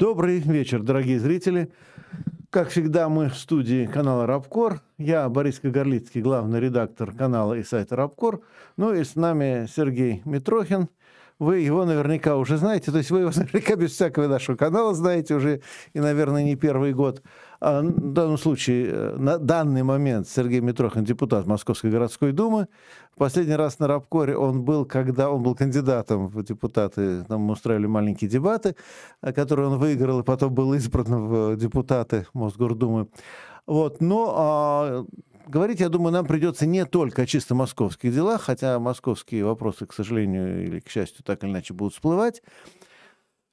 Добрый вечер, дорогие зрители. Как всегда, мы в студии канала Рабкор. Я Борис Кагарлицкий, главный редактор канала и сайта Рабкор. Ну и с нами Сергей Митрохин. Вы его наверняка уже знаете, то есть вы его наверняка без всякого нашего канала знаете уже, и, наверное, не первый год. А в данном случае, э, на данный момент Сергей Митрохин, депутат Московской городской думы. Последний раз на Рабкоре он был, когда он был кандидатом в депутаты. Там мы устраивали маленькие дебаты, э, которые он выиграл, и потом был избран в депутаты Мосгордумы. Вот. Но а, говорить, я думаю, нам придется не только о чисто московских делах, хотя московские вопросы, к сожалению или к счастью, так или иначе будут всплывать.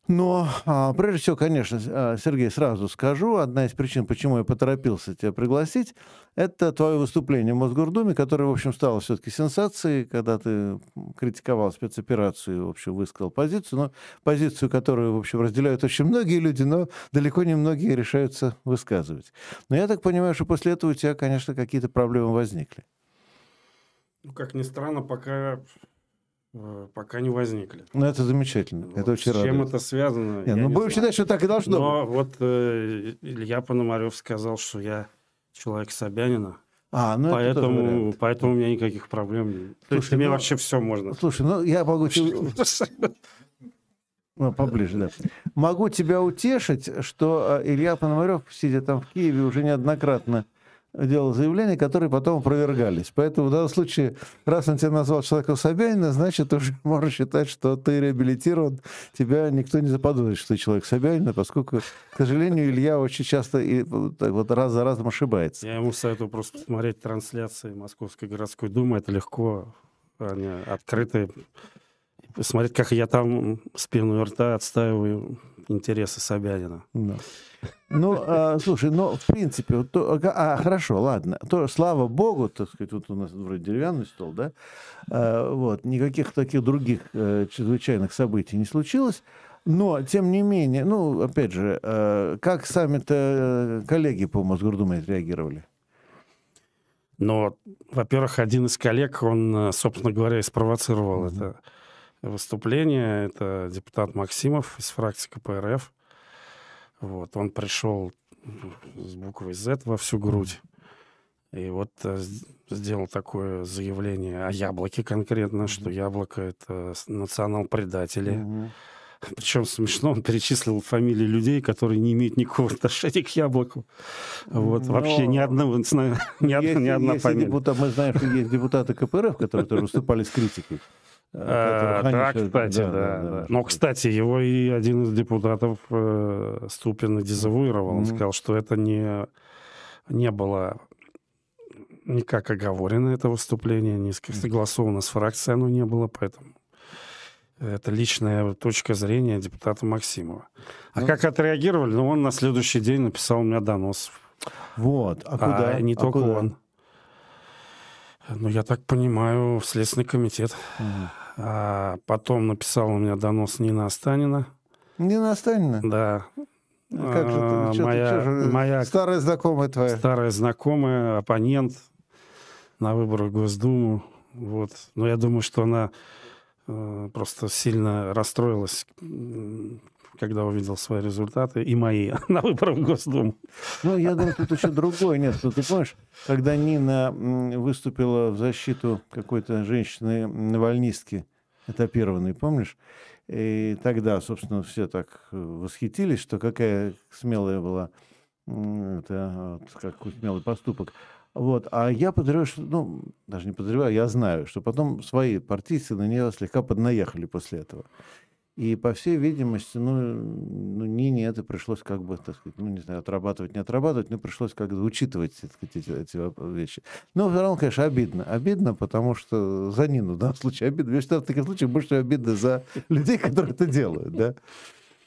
Но, а, прежде всего, конечно, а, Сергей, сразу скажу, одна из причин, почему я поторопился тебя пригласить, это твое выступление в Мосгордуме, которое, в общем, стало все-таки сенсацией, когда ты критиковал спецоперацию, в общем, высказал позицию, но позицию, которую, в общем, разделяют очень многие люди, но далеко не многие решаются высказывать. Но я так понимаю, что после этого у тебя, конечно, какие-то проблемы возникли. Ну, как ни странно, пока пока не возникли. Ну, это замечательно. Вот. Это очень С чем радует. это связано? Нет, ну, будем считать, что так и должно Но быть. вот э, Илья Пономарев сказал, что я человек Собянина. А, ну поэтому, поэтому у меня никаких проблем нет. Слушай, То есть ну, мне вообще все можно. Слушай, ну я могу тебе... Ну, поближе, да. Могу тебя утешить, что э, Илья Пономарев, сидя там в Киеве, уже неоднократно делал заявления, которые потом опровергались. Поэтому в данном случае, раз он тебя назвал человеком Собянина, значит, уже можно считать, что ты реабилитирован, тебя никто не заподозрит, что ты человек Собянина, поскольку, к сожалению, Илья очень часто и вот раз за разом ошибается. Я ему советую просто посмотреть трансляции Московской городской думы, это легко, они открытые. Посмотреть, как я там с пеной рта отстаиваю интересы Собянина. Да. Ну, а, слушай, ну, в принципе, вот то, а, хорошо, ладно. То, слава богу, так сказать, вот у нас вроде деревянный стол, да, а, вот, никаких таких других а, чрезвычайных событий не случилось. Но, тем не менее, ну, опять же, а, как сами-то э, коллеги по Мосгордуме реагировали? Но, во-первых, один из коллег, он, собственно говоря, и спровоцировал mm-hmm. это выступление. Это депутат Максимов из фракции КПРФ. Вот, он пришел с буквой Z во всю грудь. И вот э, сделал такое заявление о яблоке конкретно, mm-hmm. что яблоко это национал-предатели. Mm-hmm. Причем смешно, он перечислил фамилии людей, которые не имеют никакого отношения к яблоку. Вот, Но... вообще ни одного, ни, одна, ни одна фамилия. Депутат, мы знаем, что есть депутаты КПРФ, которые тоже выступали с критикой. А, да, кстати, да, да, да. Но, кстати, его и один из депутатов э, Ступин дезавуировал. Он mm-hmm. сказал, что это не, не было никак оговорено, это выступление, не согласовано с фракцией оно не было, поэтому это личная точка зрения депутата Максимова. А ну, как отреагировали? Ну, он на следующий день написал мне донос. Вот. А куда? А не а только куда? он. Ну, я так понимаю, в Следственный комитет. Угу. А потом написал у меня донос Нина Останина. Нина Останина? Да. Ну, как же ты, а, что моя, ты, что же, моя старая знакомая твоя. Старая знакомая, оппонент на выборах в Госдуму. Вот. Но я думаю, что она э, просто сильно расстроилась, когда увидел свои результаты, и мои, на выборах в Госдуму. Ну, я думаю, тут еще другое нет. Ты помнишь, когда Нина выступила в защиту какой-то женщины навальнистки, этапированной, помнишь? И тогда, собственно, все так восхитились, что какая смелая была, это, какой смелый поступок. Вот. А я подозреваю, что, ну, даже не подозреваю, я знаю, что потом свои партийцы на нее слегка поднаехали после этого. И, по всей видимости, ну, ну Нине это пришлось как бы, так сказать, ну, не знаю, отрабатывать, не отрабатывать, но пришлось как бы учитывать так сказать, эти, эти вещи. Но все равно, конечно, обидно. Обидно, потому что за Нину в данном случае обидно. Я считаю, в таких случаях больше обидно за людей, которые это делают, да.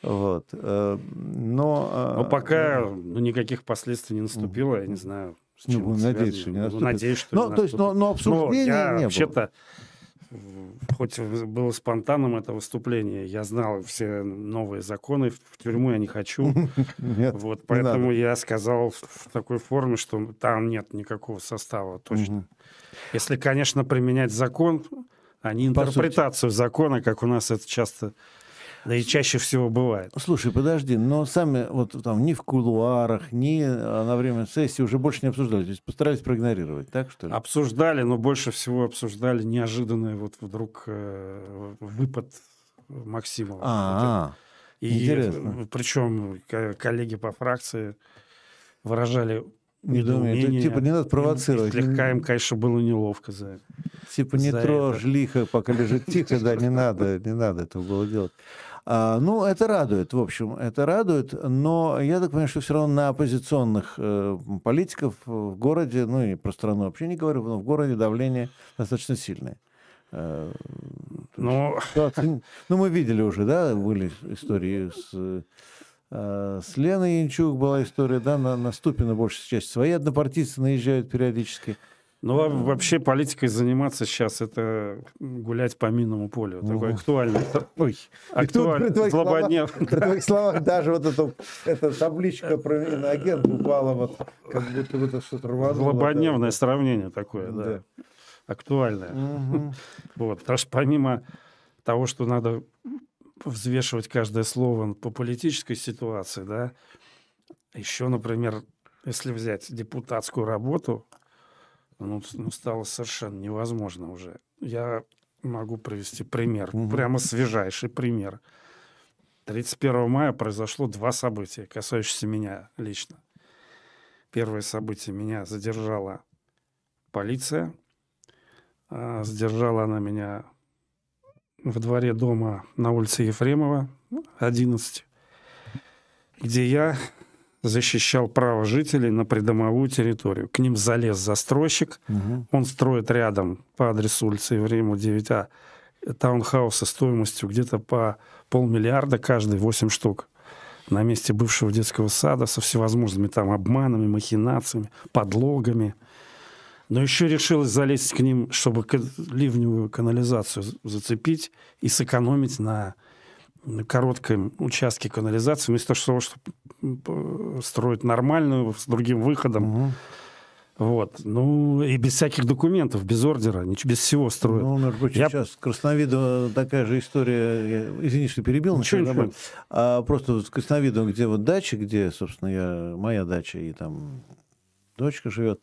Вот. Э, но... Э, но пока ну, никаких последствий не наступило, я не знаю, с ну, ну, надеюсь, что не ну, наступит. Надеюсь, что но, то есть, но, но обсуждения но я не вообще-то, хоть было спонтанным это выступление, я знал все новые законы, в тюрьму я не хочу. Нет, вот, поэтому я сказал в такой форме, что там нет никакого состава точно. Если, конечно, применять закон, а не интерпретацию закона, как у нас это часто да и чаще всего бывает. Слушай, подожди, но сами вот там ни в кулуарах, ни а, на время сессии уже больше не обсуждали, то есть постарались проигнорировать, так что ли? Обсуждали, но больше всего обсуждали неожиданный вот вдруг э, выпад Максимова. А, интересно. Причем коллеги по фракции выражали недоумение. Типа не надо провоцировать. Слегка им, конечно, было неловко за Типа не трожь лихо, пока лежит тихо, да, не надо, не надо этого было делать. А, ну, это радует, в общем, это радует, но я так понимаю, что все равно на оппозиционных э, политиков в городе, ну и про страну вообще не говорю, но в городе давление достаточно сильное. Э, ну, ну, мы видели уже, да, были истории с э, с Леной Янчук была история, да, на, на Ступина большая часть свои однопартийцы наезжают периодически. Ну, вообще политикой заниматься сейчас это гулять по минному полю. Такой актуальный. Ой, актуальный. Злободнев. Словах, при твоих словах даже вот эта, эта табличка про иноагент упала вот, как будто бы это что-то рвануло. Злободневное сравнение такое, да. Актуальное. Вот, потому что помимо того, что надо взвешивать каждое слово по политической ситуации, да, еще, например, если взять депутатскую работу, ну, ну, стало совершенно невозможно уже. Я могу привести пример, угу. прямо свежайший пример. 31 мая произошло два события, касающиеся меня лично. Первое событие меня задержала полиция. А, задержала она меня в дворе дома на улице Ефремова, 11, где я защищал право жителей на придомовую территорию. К ним залез застройщик. Угу. Он строит рядом по адресу улицы Евремова 9А таунхаусы стоимостью где-то по полмиллиарда каждый, 8 штук на месте бывшего детского сада со всевозможными там обманами, махинациями, подлогами. Но еще решилась залезть к ним, чтобы ливневую канализацию зацепить и сэкономить на на коротком участке канализации, вместо того, чтобы строить нормальную, с другим выходом. Угу. Вот. Ну, и без всяких документов, без ордера, без всего строят. Ну, между прочим, Я... сейчас Красновидово такая же история. Я, извини, что перебил. Ничего, ничего. А, просто с Красновидом, где вот дача, где, собственно, я, моя дача, и там дочка живет,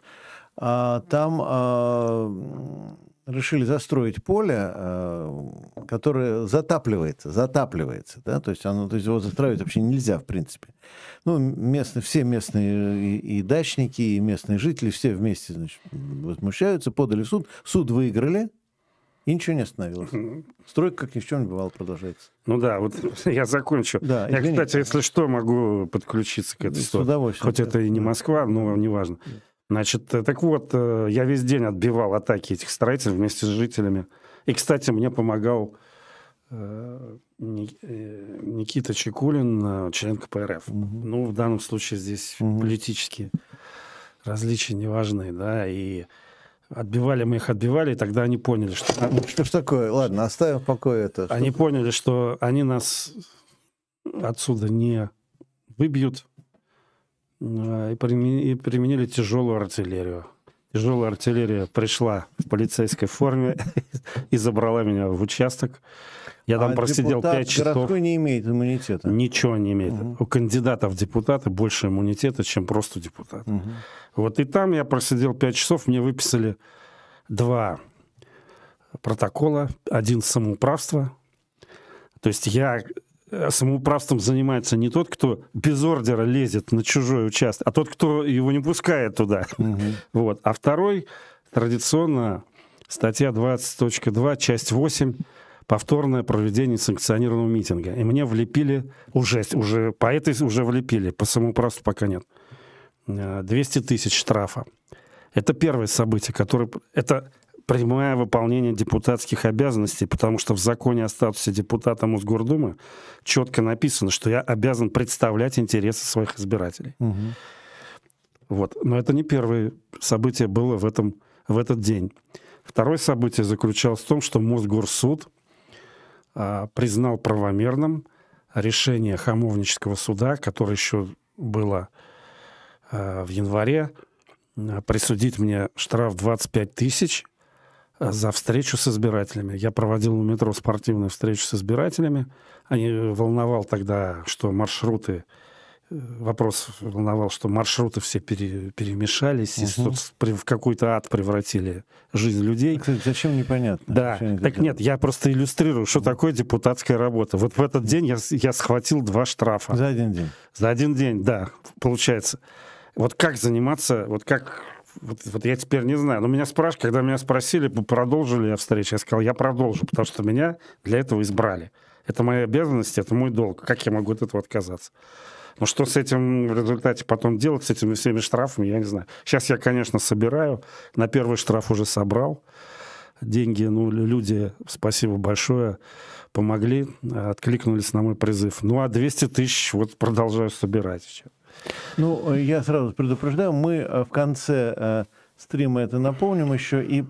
а, там а, решили застроить поле, э, которое затапливается, затапливается, да, то есть, оно, то есть его застраивать вообще нельзя, в принципе. Ну, местные, все местные и, и дачники, и местные жители, все вместе, значит, возмущаются, подали в суд, суд выиграли, и ничего не остановилось. Стройка, как ни в чем не бывало, продолжается. Ну да, вот я закончу. Да, я, кстати, если что, могу подключиться к этой С удовольствием. Хоть это и не Москва, но неважно. Значит, э, так вот, э, я весь день отбивал атаки этих строителей вместе с жителями. И, кстати, мне помогал э, Никита Чекулин, член КПРФ. Угу. Ну, в данном случае здесь угу. политические различия неважные, да, и отбивали мы их, отбивали, и тогда они поняли, что... Что ж такое? Ладно, оставим в покое это. Они поняли, что они нас отсюда не выбьют, и применили тяжелую артиллерию. тяжелая артиллерия пришла в полицейской форме и забрала меня в участок. Я там а просидел депутат 5 часов. не имеет иммунитета? Ничего не имеет. Мгм. У кандидатов в депутаты больше иммунитета, чем просто депутат. Мгм. Вот и там я просидел 5 часов, мне выписали два протокола. Один самоуправство. То есть я э, самоуправством занимается не тот, кто без ордера лезет на чужой участок, а тот, кто его не пускает туда. Мгм. Вот. А второй, традиционно, статья 20.2, часть 8, повторное проведение санкционированного митинга. И мне влепили, уже, уже по этой уже влепили, по самоуправству пока нет, э, 200 тысяч штрафа. Это первое событие, которое... Это прямое выполнение депутатских обязанностей, потому что в законе о статусе депутата Мосгордумы четко написано, что я обязан представлять интересы своих избирателей. Мгм. Вот. Но это не первое событие было в, этом, в этот день. Второе событие заключалось в том, что Мосгорсуд а, признал правомерным решение Хамовнического суда, которое еще было а, в январе, а, присудить мне штраф 25 тысяч за встречу с избирателями. Я проводил в метро спортивную встречу с избирателями. Они волновал тогда, что маршруты вопрос волновал, что маршруты все пере- перемешались и соц- при- в какой-то ад превратили жизнь людей. Кстати, зачем непонятно? Да, Зачем так нет, я просто иллюстрирую, что такое депутатская работа. Вот в этот день я, я схватил два штрафа. За один день. За один день, да, получается. Вот как заниматься, вот как... Вот, вот я теперь не знаю. Но меня спрашивают, когда меня спросили, продолжу ли я встречу, я сказал, я продолжу, потому что меня для этого избрали. Это моя обязанность, это мой долг. Как я могу от этого отказаться? Но что с этим в результате потом делать, с этими всеми штрафами, я не знаю. Сейчас я, конечно, собираю. На первый штраф уже собрал деньги. Ну, лю- люди, спасибо большое, помогли, откликнулись на мой призыв. Ну, а 200 тысяч вот продолжаю собирать сейчас. Ну, я сразу предупреждаю, мы э, в конце э, стрима это напомним еще, и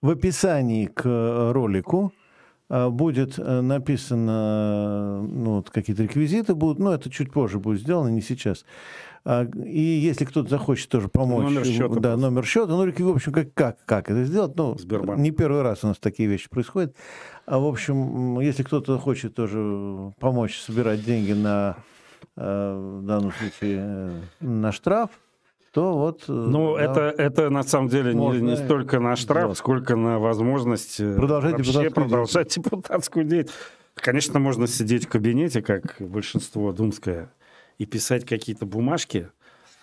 в описании к э, ролику будет написано, ну, вот какие-то реквизиты будут, но это чуть позже будет сделано, не сейчас. А, И если кто-то захочет тоже помочь, Номер счета да, номер счета, ну, в общем, как, как, как это сделать, ну, Сбербанк. не первый раз у нас такие вещи происходят. А, в общем, если кто-то хочет тоже помочь собирать деньги на, в данном случае, э, на штраф, то вот... э, Ну, да, это, это на самом деле не, не столько на штраф, сделать. сколько на возможность э, Продолжать вообще депутатскую продолжать депутатскую деятельность. Конечно, можно сидеть в кабинете, как большинство думское, и писать какие-то бумажки,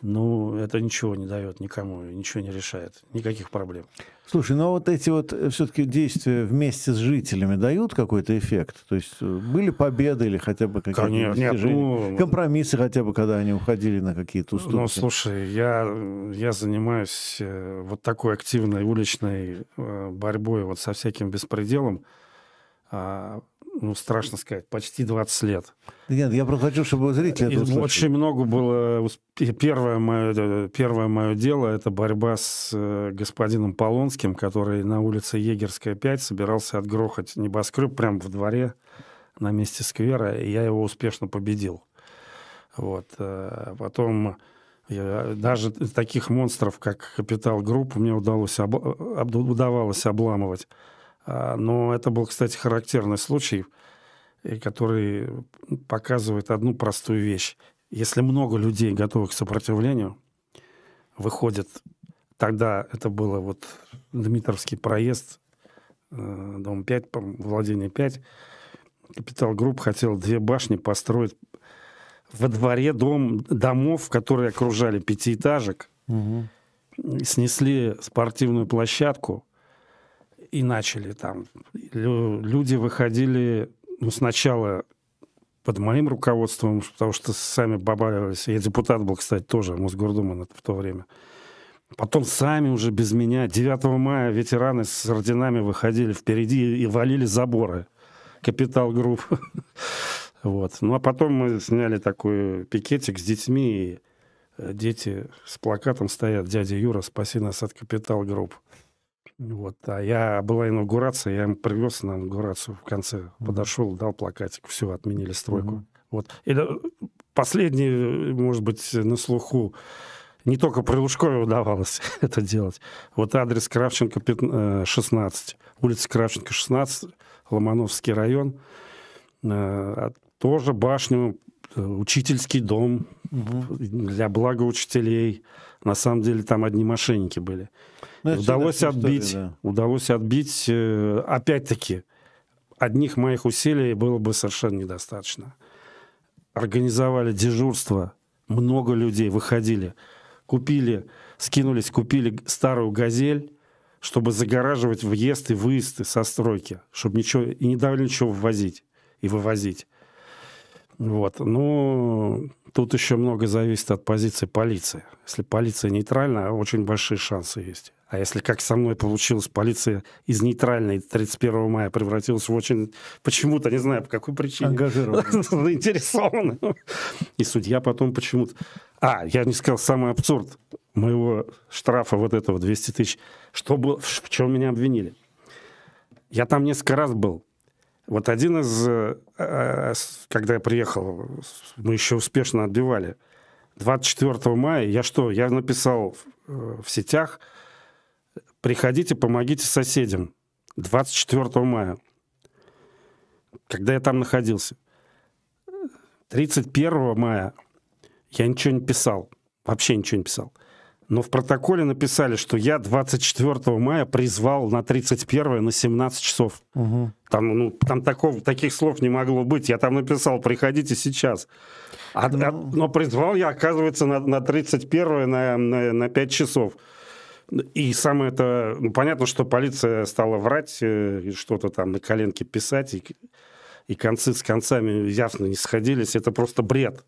но это ничего не дает никому, ничего не решает, никаких проблем. Слушай, ну вот эти вот все-таки действия вместе с жителями дают какой-то эффект? То есть э, были победы или хотя бы какие-то Конечно, нет, ну, Компромиссы хотя бы, когда они уходили на какие-то уступки? Ну, слушай, я, я занимаюсь э, вот такой активной уличной э, борьбой вот со всяким беспределом, а, ну, страшно сказать, почти 20 лет. Нет, я просто хочу, чтобы зрители это услышали. очень много было... Первое мое, э, первое мое дело — это борьба с э, господином Полонским, который на улице Егерская, 5 собирался отгрохать небоскреб прямо в дворе на месте сквера, и я его успешно победил. Вот. э, Потом я- даже таких монстров, как Капитал Групп, мне удалось об- удавалось обламывать. А, Но это был, кстати, характерный случай, который показывает одну простую вещь. Если много людей готовы к сопротивлению, выходит, тогда это было вот Дмитровский проезд, э, дом 5, по- владение 5, Капитал Групп хотел две башни построить во дворе дом, домов, которые окружали пятиэтажек, Мгм. снесли спортивную площадку и начали там. Лю- Люди выходили, ну, сначала под моим руководством, потому что сами побаивались. Я депутат был, кстати, тоже Мосгордумы в то время. Потом сами уже без меня. 9 мая ветераны с орденами выходили впереди и валили заборы. Капитал Групп. Вот. Ну, а потом мы сняли такой пикетик с детьми, и э, дети с плакатом стоят «Дядя Юра, спаси нас от Капитал Групп». Вот. А я, была инаугурация, я им привез на инаугурацию в конце. Подошел, дал плакатик, все, отменили стройку. Мгм. Вот. И последний, может быть, на слуху Не только при Лужкове удавалось это делать. Вот адрес Кравченко 16, э, улица Кравченко 16, Ломановский район. Э, тоже башню, э, учительский дом угу. для блага учителей. На самом деле там одни мошенники были. Ну, удалось отбить, история, да. удалось отбить, опять-таки, одних моих усилий было бы совершенно недостаточно. Организовали дежурство, много людей выходили, купили, скинулись, купили старую «Газель», чтобы загораживать въезд и выезд со стройки, чтобы ничего, и не давали ничего ввозить и вывозить. Вот. Ну, тут еще много зависит от позиции полиции. Если полиция нейтральная, очень большие шансы есть. А если, как со мной получилось, полиция из нейтральной 31 мая превратилась в очень, почему-то, не знаю, по какой причине, заинтересованную. И судья потом почему-то... А, я не сказал самый абсурд моего штрафа вот этого 200 тысяч. Что было, в чем меня обвинили? Я там несколько раз был. Вот один из... Э, э, когда я приехал, мы еще успешно отбивали. 24 мая я что? Я написал в э, сетях приходите, помогите соседям. 24 мая, когда я там находился. 31 мая я ничего не писал, вообще ничего не писал. Но в протоколе написали, что я 24 мая призвал на 31 на 17 часов. Угу. Там, ну, там такого, таких слов не могло быть. Я там написал, приходите сейчас. А, ну... а, но призвал я, оказывается, на, на 31 на, на, на 5 часов. И самое это... Ну, понятно, что полиция стала врать, э, что-то там на коленке писать, и, и концы с концами явно не сходились. Это просто бред.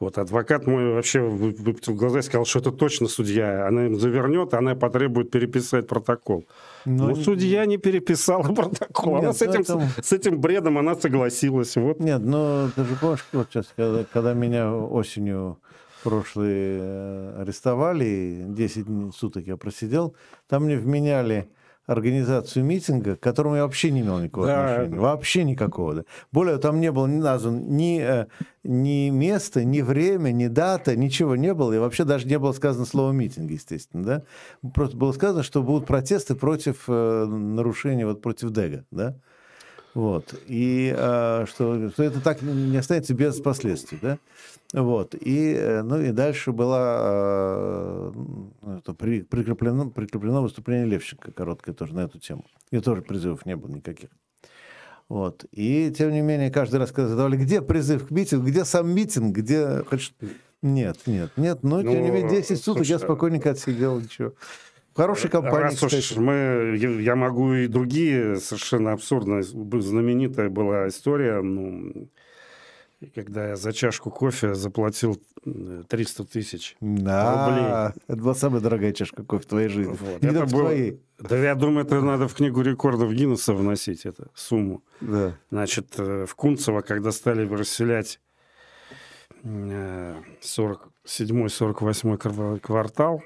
Вот адвокат мой вообще выпустил глаза и сказал, что это точно судья. Она им завернет, она потребует переписать протокол. Но, Но судья не переписала протокол. Нет, она с этим, этом... с этим бредом она согласилась. Вот. Нет, но ты же помнишь, вот сейчас, когда, когда меня осенью прошлые э, арестовали, 10 суток я просидел, там мне вменяли организацию митинга, к которому я вообще не имел никакого да. отношения. Вообще никакого. Да. Более там не было назван ни, э, ни место, ни время, ни дата, ничего не было. И вообще даже не было сказано слово митинг, естественно. Да. Просто было сказано, что будут протесты против э, нарушения, вот против ДЭГа. Да. Вот. И э, что, что это так не останется без последствий. Да? Вот. И, э, ну, и дальше была э, это при, прикреплено, прикреплено выступление Левченко, короткое тоже на эту тему. И тоже призывов не было никаких. Вот. И, тем не менее, каждый раз, когда задавали, где призыв к митингу, где сам митинг, где... Нет, нет, нет. Но, ну, тем не менее, 10 суток слушай, я спокойненько отсидел, ничего. В хорошей компании, Раз уж мы, я могу и другие совершенно абсурдные, знаменитая была история, ну, когда я за чашку кофе заплатил 300 тысяч да, рублей. Это была самая дорогая чашка кофе в твоей жизни. Вот. Не это было... твоей. Да я думаю, это надо в книгу рекордов Гиннесса вносить, эту сумму. Да. Значит, э, в Кунцево, когда стали расселять 47-48 квартал, а,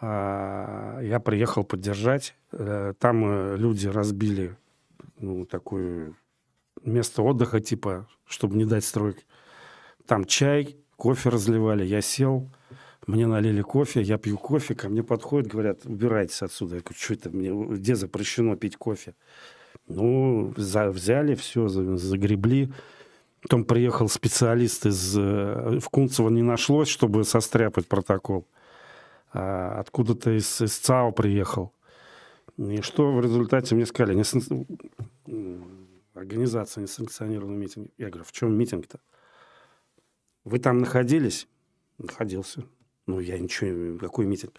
я приехал поддержать. Э, там э, люди разбили ну, такое место отдыха, типа, чтобы не дать стройки. Там чай, кофе разливали. Я сел, мне налили кофе, я пью кофе, ко мне подходят, говорят, убирайтесь отсюда. Я говорю, что это, мне где запрещено пить кофе? Ну, за, взяли все, загребли. Потом приехал специалист из... Э, в Кунцево не нашлось, чтобы состряпать протокол. А, откуда-то из, из ЦАО приехал. И что в результате мне сказали? Не сан... Организация несанкционированного митинга. Я говорю, в чем митинг-то? Вы там находились? Находился. Ну, я ничего, какой митинг?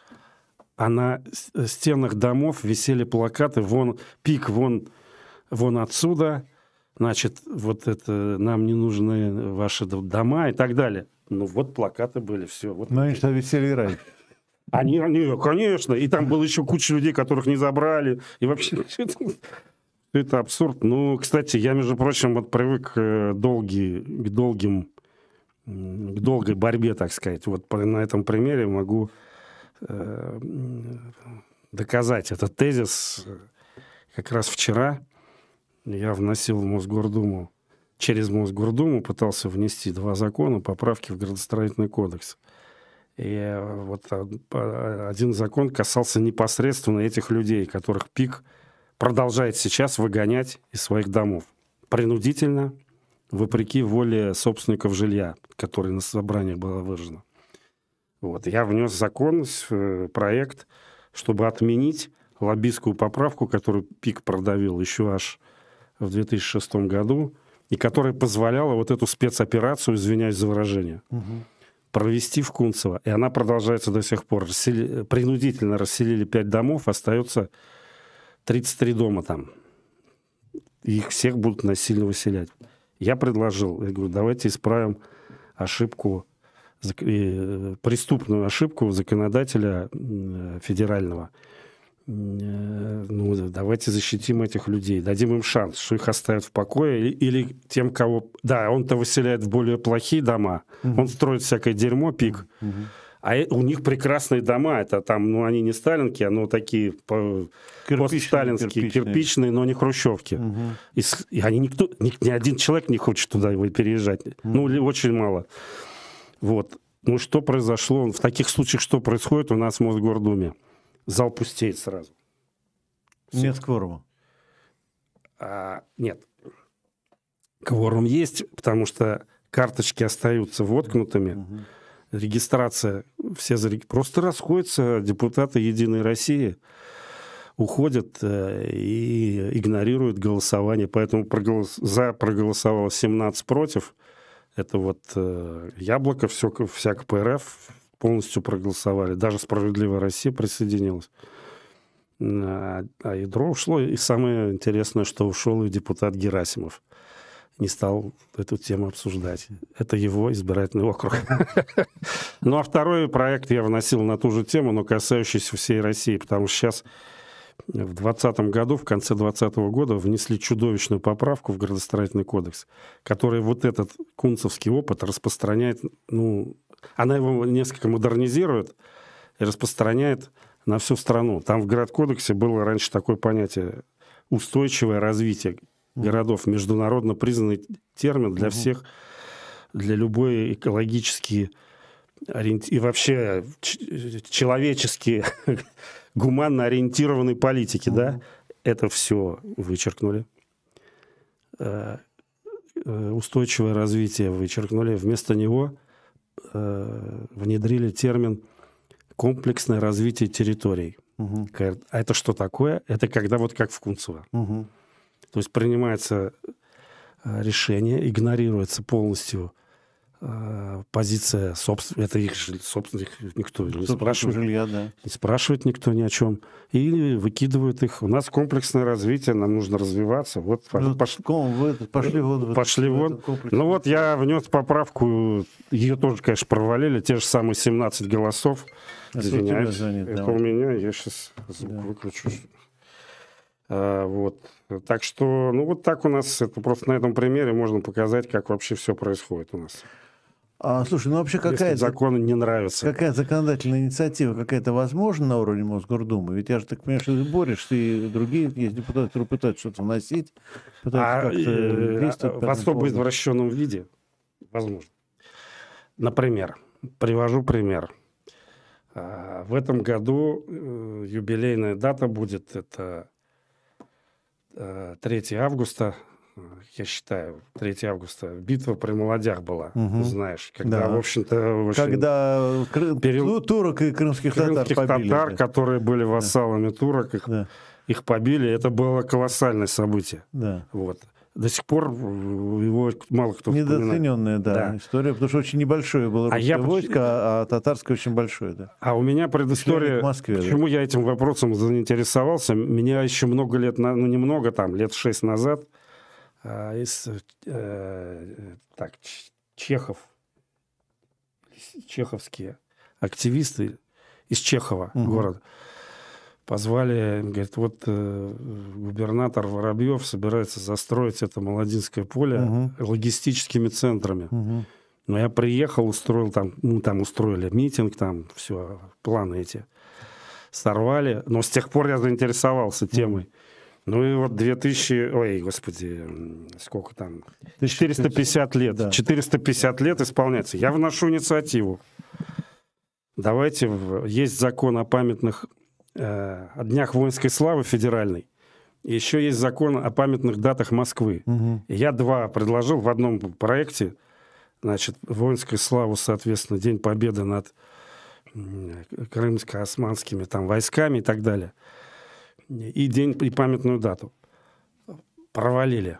А на стенах домов висели плакаты, вон, пик, вон, вон отсюда, значит, вот это, нам не нужны ваши дома и так далее. Ну, вот плакаты были, все. Вот. Ну, они что, висели и раньше. Они, они, конечно. И там было еще куча людей, которых не забрали. И вообще это абсурд. Ну, кстати, я, между прочим, вот привык к, долгий, к долгим, к долгой борьбе, так сказать. Вот на этом примере могу э, доказать этот тезис. Как раз вчера я вносил в Мосгордуму, через Мосгордуму пытался внести два закона, поправки в градостроительный кодекс. И э, вот э, один закон касался непосредственно этих людей, которых ПИК продолжает сейчас выгонять из своих домов. Принудительно, вопреки воле собственников жилья, который на собраниях было выражено. Вот. Я внес закон, э, проект, чтобы отменить лоббистскую поправку, которую ПИК продавил еще аж в 2006 году, и которая позволяла вот эту спецоперацию, извиняюсь за выражение, угу. Провести в Кунцево. И она продолжается до сих пор. Рассели... Принудительно расселили пять домов, остается 33 дома там. их всех будут насильно выселять. Я предложил, я говорю, давайте исправим ошибку, э, преступную ошибку законодателя федерального – Э, ну, давайте защитим этих людей, дадим им шанс, что их оставят в покое, или, или тем, кого... Да, он-то выселяет в более плохие дома, угу. он строит всякое дерьмо, пик, угу. а у них прекрасные дома, это там, ну, они не сталинки, но такие по... постсталинские, кирпичные. кирпичные, но не хрущевки. Угу. И, и они никто, ни, ни один человек не хочет туда переезжать, угу. ну, очень мало. Вот. Ну, что произошло? В таких случаях что происходит у нас в Мосгордуме? Зал пустеет сразу. Нет кворума? А, нет. Кворум есть, потому что карточки остаются воткнутыми. Угу. Регистрация, все зарeg... просто расходятся депутаты Единой России, уходят э, и игнорируют голосование. Поэтому проголос... за проголосовало 17 против. Это вот э, Яблоко, все, вся КПРФ, полностью проголосовали. Даже «Справедливая Россия» присоединилась. А, а ядро ушло. И самое интересное, что ушел и депутат Герасимов. Не стал эту тему обсуждать. Это его избирательный округ. Ну, а второй проект я вносил на ту же тему, но касающийся всей России, потому что сейчас в 2020 году, в конце 2020 года внесли чудовищную поправку в градостроительный кодекс, который вот этот кунцевский опыт распространяет ну, она его несколько модернизирует и распространяет на всю страну. Там в город-кодексе было раньше такое понятие устойчивое развитие городов, международно признанный термин для всех, для любой экологически и вообще человечески гуманно ориентированной политики, да, это все вычеркнули. Э, э, устойчивое развитие вычеркнули. Вместо него э, внедрили термин комплексное развитие территорий. Угу. А это что такое? Это когда вот как в Кунцево. Угу. То есть принимается э, решение, игнорируется полностью позиция собственных, это их собственных, никто не спрашивает. Жилья, да. Не спрашивает никто ни о чем. И выкидывают их. У нас комплексное развитие, нам нужно развиваться. Вот, ну, пош... вы пошли вот Пошли вот. Ну вот я внес поправку, ее тоже, конечно, провалили, те же самые 17 голосов. Это Извиняюсь. Занят, это да. у меня, я сейчас звук да. выключу. А, вот. Так что, ну вот так у нас, это просто на этом примере можно показать, как вообще все происходит у нас. А, слушай, ну вообще какая... законы не нравятся. Какая законодательная инициатива какая-то возможна на уровне Мосгордумы? Ведь я же так понимаю, что ты борешься, и другие есть депутаты, которые пытаются что-то вносить, пытаются а, как-то э, действовать. В особо поводу. извращенном виде? Возможно. Например, привожу пример. А, в этом году э, юбилейная дата будет, это 3 э, августа я считаю, 3 августа, битва при молодях была, угу. знаешь, когда, да. в общем-то... Очень когда перел... турок и крымских, крымских татар побили. татар, которые были вассалами да. турок, их, да. их побили, это было колоссальное событие. Да. Вот. До сих пор его мало кто Недооцененная, да, да, история, потому что очень небольшое было а я... войско, а, а татарское очень большое, да. А у меня предыстория, Москве, почему да. я этим вопросом заинтересовался, меня еще много лет, ну немного там, лет шесть назад, а, из э, так, Чехов, чеховские активисты из Чехова угу. города позвали, говорит, вот э, губернатор Воробьев собирается застроить это Молодинское поле угу. логистическими центрами. Угу. Но я приехал, устроил там, ну там устроили митинг, там все, планы эти сорвали. Но с тех пор я заинтересовался темой. Ну и вот 2000, ой, господи, сколько там, 450 лет, да. 450 лет исполняется. Я вношу инициативу. давайте, в- есть закон о памятных, э, о днях воинской славы федеральный, и еще есть закон о памятных датах Москвы. И Я два предложил в одном проекте, значит, воинскую славу, соответственно, День Победы над крымско-османскими там войсками и так далее. И день, и памятную дату. Провалили.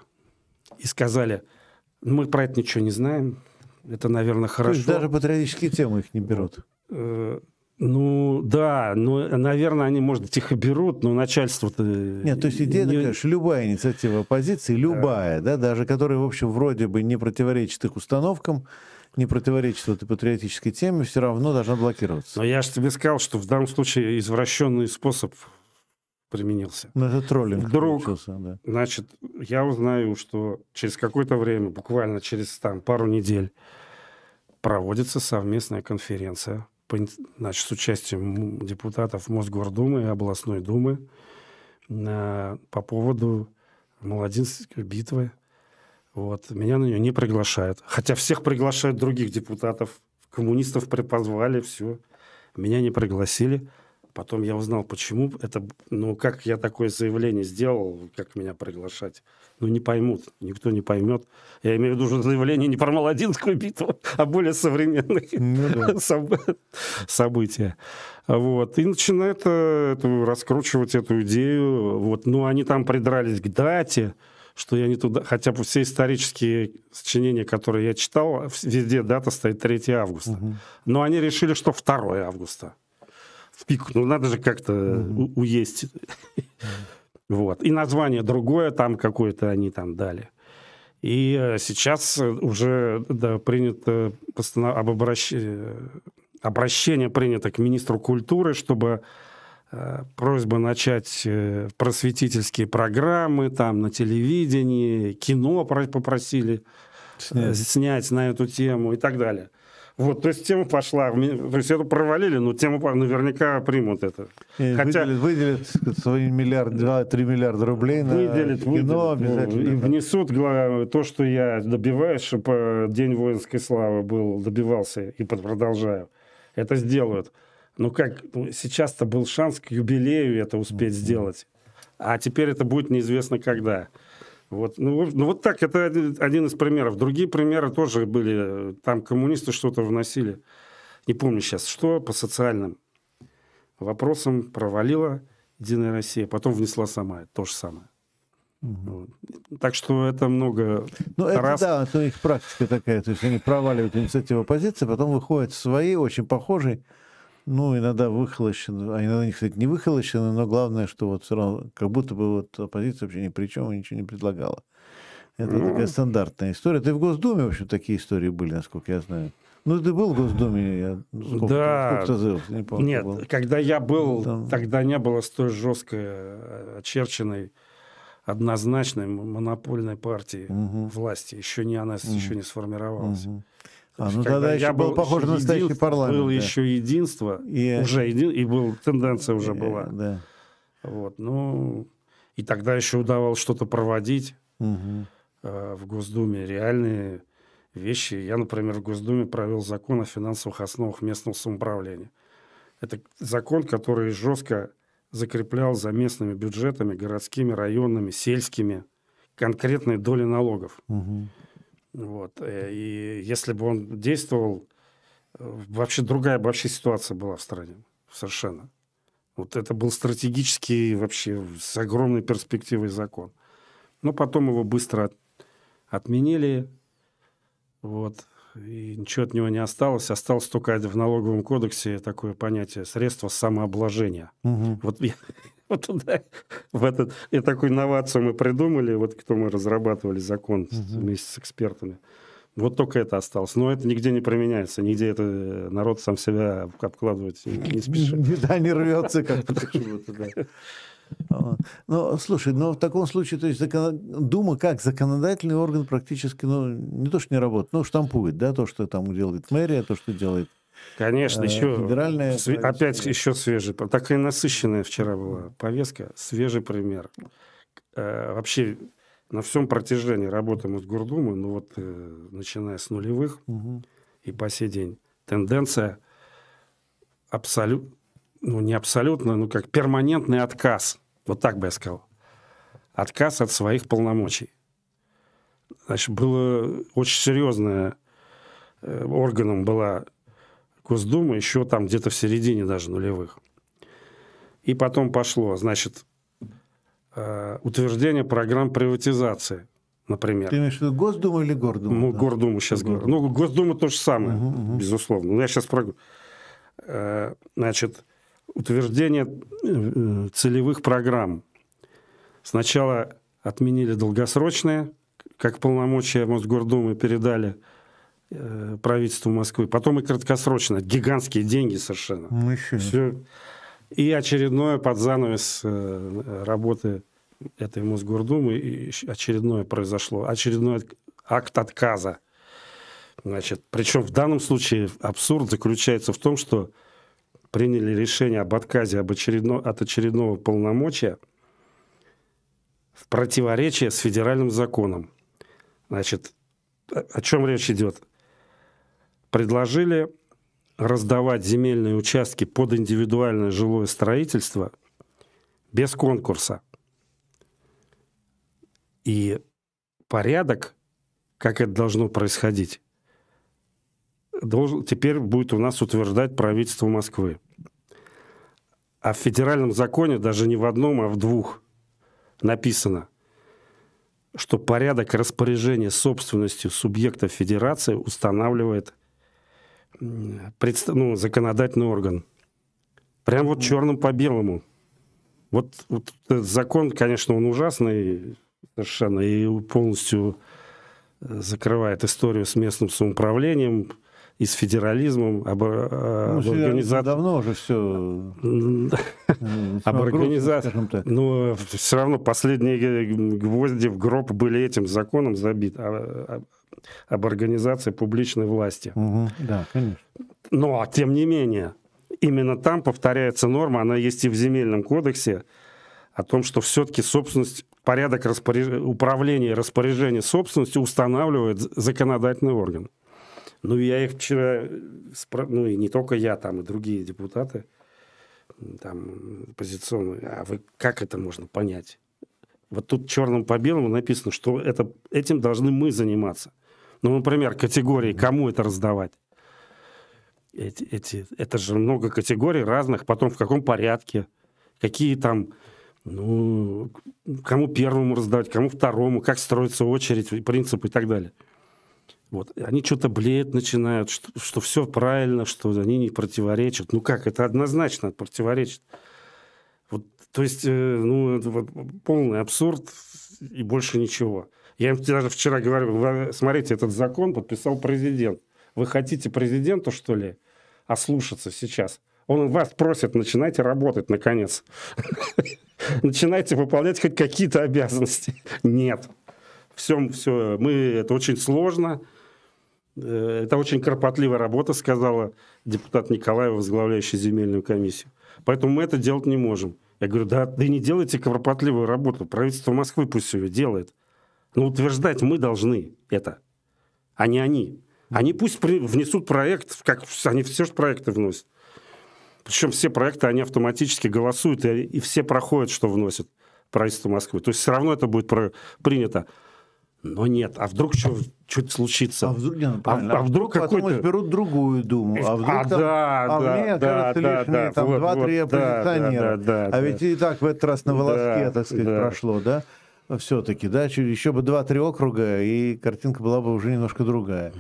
И сказали, мы про это ничего не знаем, это, наверное, То хорошо. есть даже патриотические темы их не берут. Э, Ну, да, ну, наверное, они, может их и берут, но начальство-то... Нет, то есть идея не- такая, что любая инициатива оппозиции, любая, да, даже которая, в общем, вроде бы не противоречит их установкам, не противоречит этой патриотической теме, все равно должна блокироваться. Но я же тебе сказал, что в данном случае извращенный способ применился. Ну, это троллинг Вдруг. да. Значит, я узнаю, что через какое-то время, буквально через там, пару недель, проводится совместная конференция значит, с участием депутатов Мосгордумы и областной думы на- по поводу Молодинской битвы. Вот. Меня на нее не приглашают. Хотя всех приглашают других депутатов. Коммунистов припозвали, все. Меня не пригласили. Потом я узнал, почему. Это, ну, как я такое заявление сделал, как меня приглашать. Ну, не поймут, никто не поймет. Я имею в виду заявление не про Молодинскую битву, а более современные Ну да. соб- события. Вот. И начинают э, эту, раскручивать эту идею. Вот. Ну, они там придрались к дате, что я не туда... Хотя бы все исторические сочинения, которые я читал, везде дата стоит 3 августа. Но они решили, что 2 августа. В пик. Ну, надо же как-то у- уесть. Вот. И название другое там какое-то они там дали. И э, сейчас э, уже да, принято постанов- об обращ- э, обращение принято к министру культуры, чтобы э, просьба начать э, просветительские программы там на телевидении, кино про- попросили э, Снять. снять на эту тему и так далее. Вот, то есть тема пошла. То есть это провалили, но тему наверняка примут это. И Хотя- выделят, выделят свои миллиард, два-три миллиарда рублей на выделят, кино выделят. обязательно. И внесут гла- то, что я добиваюсь, чтобы День воинской славы был, добивался и продолжаю. Это сделают. Но как ну, сейчас-то был шанс к юбилею это успеть сделать. А теперь это будет неизвестно когда. Вот, ну, ну вот так, это один, один из примеров. Другие примеры тоже были. Там коммунисты что-то вносили. Не помню сейчас, что по социальным вопросам провалила Единая Россия, потом внесла сама то же самое. Вот. Так что это много Ну, это раз. да, это их практика такая. То есть они проваливают инициативу оппозиции, потом выходят свои, очень похожие, ну, иногда выхолощены, а иногда, кстати, не выхолощены, но главное, что вот все равно, как будто бы вот оппозиция вообще ни при чем и ничего не предлагала. Это Ну. такая стандартная история. И в Госдуме, в общем, такие истории были, насколько я знаю. Ну, ты был в Госдуме, я, сколько, Да. сколько ты жил, не помню. Нет, был. когда я был, Там- тогда не было столь жесткой, э, очерченной, однозначной монопольной партии Мгм. власти. Еще не она еще не сформировалась. Мгм. А, ну тогда еще я был был похож на настоящий единство, парламент. Было да. еще единство, И- уже един, и был тенденция уже Э, была. Да. Вот, ну, и тогда еще удавалось что-то проводить. Мгм. э, в Госдуме реальные вещи. Я, например, в Госдуме провел закон о финансовых основах местного самоуправления. Это закон, который жестко закреплял за местными бюджетами, городскими, районными, сельскими конкретные доли налогов. Мгм. Вот. э, И если бы он действовал, э, вообще другая бы вообще ситуация была в стране. Совершенно. Вот это был стратегический вообще с огромной перспективой закон. Но потом его быстро от- отменили. Вот. И ничего от него не осталось. Осталось только в налоговом кодексе такое понятие средства самообложения. Мгм. Вот, я- вот туда, в этот, и такую инновацию мы придумали, вот кто мы разрабатывали закон с- вместе с экспертами. Вот только это осталось. Но это нигде не применяется, нигде это э, народ сам себя обкладывать не, спешит. Да, не рвется как-то почему-то, да. Вот. Ну, слушай, но в таком случае, то есть закон- Дума как законодательный орган практически, ну, не то, что не работает, но штампует, да, то, что там делает мэрия, то, что делает. Конечно, Э, еще све- правительство, опять еще свежий, такая насыщенная вчера была повестка, свежий пример. Э, Вообще на всем протяжении работы Мосгордумы, ну вот э, начиная с нулевых Мгм. и по сей день, тенденция абсолютно, ну не абсолютно, ну как перманентный отказ. Вот так бы я сказал. Отказ от своих полномочий. Значит, было очень серьезное органом была Госдума еще там где-то в середине даже нулевых. И потом пошло, значит, э, утверждение программ приватизации, например. Ты имеешь в виду Госдуму или Гордуму? Ну, да? Гордуму сейчас говорю. Ну, Госдума то же самое, Мгм, мгм. безусловно. Но я сейчас про... э, Значит, утверждение э, целевых программ. Сначала отменили долгосрочные, как полномочия Мосгордумы передали э, правительству Москвы. Потом и краткосрочно. Гигантские деньги совершенно. Ну, еще. Всё. И очередное под занавес э, работы этой Мосгордумы, и очередное произошло, очередной акт отказа. Значит, причем в данном случае абсурд заключается в том, что приняли решение об отказе об очередно- от очередного полномочия в противоречие с федеральным законом. Значит, о чем речь идет? Предложили раздавать земельные участки под индивидуальное жилое строительство без конкурса. И порядок, как это должно происходить, должен, теперь будет у нас утверждать правительство Москвы. А в федеральном законе, даже не в одном, а в двух, написано, что порядок распоряжения собственностью субъектов федерации устанавливает предста- ну, законодательный орган. Прям вот черным по белому. Вот, вот этот закон, конечно, он ужасный совершенно и полностью э, закрывает историю с местным самоуправлением и с федерализмом, об, э, Ну, об организации. давно уже все Об организации. Но все равно последние гвозди в гроб были этим законом забиты а- а- об организации публичной власти. Мгм, Да, конечно. Но, тем не менее, именно там повторяется норма, она есть и в земельном кодексе, о том, что все-таки собственность, порядок распоряж- управления и распоряжения собственностью устанавливает законодательный орган. Ну, я их вчера, спра- ну, и не только я, там и другие депутаты, там, оппозиционные, а вы как это можно понять? Вот тут черным по белому написано, что это, этим должны мы заниматься. Ну, например, категории, кому это раздавать? Эти, эти, это же много категорий разных, потом в каком порядке, какие там, ну, кому первому раздавать, кому второму, как строится очередь, принцип и так далее. Вот. Они что-то блеют начинают, что, что все правильно, что они не противоречат. Ну как, это однозначно противоречит. Вот, то есть, э, ну, это вот полный абсурд и больше ничего. Я им даже вчера говорю, «Вы смотрите, этот закон подписал президент. Вы хотите президенту, что ли, ослушаться сейчас? Он вас просит, начинайте работать, наконец. Начинайте выполнять хоть какие-то обязанности. Нет. Все, все, мы, это очень сложно. Э, Это очень кропотливая работа, сказала депутат Николаева, возглавляющий земельную комиссию. Поэтому мы это делать не можем. Я говорю, да, да не делайте кропотливую работу. Правительство Москвы пусть ее делает. Но утверждать мы должны это, а не они. Они пусть при- внесут проект, как они все же проекты вносят. Причем все проекты, они автоматически голосуют, и, и все проходят, что вносит правительство Москвы. То есть все равно это будет про- принято. Но нет, а вдруг что-то случится? А вдруг, не, ну, правильно, а вдруг потом какой-то- изберут другую думу, а вдруг А, там, да, а да, ней да, окажутся да, лишние да, там вот, два-три вот, да, оппозиционера. да, да, а да. ведь и так в этот раз на волоске, Да, так сказать, да. прошло, да? Все-таки, да, еще бы два-три округа, и картинка была бы уже немножко другая.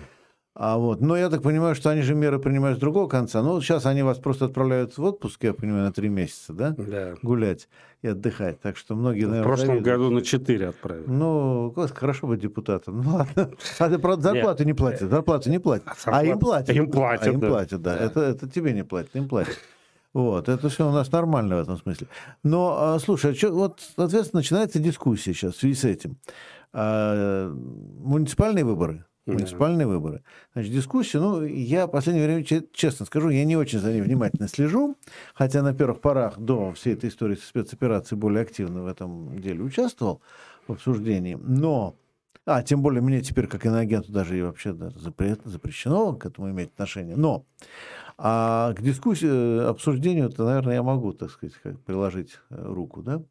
А вот, но я так понимаю, что они же меры принимают с другого конца. Ну, сейчас они вас просто отправляют в отпуск, я понимаю, на три месяца, да? Да. Гулять и отдыхать. Так что многие, В наверное, прошлом завидуют. году на 4 отправили. Ну, хорошо быть депутатом. Ну ладно. А ты, правда, зарплату не платят. Зарплату не платят. А им зарплату- платят. им платят, А им платят, да. Да. Это, это тебе не платят, им платят. Вот, это все у нас нормально в этом смысле. Но, а, слушай, а вот, соответственно, начинается дискуссия сейчас в связи с этим. А, муниципальные выборы. Да. Муниципальные выборы. Значит, дискуссия, ну, я в последнее время, че- честно скажу, я не очень за ней внимательно слежу, хотя на первых порах до всей этой истории со спецоперацией более активно в этом деле участвовал в обсуждении. Но, а, тем более мне теперь, как иноагенту, даже и вообще даже запрет, запрещено к этому иметь отношение. Но А к дискуссии, обсуждению, то, наверное, я могу, так сказать, приложить руку, да,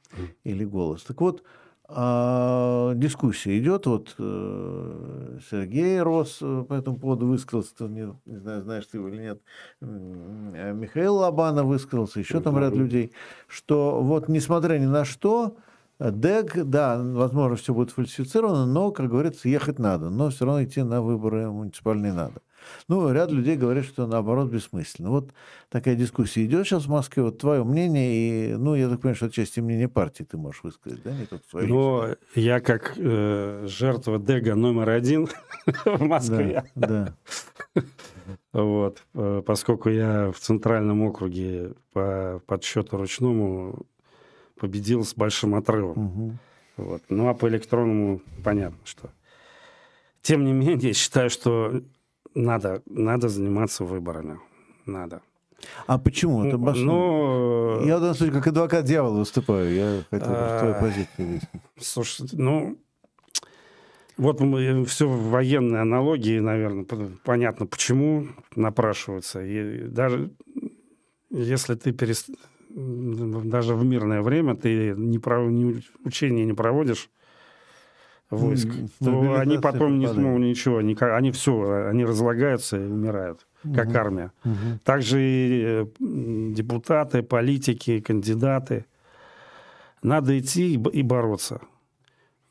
или голос. Так вот, а, дискуссия идет. Вот э, Сергей Рос э, по этому поводу высказался, не, не знаю, знаешь ты его или нет. Э, Михаил Лобанов высказался, еще там ряд людей, что вот несмотря ни на что, ДЭГ, да, возможно, все будет фальсифицировано, но, как говорится, ехать надо, но все равно идти на выборы муниципальные надо. Ну, ряд людей говорят, что наоборот бессмысленно. Вот такая дискуссия идет сейчас в Москве. Вот твое мнение, и, ну, я так понимаю, что отчасти мнения партии ты можешь высказать, да, не только свое. Ну, я как э, жертва Дега номер один в Москве. Да, да. Вот, э, поскольку я в центральном округе по подсчету ручному победил с большим отрывом. Угу. Вот. Ну а по электронному понятно, что. Тем не менее, считаю, что надо, надо заниматься выборами. Надо. А почему? Это ну, ну, я в данном случае как адвокат дьявола выступаю. Я хотел бы твою а, позицию Слушай, ну, вот все военные аналогии, наверное, понятно, почему напрашиваются. И даже если ты перест... даже в мирное время ты не, пров... не учения не проводишь, войск, то они потом не смогут ничего, они, они все, они разлагаются и умирают, как армия. Угу. Также и депутаты, политики, кандидаты. Надо идти и бороться.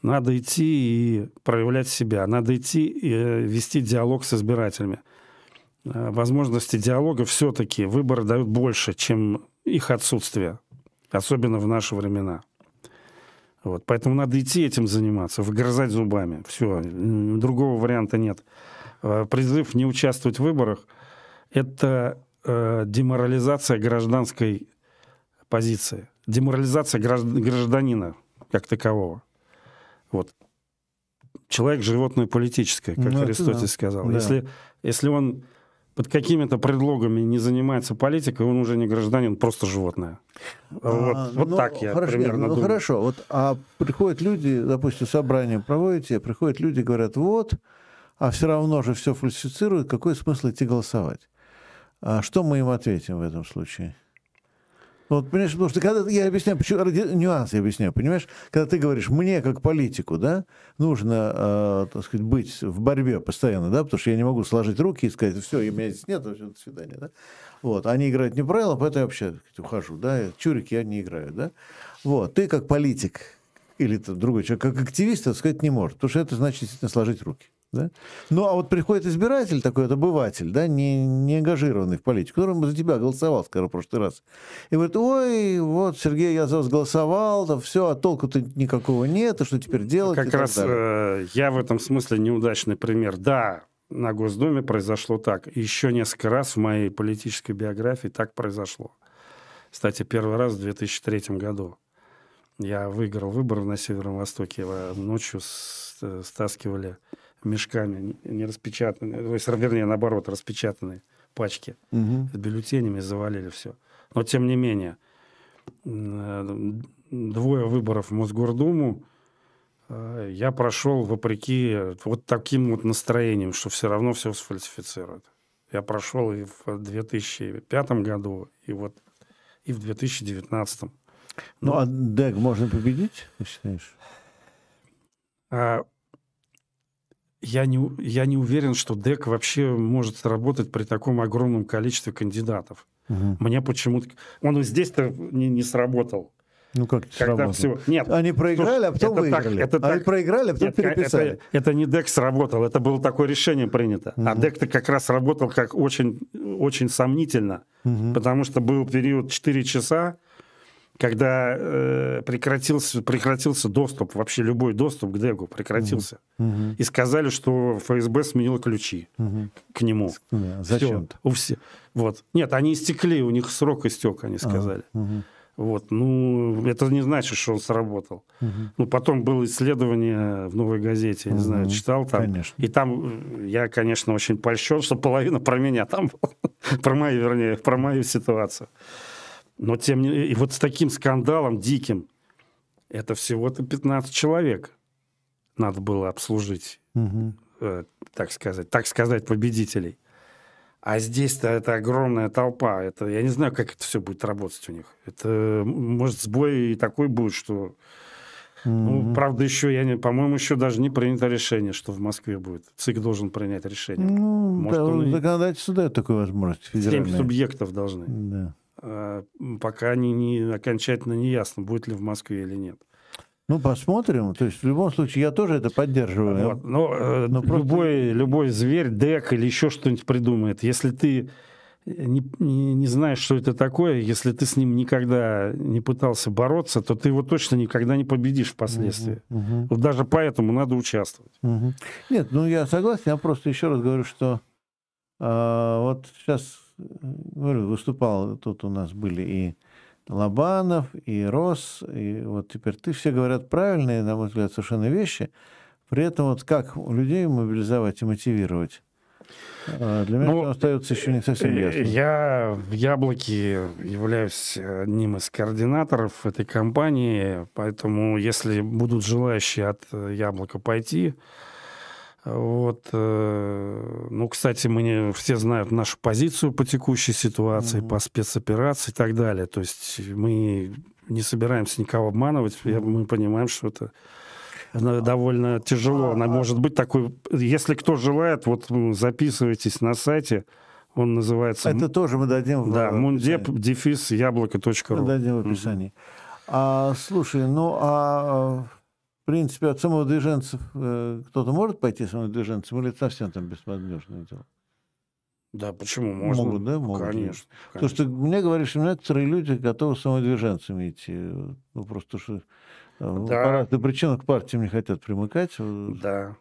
Надо идти и проявлять себя. Надо идти и э, вести диалог с избирателями. Э, возможности диалога все-таки выборы дают больше, чем их отсутствие. Особенно в наши времена. Вот, поэтому надо идти этим заниматься, выгрызать зубами. Все, другого варианта нет. Э, призыв не участвовать в выборах – это э, деморализация гражданской позиции, деморализация гражданина как такового. Вот. Человек – животное политическое, как ну, Аристотель да. сказал. Да. Если, если он под какими-то предлогами не занимается политикой, он уже не гражданин, просто животное. А, вот, вот ну, так я хорошо, примерно ну, думаю. Хорошо, вот, а приходят люди, допустим, собрание проводите, приходят люди, говорят, вот, а все равно же все фальсифицируют, какой смысл идти голосовать? А что мы им ответим в этом случае? Вот, понимаешь, потому что когда я объясняю, почему, нюансы я объясняю, понимаешь, когда ты говоришь, мне как политику, да, нужно, э, так сказать, быть в борьбе постоянно, да, потому что я не могу сложить руки и сказать, все, и меня здесь нет, все, до свидания, да. Вот, они играют не правила, поэтому я вообще сказать, ухожу, да, чурик я не играю, да. Вот, ты как политик или другой человек, как активист, это сказать не может, потому что это значит действительно сложить руки. Да? Ну, а вот приходит избиратель такой, вот обыватель, да, не, не ангажированный в политику, который за тебя голосовал, скажем, в прошлый раз. И говорит, ой, вот, Сергей, я за вас голосовал, да все, а толку-то никакого нет, а что теперь делать? Как раз э, я в этом смысле неудачный пример. Да, на Госдуме произошло так. Еще несколько раз в моей политической биографии так произошло. Кстати, первый раз в 2003 году. Я выиграл выборы на Северном Востоке. Ночью э, стаскивали мешками, не распечатанные, то есть, вернее, наоборот, распечатанные пачки угу. с бюллетенями, завалили все. Но, тем не менее, двое выборов в Мосгордуму э, я прошел вопреки вот таким вот настроением, что все равно все сфальсифицируют. Я прошел и в 2005 году, и вот и в 2019. Ну, ну а ДЭГ можно победить, ты считаешь? А, я не, я не уверен, что ДЭК вообще может сработать при таком огромном количестве кандидатов. Угу. Мне почему-то... Он здесь-то не, не сработал. Ну как Когда все... Нет. Они проиграли, а потом это выиграли. Так, это Они так... проиграли, а потом Нет, переписали. Это, это не ДЭК сработал, это было такое решение принято. Угу. А ДЭК-то как раз работал как очень, очень сомнительно, угу. потому что был период 4 часа, когда э, прекратился, прекратился доступ, вообще любой доступ к Дегу прекратился. Угу. И сказали, что ФСБ сменило ключи угу. к нему. Зачем? У все. Вот. Нет, они истекли, у них срок истек, они сказали. А, угу. Вот, ну, это не значит, что он сработал. Угу. Ну, потом было исследование в «Новой газете», я не угу. знаю, читал там. Конечно. И там я, конечно, очень польщен, что половина про меня там была. про мою, вернее, про мою ситуацию. Но тем не и вот с таким скандалом диким, это всего-то 15 человек надо было обслужить, угу. э, так сказать, так сказать, победителей. А здесь-то это огромная толпа. Это, я не знаю, как это все будет работать у них. Это, может, сбой такой будет, что... Ну, правда, еще, я не, по-моему, еще даже не принято решение, что в Москве будет. ЦИК должен принять решение. Ну, Может, да, он и- законодательство дает такую возможность. Семь федеральное. субъектов должны. Да. А, пока не, не окончательно не ясно, будет ли в Москве или нет. Ну, посмотрим. То есть, в любом случае, я тоже это поддерживаю. Вот. Но, э, Но просто- любой, любой зверь, дек или еще что-нибудь придумает. Если ты не, не- не знаешь, что это такое, если ты с ним никогда не пытался бороться, то ты его точно никогда не победишь впоследствии. Мгм. Вот даже поэтому надо участвовать. Мгм. Нет, ну я согласен, я просто еще раз говорю, что а, вот сейчас, э, говорю, выступал, тут у нас были и Лобанов, и Рос, и вот теперь ты, все говорят правильные, на мой взгляд, совершенно вещи, при этом вот как людей мобилизовать и мотивировать, а, для меня Ну, остается еще не совсем Э, ясно. Я в Яблоке являюсь одним из координаторов этой компании, поэтому если будут желающие от Яблока пойти, вот, э, ну, кстати, мы не, все знают нашу позицию по текущей ситуации, Мгм. по спецоперации и так далее. То есть мы не собираемся никого обманывать, Я- мы понимаем, что это э, довольно тяжело. Она может быть такой... Если кто желает, вот м, записывайтесь на сайте. Он называется... Это тоже мы дадим в Да, мундеп, дефис, Мы яблоко.ру. дадим в описании. А, слушай, ну а принципе от самовыдвиженцев э, кто-то может пойти самовыдвиженцем или это совсем там бесполезное дело? Да, почему? Можно. Могут, да? Могут. Конечно. Потому что мне говоришь, что некоторые люди готовы самовыдвиженцами идти. Ну, просто что э, Да. по разным причинам к партиям не хотят примыкать. Да.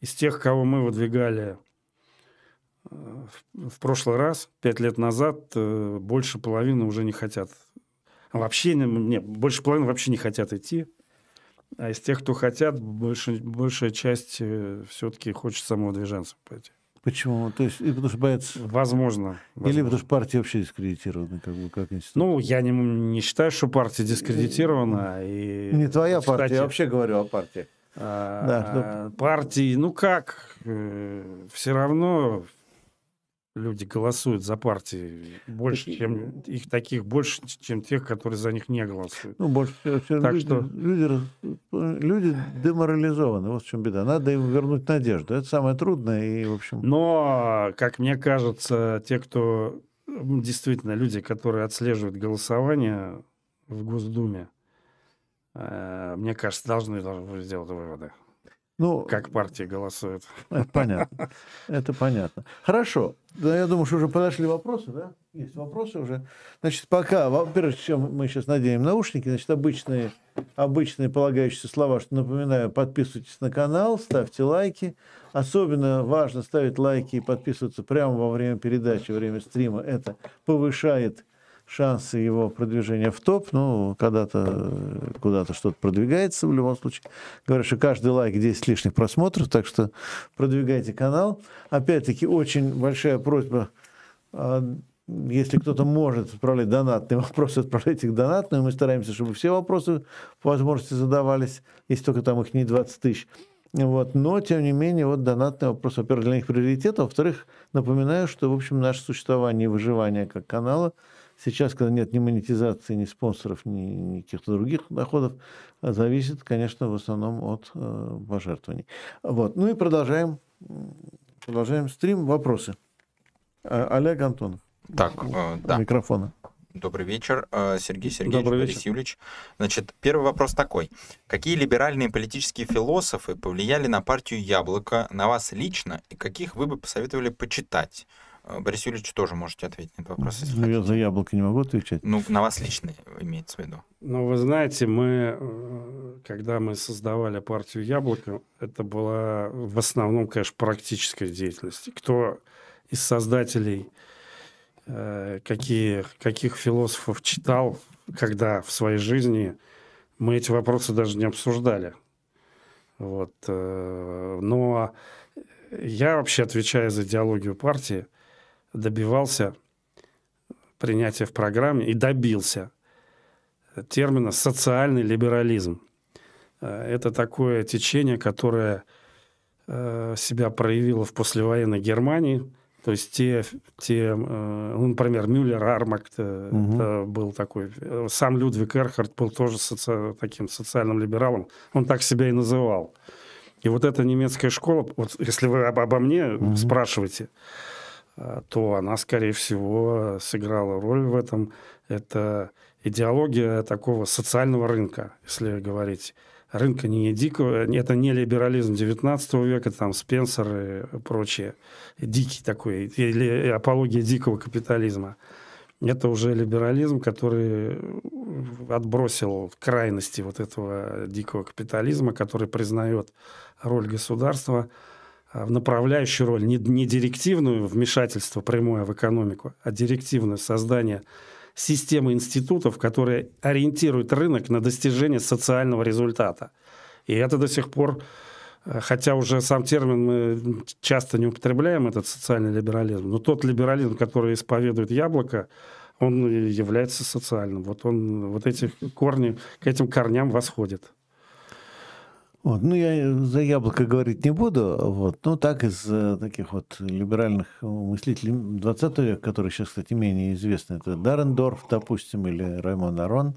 Из тех, кого мы выдвигали э, в, прошлый раз, пять лет назад, больше половины уже не хотят. Вообще, не, больше половины вообще не хотят идти. А из тех, кто хотят, больше, большая часть все-таки хочет самовыдвиженцем пойти. Почему? То есть, и потому что боятся... Возможно. Или возможно. потому что партии вообще дискредитированы, как бы, как институт. Ну, я не, не считаю, что партия дискредитирована. И, не твоя кстати, партия, я вообще говорю о партии. а, Да, партии, ну как, все равно люди голосуют за партии больше, Такие- чем их таких больше, чем тех, которые за них не голосуют. Ну, больше всего, Так люди, что- люди, люди деморализованы. Вот в чем беда. Надо им вернуть надежду. Это самое трудное. И, в общем, Но, как мне кажется, те, кто действительно люди, которые отслеживают голосование в Госдуме, э, мне кажется, должны, должны сделать выводы, ну, как партии голосуют. это понятно. Это понятно. Хорошо. Да, я думаю, что уже подошли вопросы, да? Есть вопросы уже. Значит, пока, во- прежде чем мы сейчас наденем наушники, значит, обычные, обычные полагающиеся слова, что напоминаю, подписывайтесь на канал, ставьте лайки. Особенно важно ставить лайки и подписываться прямо во время передачи, во время стрима. Это повышает шансы его продвижения в топ. Ну, когда-то куда-то что-то продвигается в любом случае. Говорят, что каждый лайк 10 лишних просмотров, так что продвигайте канал. Опять-таки, очень большая просьба, а, если кто-то может отправлять донатные вопросы, отправляйте их донатные. Мы стараемся, чтобы все вопросы по возможности задавались, если только там их не 20 тысяч. Вот. Но, тем не менее, вот донатный вопрос, во-первых, для них приоритет, а во-вторых, напоминаю, что, в общем, наше существование и выживание как канала сейчас, когда нет ни монетизации, ни спонсоров, ни, ни каких-то других доходов, а зависит, конечно, в основном от э, пожертвований. Вот. Ну и продолжаем, продолжаем стрим. Вопросы. А, Олег Антонов, Так, э, да. микрофона. Добрый вечер, э, Сергей Сергеевич, Добрый Борис вечер. Юрьевич. Значит, первый вопрос такой. Какие либеральные политические философы повлияли на партию «Яблоко», на вас лично, и каких вы бы посоветовали почитать? Э, Борис Юрьевич тоже можете ответить на этот вопрос, если Ну, я хотите. за яблоко не могу отвечать. Ну, на вас лично имеется в виду. Ну, вы знаете, мы, э, когда мы создавали партию «Яблоко», это была в основном, конечно, практическая деятельность. Кто из создателей э, какие, каких философов читал, когда в своей жизни, мы эти вопросы даже не обсуждали. Вот. Но я вообще, отвечая за идеологию партии, добивался принятия в программе и добился термина «социальный либерализм». Э, Это такое течение, которое э, себя проявило в послевоенной Германии. То есть те, те ну, например, Мюллер, Армак, угу. был такой... Сам Людвиг Эрхард был тоже соци... таким социальным либералом. Он так себя и называл. И вот эта немецкая школа, вот если вы об, обо мне угу. спрашиваете, то она, скорее всего, сыграла роль в этом. Это идеология такого социального рынка, если говорить рынка не дикого, это не либерализм 19 века, там Спенсер и прочее, дикий такой, или апология дикого капитализма. Это уже либерализм, который отбросил крайности вот этого дикого капитализма, который признает роль государства в направляющую роль, не, не директивную вмешательство прямое в экономику, а директивное создание системы институтов, которые ориентируют рынок на достижение социального результата. И это до сих пор, э, хотя уже сам термин мы часто не употребляем, этот социальный либерализм, но тот либерализм, который исповедует яблоко, он является социальным. Вот он, вот эти корни к этим корням восходит. Вот. Ну, я за яблоко говорить не буду. Вот. Ну, так из э, таких вот либеральных мыслителей 20 века, которые сейчас, кстати, менее известны, это Дарендорф, допустим, или Раймон Арон,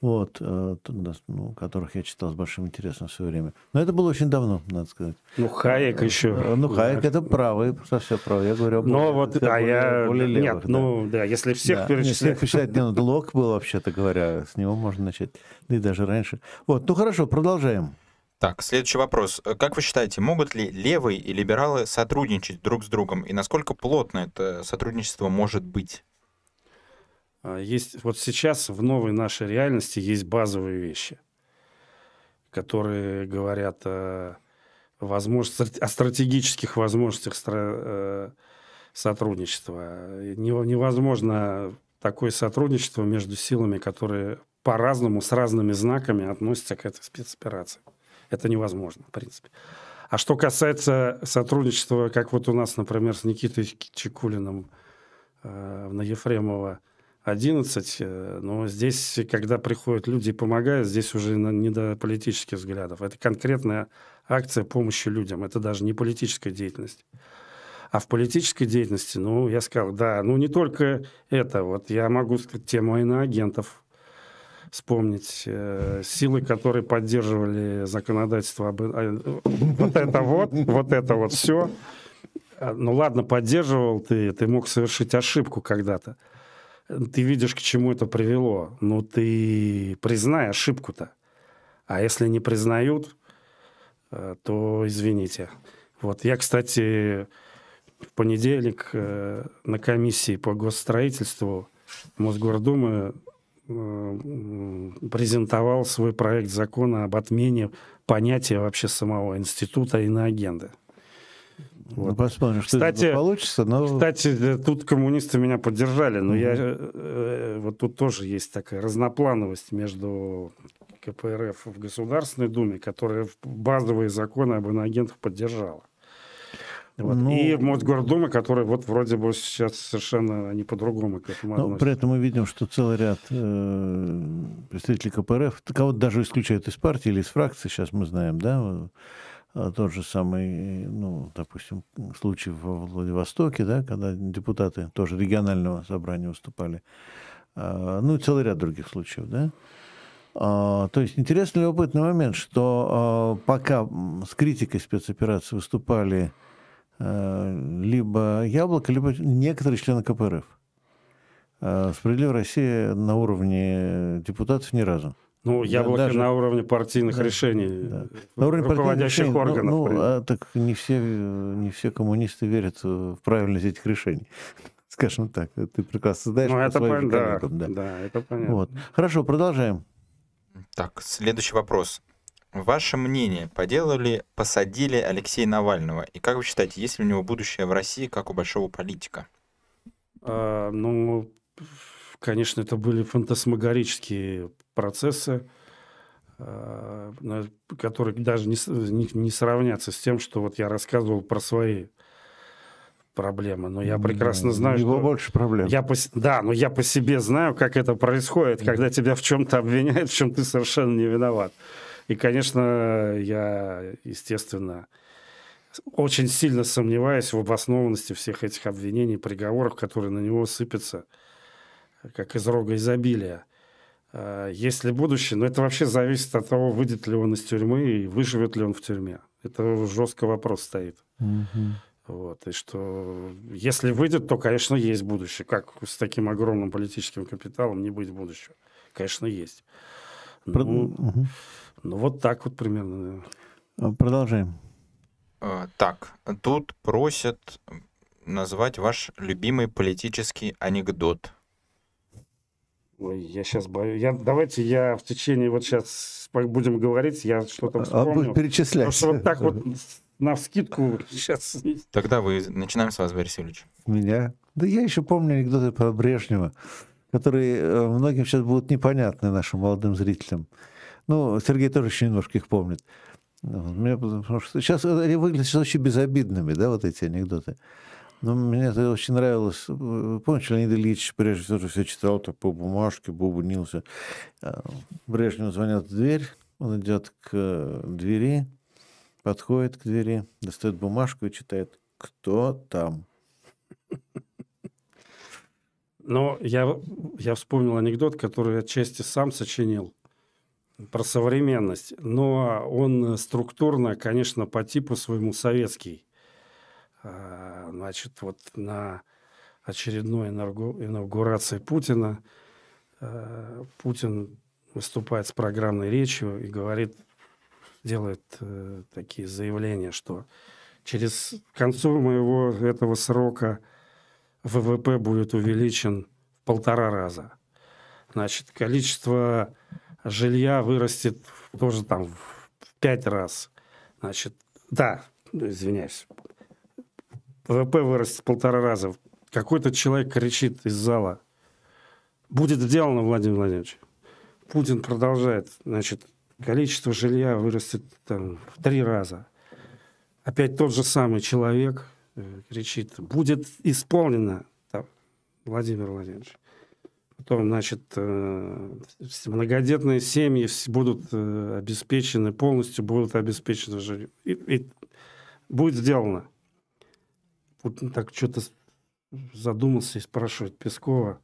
вот, э, ну, которых я читал с большим интересом в свое время. Но это было очень давно, надо сказать. Ну, Хайек еще. Э, ну, Хайек это правый, совсем правый. Я говорю Но вот, а более, я... Более левых, Нет, да. ну, да, если всех да. перечислять... Всех перечислять, не, ну, Лок был, вообще-то говоря, с него можно начать, да и даже раньше. Вот, ну, хорошо, продолжаем. Так, следующий вопрос. Э, как вы считаете, могут ли левые и либералы сотрудничать друг с другом? И насколько плотно это сотрудничество может быть? А, есть, вот сейчас в новой нашей реальности есть базовые вещи, которые говорят о, возможности, о стратегических возможностях э, сотрудничества. Невозможно такое сотрудничество между силами, которые по-разному, с разными знаками относятся к этой спецоперации. Это невозможно, в принципе. А что касается сотрудничества, как вот у нас, например, с Никитой Чекулиным э, на Ефремова 11, э, но здесь, когда приходят люди и помогают, здесь уже не до политических взглядов. Это конкретная акция помощи людям. Это даже не политическая деятельность. А в политической деятельности, ну, я сказал, да, ну, не только это. Вот я могу сказать тему иноагентов вспомнить э, силы, которые поддерживали законодательство. Об, э, вот это вот, вот это вот все. А, ну ладно, поддерживал ты, ты мог совершить ошибку когда-то. Ты видишь, к чему это привело. Ну ты признай ошибку-то. А если не признают, э, то извините. Вот я, кстати, в понедельник э, на комиссии по госстроительству Мосгордумы Э, презентовал свой проект закона об отмене понятия вообще самого института иноагенды. Ну, вот. Ну, посмотрим, что кстати, получится. Но... Кстати, тут коммунисты меня поддержали, но угу. я э, вот тут тоже есть такая разноплановость между КПРФ в Государственной Думе, которая базовые законы об иноагентах поддержала. Вот. Ну, и Мосгордума, который вот вроде бы сейчас совершенно не по-другому к этому относится. При этом мы видим, что целый ряд э, представителей КПРФ, кого-то даже исключают из партии или из фракции, сейчас мы знаем, да, а тот же самый, ну, допустим, случай во Владивостоке, да, когда депутаты тоже регионального собрания выступали, а, ну и целый ряд других случаев, да. А, то есть интересный любопытный момент, что а, пока с критикой спецоперации выступали Э, либо Яблоко, либо некоторые члены КПРФ. Э, Справедливая Россия на уровне депутатов ни разу. Ну, яблоко даже, на уровне партийных да, решений, да. на уровне руководящих решений, органов. Ну, ну а, так не все, не все коммунисты верят в правильность этих решений. Скажем так, ты прекрасно знаешь. Ну, это понятно, да, да. да, это понятно. Вот. Хорошо, продолжаем. Так, следующий вопрос. Ваше мнение, по делу ли посадили Алексея Навального? И как вы считаете, есть ли у него будущее в России, как у большого политика? А, ну, конечно, это были фантасмагорические процессы, а, которые даже не, не, не сравнятся с тем, что вот я рассказывал про свои проблемы. Но я прекрасно знаю, Его что... больше проблем. Я по... Да, но я по себе знаю, как это происходит, когда тебя в чем-то обвиняют, в чем ты совершенно не виноват. И, конечно, я, естественно, очень сильно сомневаюсь в обоснованности всех этих обвинений, приговоров, которые на него сыпятся, как из рога изобилия. А, есть ли будущее? Но это вообще зависит от того, выйдет ли он из тюрьмы и выживет ли он в тюрьме. Это жесткий вопрос стоит. Мгм. Вот, и что если выйдет, то, конечно, есть будущее. Как с таким огромным политическим капиталом не быть будущего? Конечно, есть. Про- Ну, мгм. Ну, вот так вот примерно. А, Продолжаем. Э, Так, тут просят назвать ваш любимый политический анекдот. Ой, я сейчас боюсь. Я, давайте я в течение вот сейчас будем говорить, я что-то А вспомню. будешь перечислять. Потому что вот так вот на вскидку сейчас... Тогда вы начинаем с вас, Борис Юрьевич. Меня? Да я еще помню анекдоты про Брежнева, которые э, многим сейчас будут непонятны нашим молодым зрителям. Ну, Сергей тоже еще немножко их помнит. Ну, мне потому что сейчас они выглядят очень безобидными, да, вот эти анекдоты. Но мне это очень нравилось. Э, Помните, Леонид Ильич прежде тоже все читал так по бумажке, бубнился. А Брежневу звонят в дверь, он идет к двери, подходит к двери, достает бумажку и читает «Кто там?». Но я, я вспомнил анекдот, который отчасти сам сочинил про современность. Но он структурно, конечно, по типу своему советский. А, Значит, вот на очередной инаугу- инаугурации Путина э, Путин выступает с программной речью и говорит, делает э, такие заявления, что через концу моего этого срока ВВП будет увеличен в полтора раза. Значит, количество жилья вырастет тоже там в пять раз. Значит, да, извиняюсь. ВВП вырастет в полтора раза. Какой-то человек кричит из зала. Будет сделано, Владимир Владимирович. Путин продолжает. Значит, количество жилья вырастет там, в три раза. Опять тот же самый человек э, кричит. Будет исполнено, там, Владимир Владимирович. Потом, значит, э, многодетные семьи будут э, обеспечены, полностью будут обеспечены жильем. И, и будет сделано. Путин так что-то задумался и спрашивает Пескова.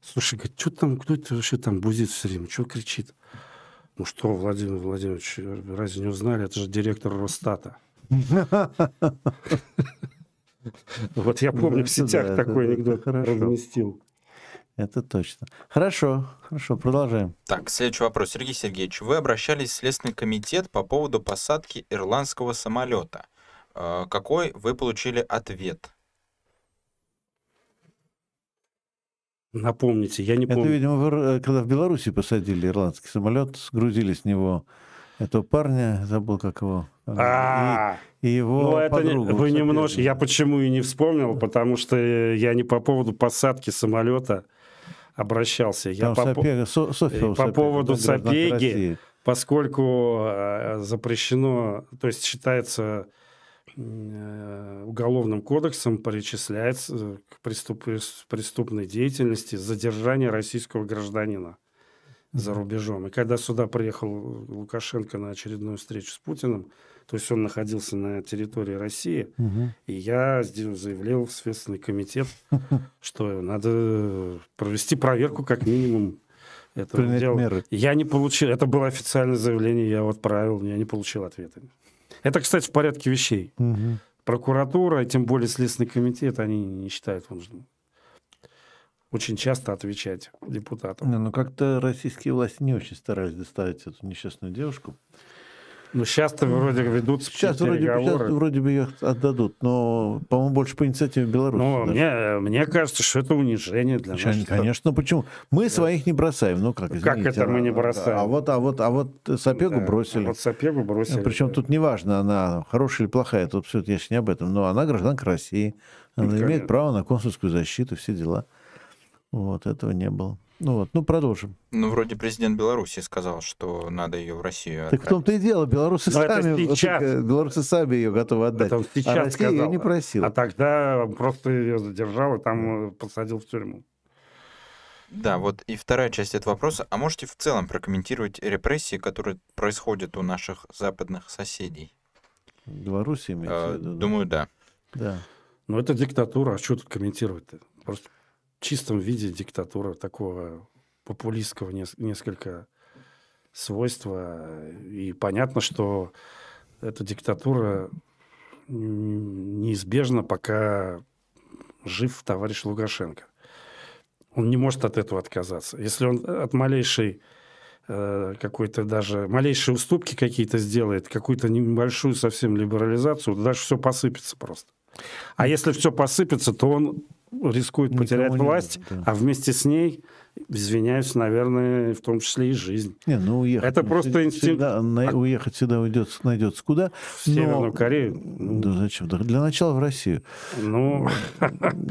Слушай, говорит, что там, кто это вообще там бузит все время, что кричит? Ну что, Владимир Владимирович, разве не узнали? Это же директор Росстата. Вот я помню, в сетях такой анекдот разместил. Это точно. Хорошо, хорошо, продолжаем. Так, следующий вопрос. Сергей Сергеевич, вы обращались в Следственный комитет по поводу посадки ирландского самолета. Э, Какой вы получили ответ? Напомните, я не Это, помню. видимо, в Ир- э, когда в Беларуси посадили ирландский самолет, сгрузили с него этого парня, забыл, как его. фамилия, А, И, и его ну это не- подругу. вы немножко... Я почему и не вспомнил, потому что я не по поводу посадки самолета обращался. Я Там по, Сапега, Со- Софья и по Сапега, поводу Сапеги, поскольку э, запрещено, то есть считается э, уголовным кодексом, причисляется к преступ- преступной деятельности задержание российского гражданина за рубежом. И когда сюда приехал Лукашенко на очередную встречу с Путиным, то есть он находился на территории России, Мгм. и я заявил в Следственный комитет, что надо провести проверку как минимум этого Принять дела. меры. Я не получил, это было официальное заявление, я отправил, я не получил ответа. Это, кстати, в порядке вещей. Мгм. Прокуратура, и тем более Следственный комитет, они не считают нужным очень часто отвечать депутатам. Ну, как-то российские власти не очень старались доставить эту несчастную девушку. Но сейчас-то вроде ведут Сейчас вроде, переговоры. сейчас вроде бы ее отдадут, но, по-моему, больше по инициативе Беларуси. Даже. мне, мне кажется, что это унижение для Конечно, нас. конечно, почему? Мы своих не бросаем, ну как, Как извините, это мы не а- бросаем? А вот, а вот, а вот Сапегу Да, бросили. Вот Сапегу бросили. Причем тут неважно, она хорошая или плохая, тут все, я же не об этом, но она гражданка России, она Ну, имеет конечно. право на консульскую защиту, все дела. Вот, этого не было. Ну вот, ну продолжим. Ну, вроде президент Беларуси сказал, что надо ее в Россию Так в отправить. том-то и дело, белорусы Но это сами, вот сейчас. так, белорусы сами ее готовы отдать. Это он а сейчас Россия ее сказал. не просила. А тогда просто ее задержал и там э, посадил в тюрьму. Да, вот и вторая часть этого вопроса. А можете в целом прокомментировать репрессии, которые происходят у наших западных соседей? Беларуси имеется Э, в виду? Думаю, да. Да. Ну, это диктатура, а что тут комментировать-то? Просто чистом виде диктатура такого популистского нес- несколько свойства. И понятно, что эта диктатура неизбежна, пока жив товарищ Лукашенко. Он не может от этого отказаться. Если он от малейшей э, какой-то даже малейшие уступки какие-то сделает, какую-то небольшую совсем либерализацию, дальше все посыпется просто. А если все посыпется, то он рискует Никому потерять не власть, надо, да. а вместе с ней, извиняюсь, наверное, в том числе и жизнь. Не, ну уехать. Это ну, просто инстинкт. всегда на- уехать всегда уйдется, найдется куда. В Северную Но- Корею. Да зачем? Для начала в Россию. Ну,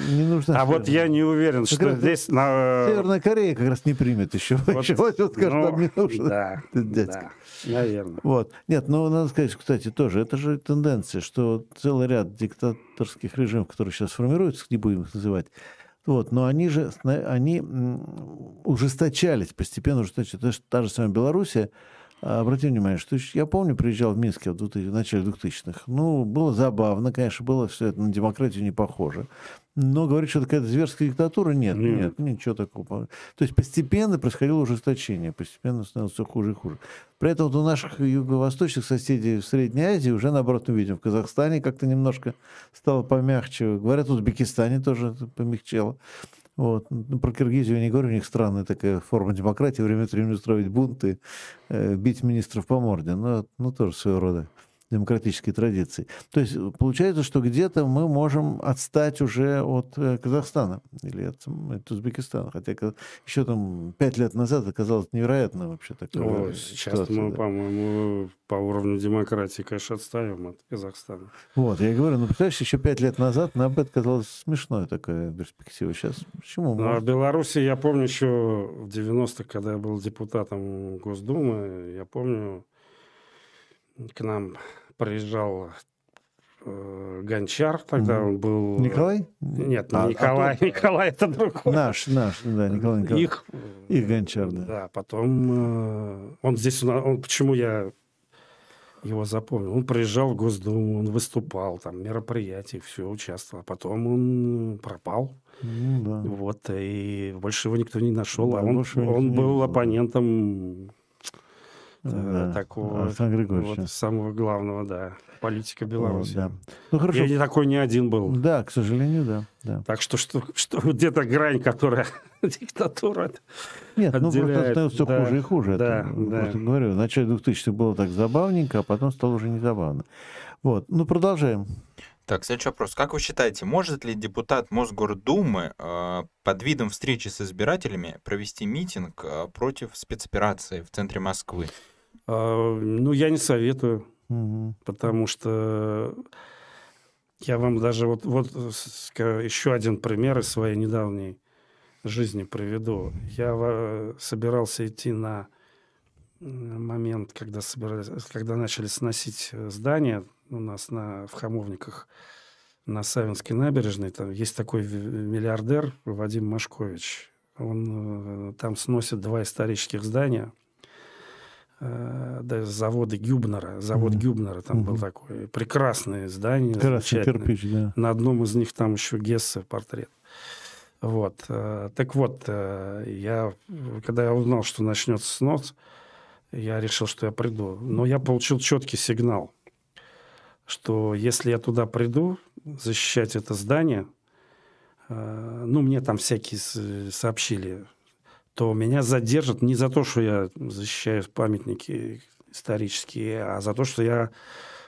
Не нужно. а вот я не уверен, что раз здесь на... Северная Корея как раз не примет еще. Вот, Еще возьмет, скажет, ну, не нужно. Да, да, наверное. Вот. Нет, ну, надо сказать, кстати, тоже, это же тенденция, что целый ряд диктаторских режимов, которые сейчас формируются, не будем их называть, вот, но они же, они ужесточались, постепенно ужесточались. То есть та же самая Белоруссия, а, обрати внимание, что я помню, приезжал в Минске в, 2000 в начале 2000-х. Ну, было забавно, конечно, было все это на демократию не похоже. Но говорить, что это какая-то зверская диктатура, нет, Нет. нет, ничего такого. То есть постепенно происходило ужесточение, постепенно становилось все хуже и хуже. При этом вот у наших юго-восточных соседей в Средней Азии уже, наоборот, мы видим, в Казахстане как-то немножко стало помягче. Говорят, в Узбекистане тоже помягчело. Вот. Ну, про Киргизию я не говорю, у них странная такая форма демократии, время от времени устроить бунты, э, бить министров по морде. Ну, ну, тоже своего рода демократические традиции. То есть э, получается, что где-то мы можем отстать уже от э, Казахстана или от, от Узбекистана. Хотя еще там пять лет назад оказалось невероятно вообще такое. О, сейчас мы, по-моему, по уровню демократии, конечно, отстаем от Казахстана. Вот, я говорю, ну, представляешь, еще пять лет назад нам бы это казалось смешной такая перспектива. Сейчас почему? Ну, а в Может, Беларуси, я помню еще в 90-х, когда я был депутатом Госдумы, я помню, к нам приезжал э, Гончар, тогда Мгм. он был... Николай? Нет, не А- а Николай, Николай это другой. Наш, наш, да, Николай Николаевич. Их, Их Гончар, да. Да, потом э, он здесь, у нас- он, почему я его запомнил? Он приезжал в Госдуму, он выступал, там мероприятия, все участвовал. А потом он пропал. Ну, да. Вот, и больше его никто не нашел. Да, а он, он был оппонентом э, Да, такого Александра Григорьевича. вот, самого главного, да, политика Вот, Беларуси. да. Ну, хорошо. Я не такой не один был. Да, к сожалению, да. да. Так что, что, что где-то грань, которая диктатура. Нет, ну просто отделяет, становится все да, хуже и хуже. да, Это, да. Просто говорю, в начале 2000-х было так забавненько, а потом стало уже не забавно. Вот, ну продолжаем. Так, следующий вопрос. Как вы считаете, может ли депутат Мосгордумы э, под видом встречи с избирателями провести митинг э, против спецоперации в центре Москвы? А, ну, я не советую. Мгм. потому что я вам даже вот, вот еще один пример из своей недавней жизни приведу. Я собирался идти на момент, когда, собирались, когда начали сносить э, здание у нас на, в Хамовниках на Савинской набережной. Там есть такой миллиардер Вадим Машкович. Он э, там сносит два исторических здания да, завода Гюбнера. Завод Мгм. Гюбнера там был Мгм. такой. Прекрасное здание. Красный кирпич, да. На одном из них там еще Гессе портрет. Вот. э, Так вот, э, я, когда я узнал, что начнется снос, я решил, что я приду. Но я получил четкий сигнал, что если я туда приду защищать это здание, э, ну, мне там всякие сообщили, то меня задержат не за то, что я защищаю памятники исторические, а за то, что я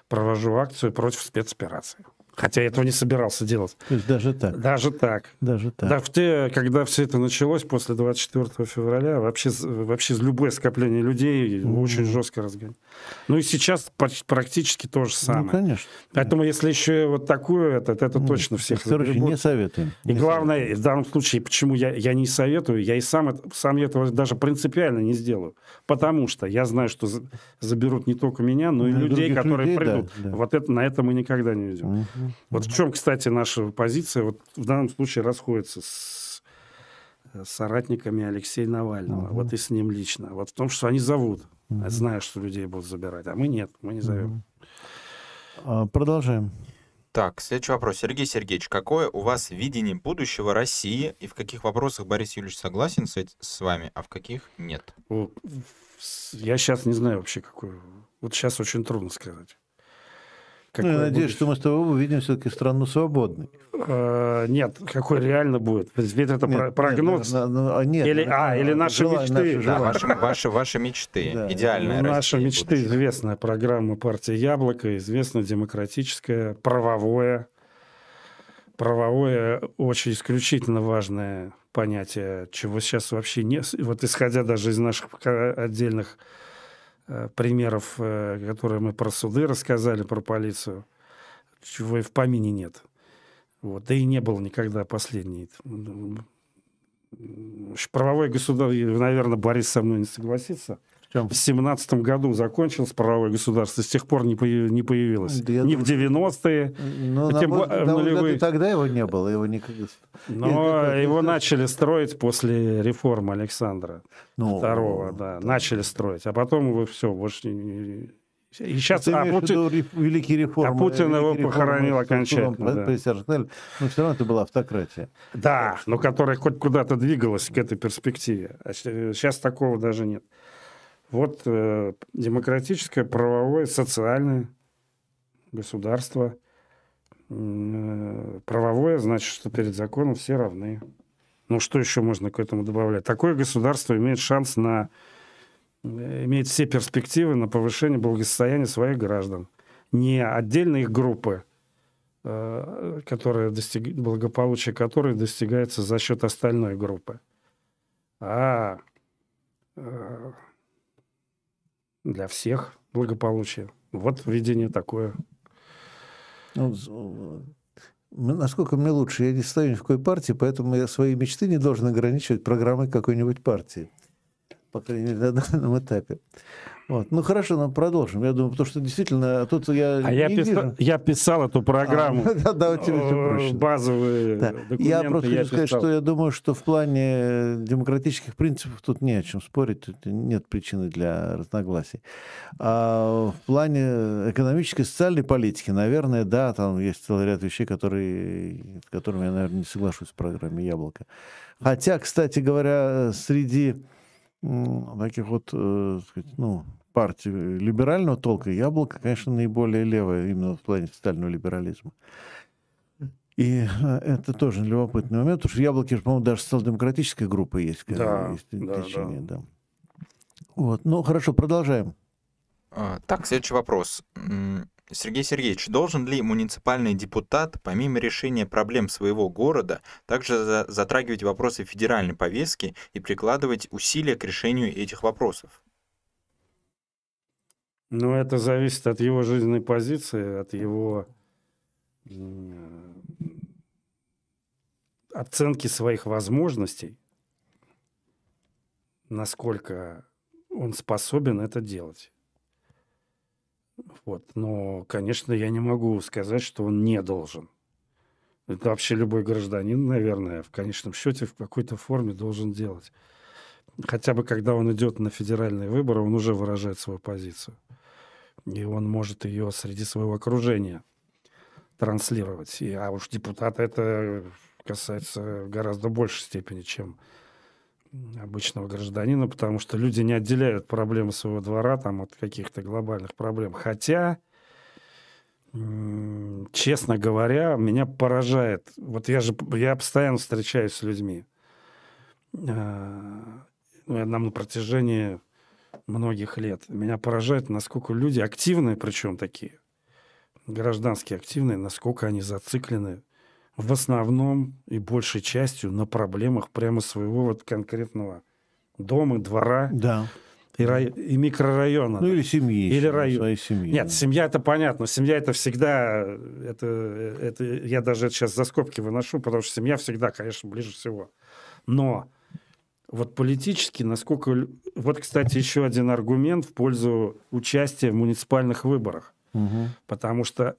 провожу акцию против спецоперации. Хотя я этого не собирался делать. То есть даже так. Даже так. Даже так. Да, в те, когда все это началось после 24 февраля, вообще, вообще любое скопление людей Мгм. очень жестко разгоняли. Ну и сейчас практически то же Ну, самое. конечно. Поэтому если еще вот такое, это, это Ну, точно всех Короче, загребут. не советуем. И Не главное, в данном случае, почему я, я не советую, я и сам, сам этого даже принципиально не сделаю. Потому что я знаю, что за- заберут не только меня, но и Ну, и людей, которые людей, да, придут. да. Вот это, на это мы никогда не идем. Вот в чем, кстати, наша позиция вот в данном случае расходится с соратниками Алексея Навального, Мгм. вот и с ним лично. Вот в том, что они зовут, Мгм. зная, что людей будут забирать, а мы нет, мы не зовем. Мгм. А, Продолжаем. Так, следующий вопрос. Сергей Сергеевич, какое у вас видение будущего России и в каких вопросах Борис Юрьевич согласен с, с вами, а в каких нет? Я сейчас не знаю вообще, какой. Вот сейчас очень трудно сказать. Ну, я надеюсь, будет. что мы с тобой увидим все-таки страну свободной. Э, Нет, какой реально будет. Ведь это Нет, про- нет, прогноз. на- на- а, нет, Или- а, или наши желание, мечты. наши Да, ваши, ваши, ваши мечты. Да. Идеальная Ну, Наша Россия мечты, будущего. известная программа партии «Яблоко», известно демократическое, правовое. Правовое очень исключительно важное понятие, чего сейчас вообще нет. Вот исходя даже из наших отдельных примеров, э, которые мы про суды рассказали, про полицию, чего и в помине нет. Вот. Да и не было никогда последней. М, Правовое государство, наверное, Борис со мной не согласится. В семнадцатом году закончилось правовое государство, с тех пор не, появ- не появилось. Да Ни думаю, в 90-е, Ну, Тем более, нулевые. и тогда его не было, его никогда... но это- его это- начали строить после реформы Александра Ну, II, да, начали строить, а потом его все, больше не- не... И сейчас, Ты а, в Путин- реф- великие реформы. а Путин его реформы похоронил окончательно, да. присяжных снели, Но все равно это была автократия. Да, но которая хоть куда-то двигалась к этой перспективе. А сейчас такого даже нет. Вот э, демократическое, правовое, социальное государство. Э, правовое значит, что перед законом все равны. Ну, что еще можно к этому добавлять? Такое государство имеет шанс на... э, имеет все перспективы на повышение благосостояния своих граждан. Не отдельные их группы, э, которые достиг... благополучие которой достигается за счет остальной группы, а э, для всех благополучие. Вот видение такое. Ну, м, насколько мне лучше, я не стою ни в какой партии, поэтому я свои мечты не должен ограничивать программой какой-нибудь партии. По крайней мере, на данном этапе. Вот. Ну хорошо, ну продолжим. Я думаю, потому что действительно тут я А я, писал, я писал эту программу. А, да, да, у тебя. Базовые Да. документы Я просто хочу сказать, писал. что я думаю, что в плане демократических принципов тут не о чем спорить, тут нет причины для разногласий. А в плане экономической и социальной политики, наверное, да, там есть целый ряд вещей, которые, с которыми я, наверное, не соглашусь в программе «Яблоко». Хотя, кстати говоря, среди таких вот, э, так сказать, ну, партий либерального толка «Яблоко», конечно, наиболее левое именно в плане социального либерализма. И э, это тоже любопытный момент, потому что в «Яблоке», же, по-моему, даже социал-демократическая группа есть. э, Да, есть да, течение, да. Вот. Ну, хорошо, продолжаем. А, Так, следующий вопрос. Сергей Сергеевич, должен ли муниципальный депутат, помимо решения проблем своего города, также за- затрагивать вопросы федеральной повестки и прикладывать усилия к решению этих вопросов? Но это зависит от его жизненной позиции, от его оценки своих возможностей, насколько он способен это делать. Вот. Но, конечно, я не могу сказать, что он не должен. Это вообще любой гражданин, наверное, в конечном счете в какой-то форме должен делать. Хотя бы когда он идет на федеральные выборы, он уже выражает свою позицию. И он может ее среди своего окружения транслировать. И, а уж депутата это касается в гораздо большей степени, чем обычного гражданина, потому что люди не отделяют проблемы своего двора там, от каких-то глобальных проблем. Хотя, честно говоря, меня поражает. Вот я же я постоянно встречаюсь с людьми. А, ну, нам на протяжении многих лет. Меня поражает, насколько люди активные, причем такие, гражданские активные, насколько они зациклены в основном и большей частью на проблемах прямо своего вот конкретного дома, двора Да. и, рай- и микрорайона. Ну или семьи. Или район. Своей семьи. Нет, да. семья это понятно. Семья это всегда, это, это я даже это сейчас за скобки выношу, потому что семья всегда, конечно, ближе всего. Но вот политически, насколько... Вот, кстати, еще один аргумент в пользу участия в муниципальных выборах. Мгм. Потому что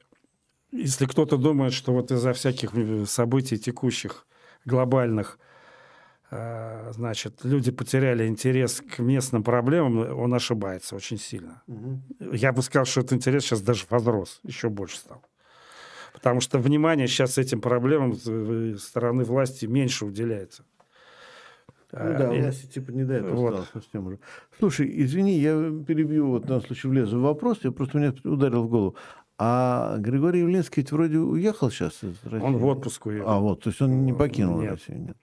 если кто-то думает, что вот из-за всяких э, событий текущих, глобальных, э, значит, люди потеряли интерес к местным проблемам, он ошибается очень сильно. Я бы сказал, что этот интерес сейчас даже возрос, еще больше стал. Потому что внимание сейчас этим проблемам со стороны власти меньше уделяется. Ну да, у И- нас типа не до этого вот. стало совсем уже. Слушай, извини, я перебью, вот на случай влезу в вопрос, я просто меня ударил в голову. А Григорий Явлинский ведь вроде уехал сейчас из России? Он в отпуск уехал. А, вот, то есть он не покинул Нет. Россию, нет.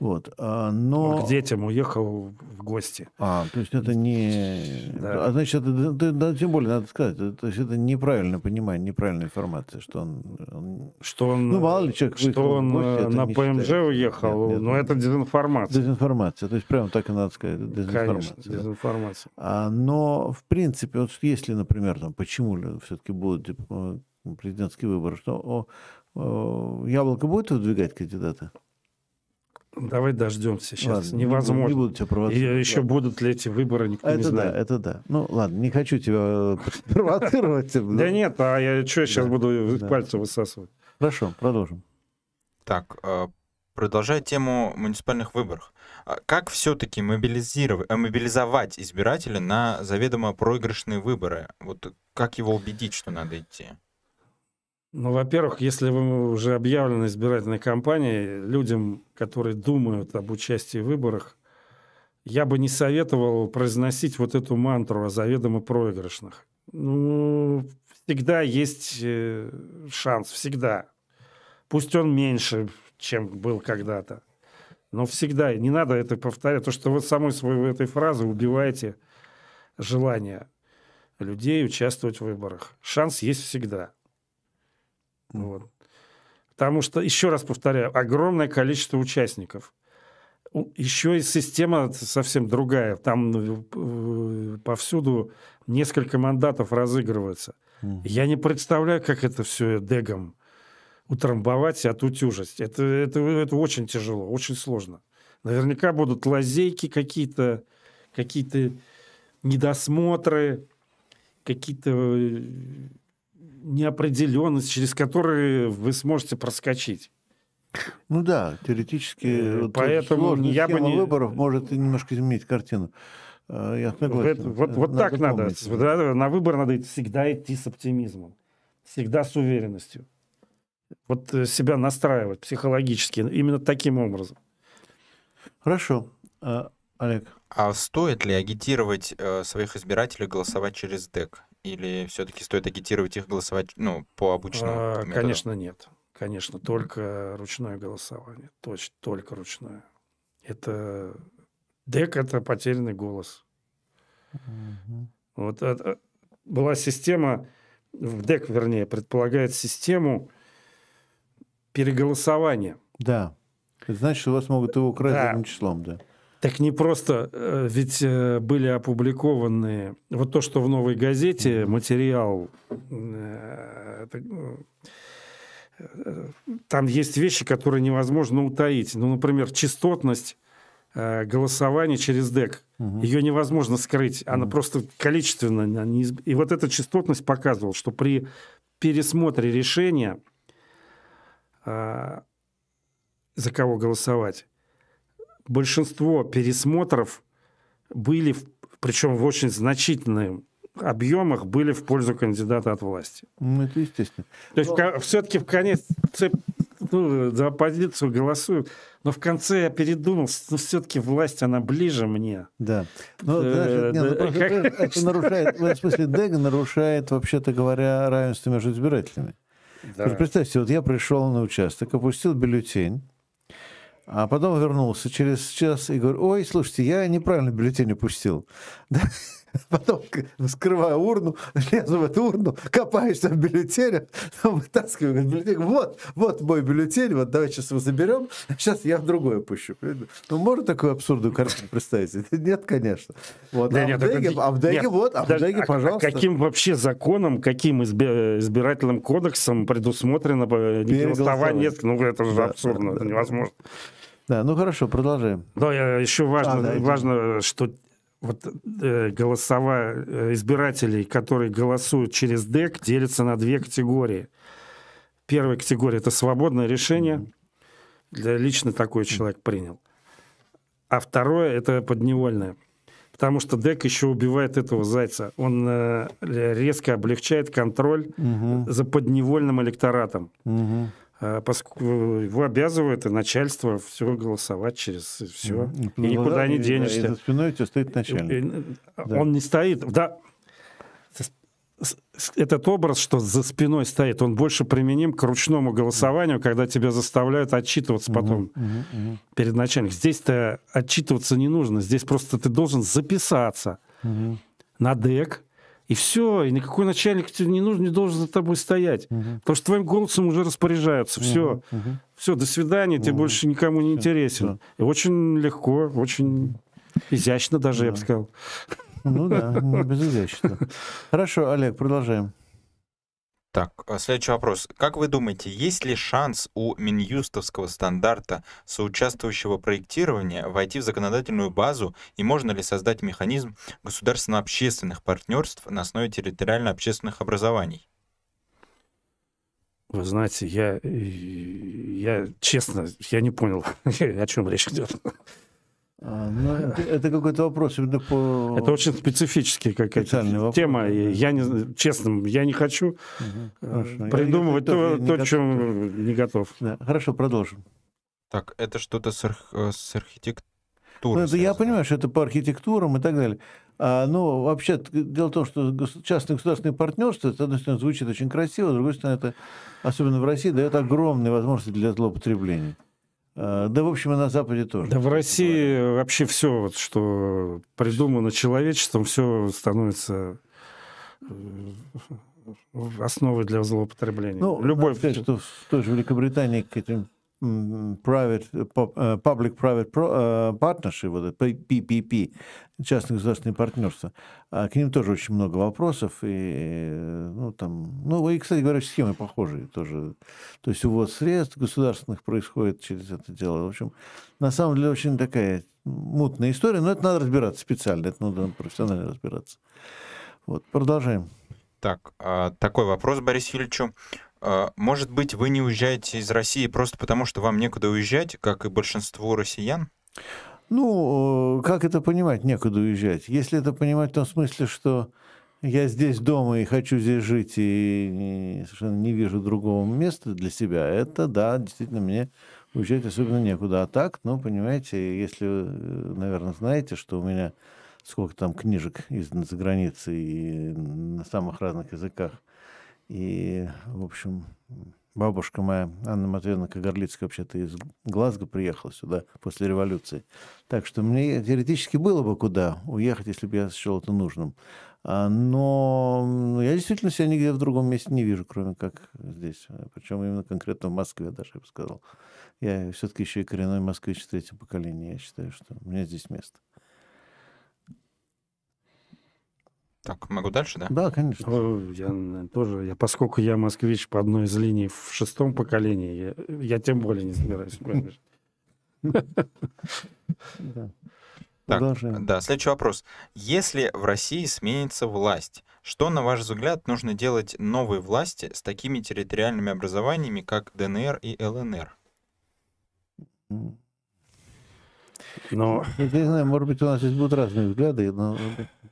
Вот, а, но... К детям уехал в гости. А, то есть это не... Да. А значит, это, да, да, тем более надо сказать, это- то есть это неправильное понимание, неправильная информация, что он... он- Что он, Ну, мало ли человек что он гости, э, на ПМЖ считается. уехал, Нет, нет, но это дезинформация. Дезинформация, то есть прямо так и надо сказать, дезинформация. Конечно, да. дезинформация. А, но, в принципе, вот если, например, там, почему все-таки будут типа, э, президентские выборы, что о, о, Яблоко будет выдвигать кандидата? Давай дождемся сейчас. Ладно, не буду- Невозможно. Не буду тебя И провоцировать. еще Ладно. будут ли эти выборы, никто не Это да, знает. это да. Ну, ладно, не хочу тебя э, провоцировать. Да нет, а я что сейчас Да, буду да. пальцы высасывать? Хорошо, продолжим. Так, э, продолжая тему муниципальных выборов. А Как все-таки мобилизировать, э, мобилизовать избирателя на заведомо проигрышные выборы? Вот как его убедить, что надо идти? Ну, во-первых, если вы уже объявлены избирательной кампанией, людям, которые думают об участии в выборах, я бы не советовал произносить вот эту мантру о заведомо проигрышных. Ну, всегда есть э, шанс, всегда. Пусть он меньше, чем был когда-то. Но всегда, не надо это повторять, то что вы самой своей этой фразы убиваете желание людей участвовать в выборах. Шанс есть всегда. Вот. Потому что, еще раз повторяю, огромное количество участников. Еще и система совсем другая. Там э, повсюду несколько мандатов разыгрывается. Я не представляю, как это все дегом утрамбовать и отутюжить. Это, это, это очень тяжело, очень сложно. Наверняка будут лазейки какие-то, какие-то недосмотры, какие-то э, неопределенности, через которые вы сможете проскочить. Ну да, теоретически Э, вот поэтому я бы не- выборов может немножко изменить картину. Э, Я согласен. Вот вот так надо. помнить. Да, На выбор надо всегда идти с оптимизмом, всегда с уверенностью. Вот э, себя настраивать психологически именно таким образом. Хорошо. Олег, А стоит ли агитировать э, своих избирателей голосовать через ДЭК? Или все-таки стоит агитировать их голосовать ну, по обычному А, методу? Конечно, нет. Конечно, только ручное голосование. Точно, только ручное. Это ДЭК это потерянный голос. Вот это- была система, в ДЭК, вернее, предполагает систему переголосования. да. Это значит, что вас могут его украсть Да. задним числом, да. Так не просто, э, ведь э, были опубликованы вот то, что в новой газете материал. э, э, Там есть вещи, которые невозможно утаить. Ну, например, частотность голосования через ДЭК. Ее невозможно скрыть. Она просто количественно. неизб- И вот эта частотность показывала, что при пересмотре решения, за кого голосовать, большинство пересмотров были, причем в очень значительных объемах, были в пользу кандидата от власти. Ну, это естественно. То есть все-таки в конец ну, за оппозицию голосуют, но в конце я передумал, но все-таки власть, она ближе мне. Да. Ну, Э, знаешь, это- не, ну, да, просто как- это- нарушает, в этом смысле Дега нарушает, вообще-то говоря, равенство между избирателями. Что Представьте, вот я пришел на участок, опустил бюллетень, а потом вернулся через час и говорю, ой, слушайте, я неправильно бюллетень упустил. Да? Потом вскрываю урну, лезу в эту урну, копаюсь там в бюллетенях, там вытаскиваю бюллетень. Вот, вот мой бюллетень, вот давай сейчас его заберем, сейчас я в другое пущу. Ну, можно такую абсурдную картину представить? Нет, конечно. Вот, Да а, нет, в Деге, а в Деге нет, вот, а в Деге, а- пожалуйста. а каким вообще законом, каким изби- избирательным кодексом предусмотрено э, голосование? Ну, это же Да, абсурдно, да, это да. невозможно. Да, ну хорошо, продолжаем. Но я- еще важно, А, да, важно, что вот э, голосова э, избирателей, которые голосуют через ДЭК, делятся на две категории. Первая категория – это свободное решение. Для, лично такой человек принял. а второе это подневольное. Потому что дек еще убивает этого зайца. Он э, резко облегчает контроль Мгм. за подневольным электоратом. Мгм. А поскольку его обязывает и начальство все голосовать через все. И никуда не И- денешься. И за спиной у тебя стоит начальник. И, Да. Он не стоит. Да. Этот образ, что за спиной стоит, он больше применим к ручному голосованию, когда тебя заставляют отчитываться потом Мгм, мгм, перед начальником. Здесь-то отчитываться не нужно. Здесь просто ты должен записаться мгм, на ДЭК, и все. И никакой начальник тебе не нужен, не должен за тобой стоять. мгм. Потому что твоим голосом уже распоряжаются. Все. Мгм. Все, до свидания, тебе Мгм. больше никому не Всё, интересен. И очень легко, очень изящно даже, я бы Да. сказал. Ну да, без изящества. Хорошо, Олег, продолжаем. Так, а следующий вопрос. Как вы думаете, есть ли шанс у Минюстовского стандарта соучаствующего проектирования войти в законодательную базу и можно ли создать механизм государственно-общественных партнерств на основе территориально-общественных образований? Вы знаете, я, э, я честно, я не понял, о чем речь идет. А, ну, это, какой-то вопрос именно по... Это очень специфический какая-то вопрос, тема. Я не, честно, я не хочу Мгм, э, хорошо. Я- придумывать я то, не то готов чем не готов. Да, хорошо, продолжим. Так, это что-то с, арх- э, с архитектурой. Ну, это я понимаю, что это по архитектурам и так далее. А, ну, вообще, дело в том, что частное государственное партнерство, с одной стороны, звучит очень красиво, с другой стороны, это, особенно в России, дает огромные возможности для злоупотребления. А, да, в общем, и на Западе тоже. Да в России вообще все, вот, что придумано человечеством, все становится э, основой для злоупотребления. Ну, Любой сказать, что в той же Великобритании к этим private, э, э, public-private э, partnership, вот это PPP, частно-государственные партнерства, к ним тоже очень много вопросов. И, ну, там, ну, и, кстати говоря, схемы похожие тоже. То есть увод средств государственных происходит через это дело. В общем, на самом деле очень такая мутная история, но это надо разбираться специально, это надо профессионально разбираться. Вот, продолжаем. Так, а, такой вопрос Борису Юрьевичу. А, Может быть, вы не уезжаете из России просто потому, что вам некуда уезжать, как и большинству россиян? Ну, э, как это понимать, некуда уезжать? Если это понимать в том смысле, что я здесь дома и хочу здесь жить, и совершенно не вижу другого места для себя, это, да, действительно, мне уезжать особенно некуда. А так, ну, понимаете, если э, наверное, знаете, что у меня сколько там книжек издано за границей и на самых разных языках, и, в общем, бабушка моя, Анна Матвеевна Кагарлицкая, вообще-то из Глазго приехала сюда после революции. Так что мне теоретически было бы куда уехать, если бы я счел это нужным. А, Но я действительно себя нигде в другом месте не вижу, кроме как здесь. Причем именно конкретно в Москве даже, я бы сказал. Я все-таки еще и коренной москвич третьего поколения. Я считаю, что у меня здесь место. Так, могу дальше, да? Да, конечно. Я тоже, я, поскольку я москвич по одной из линий в шестом поколении, я, я тем более не собираюсь. Так, да, следующий вопрос. Если в России сменится власть, что, на ваш взгляд, нужно делать новой власти с такими территориальными образованиями, как ДНР и ЛНР? Но Я не знаю, может быть, у нас здесь будут разные взгляды, но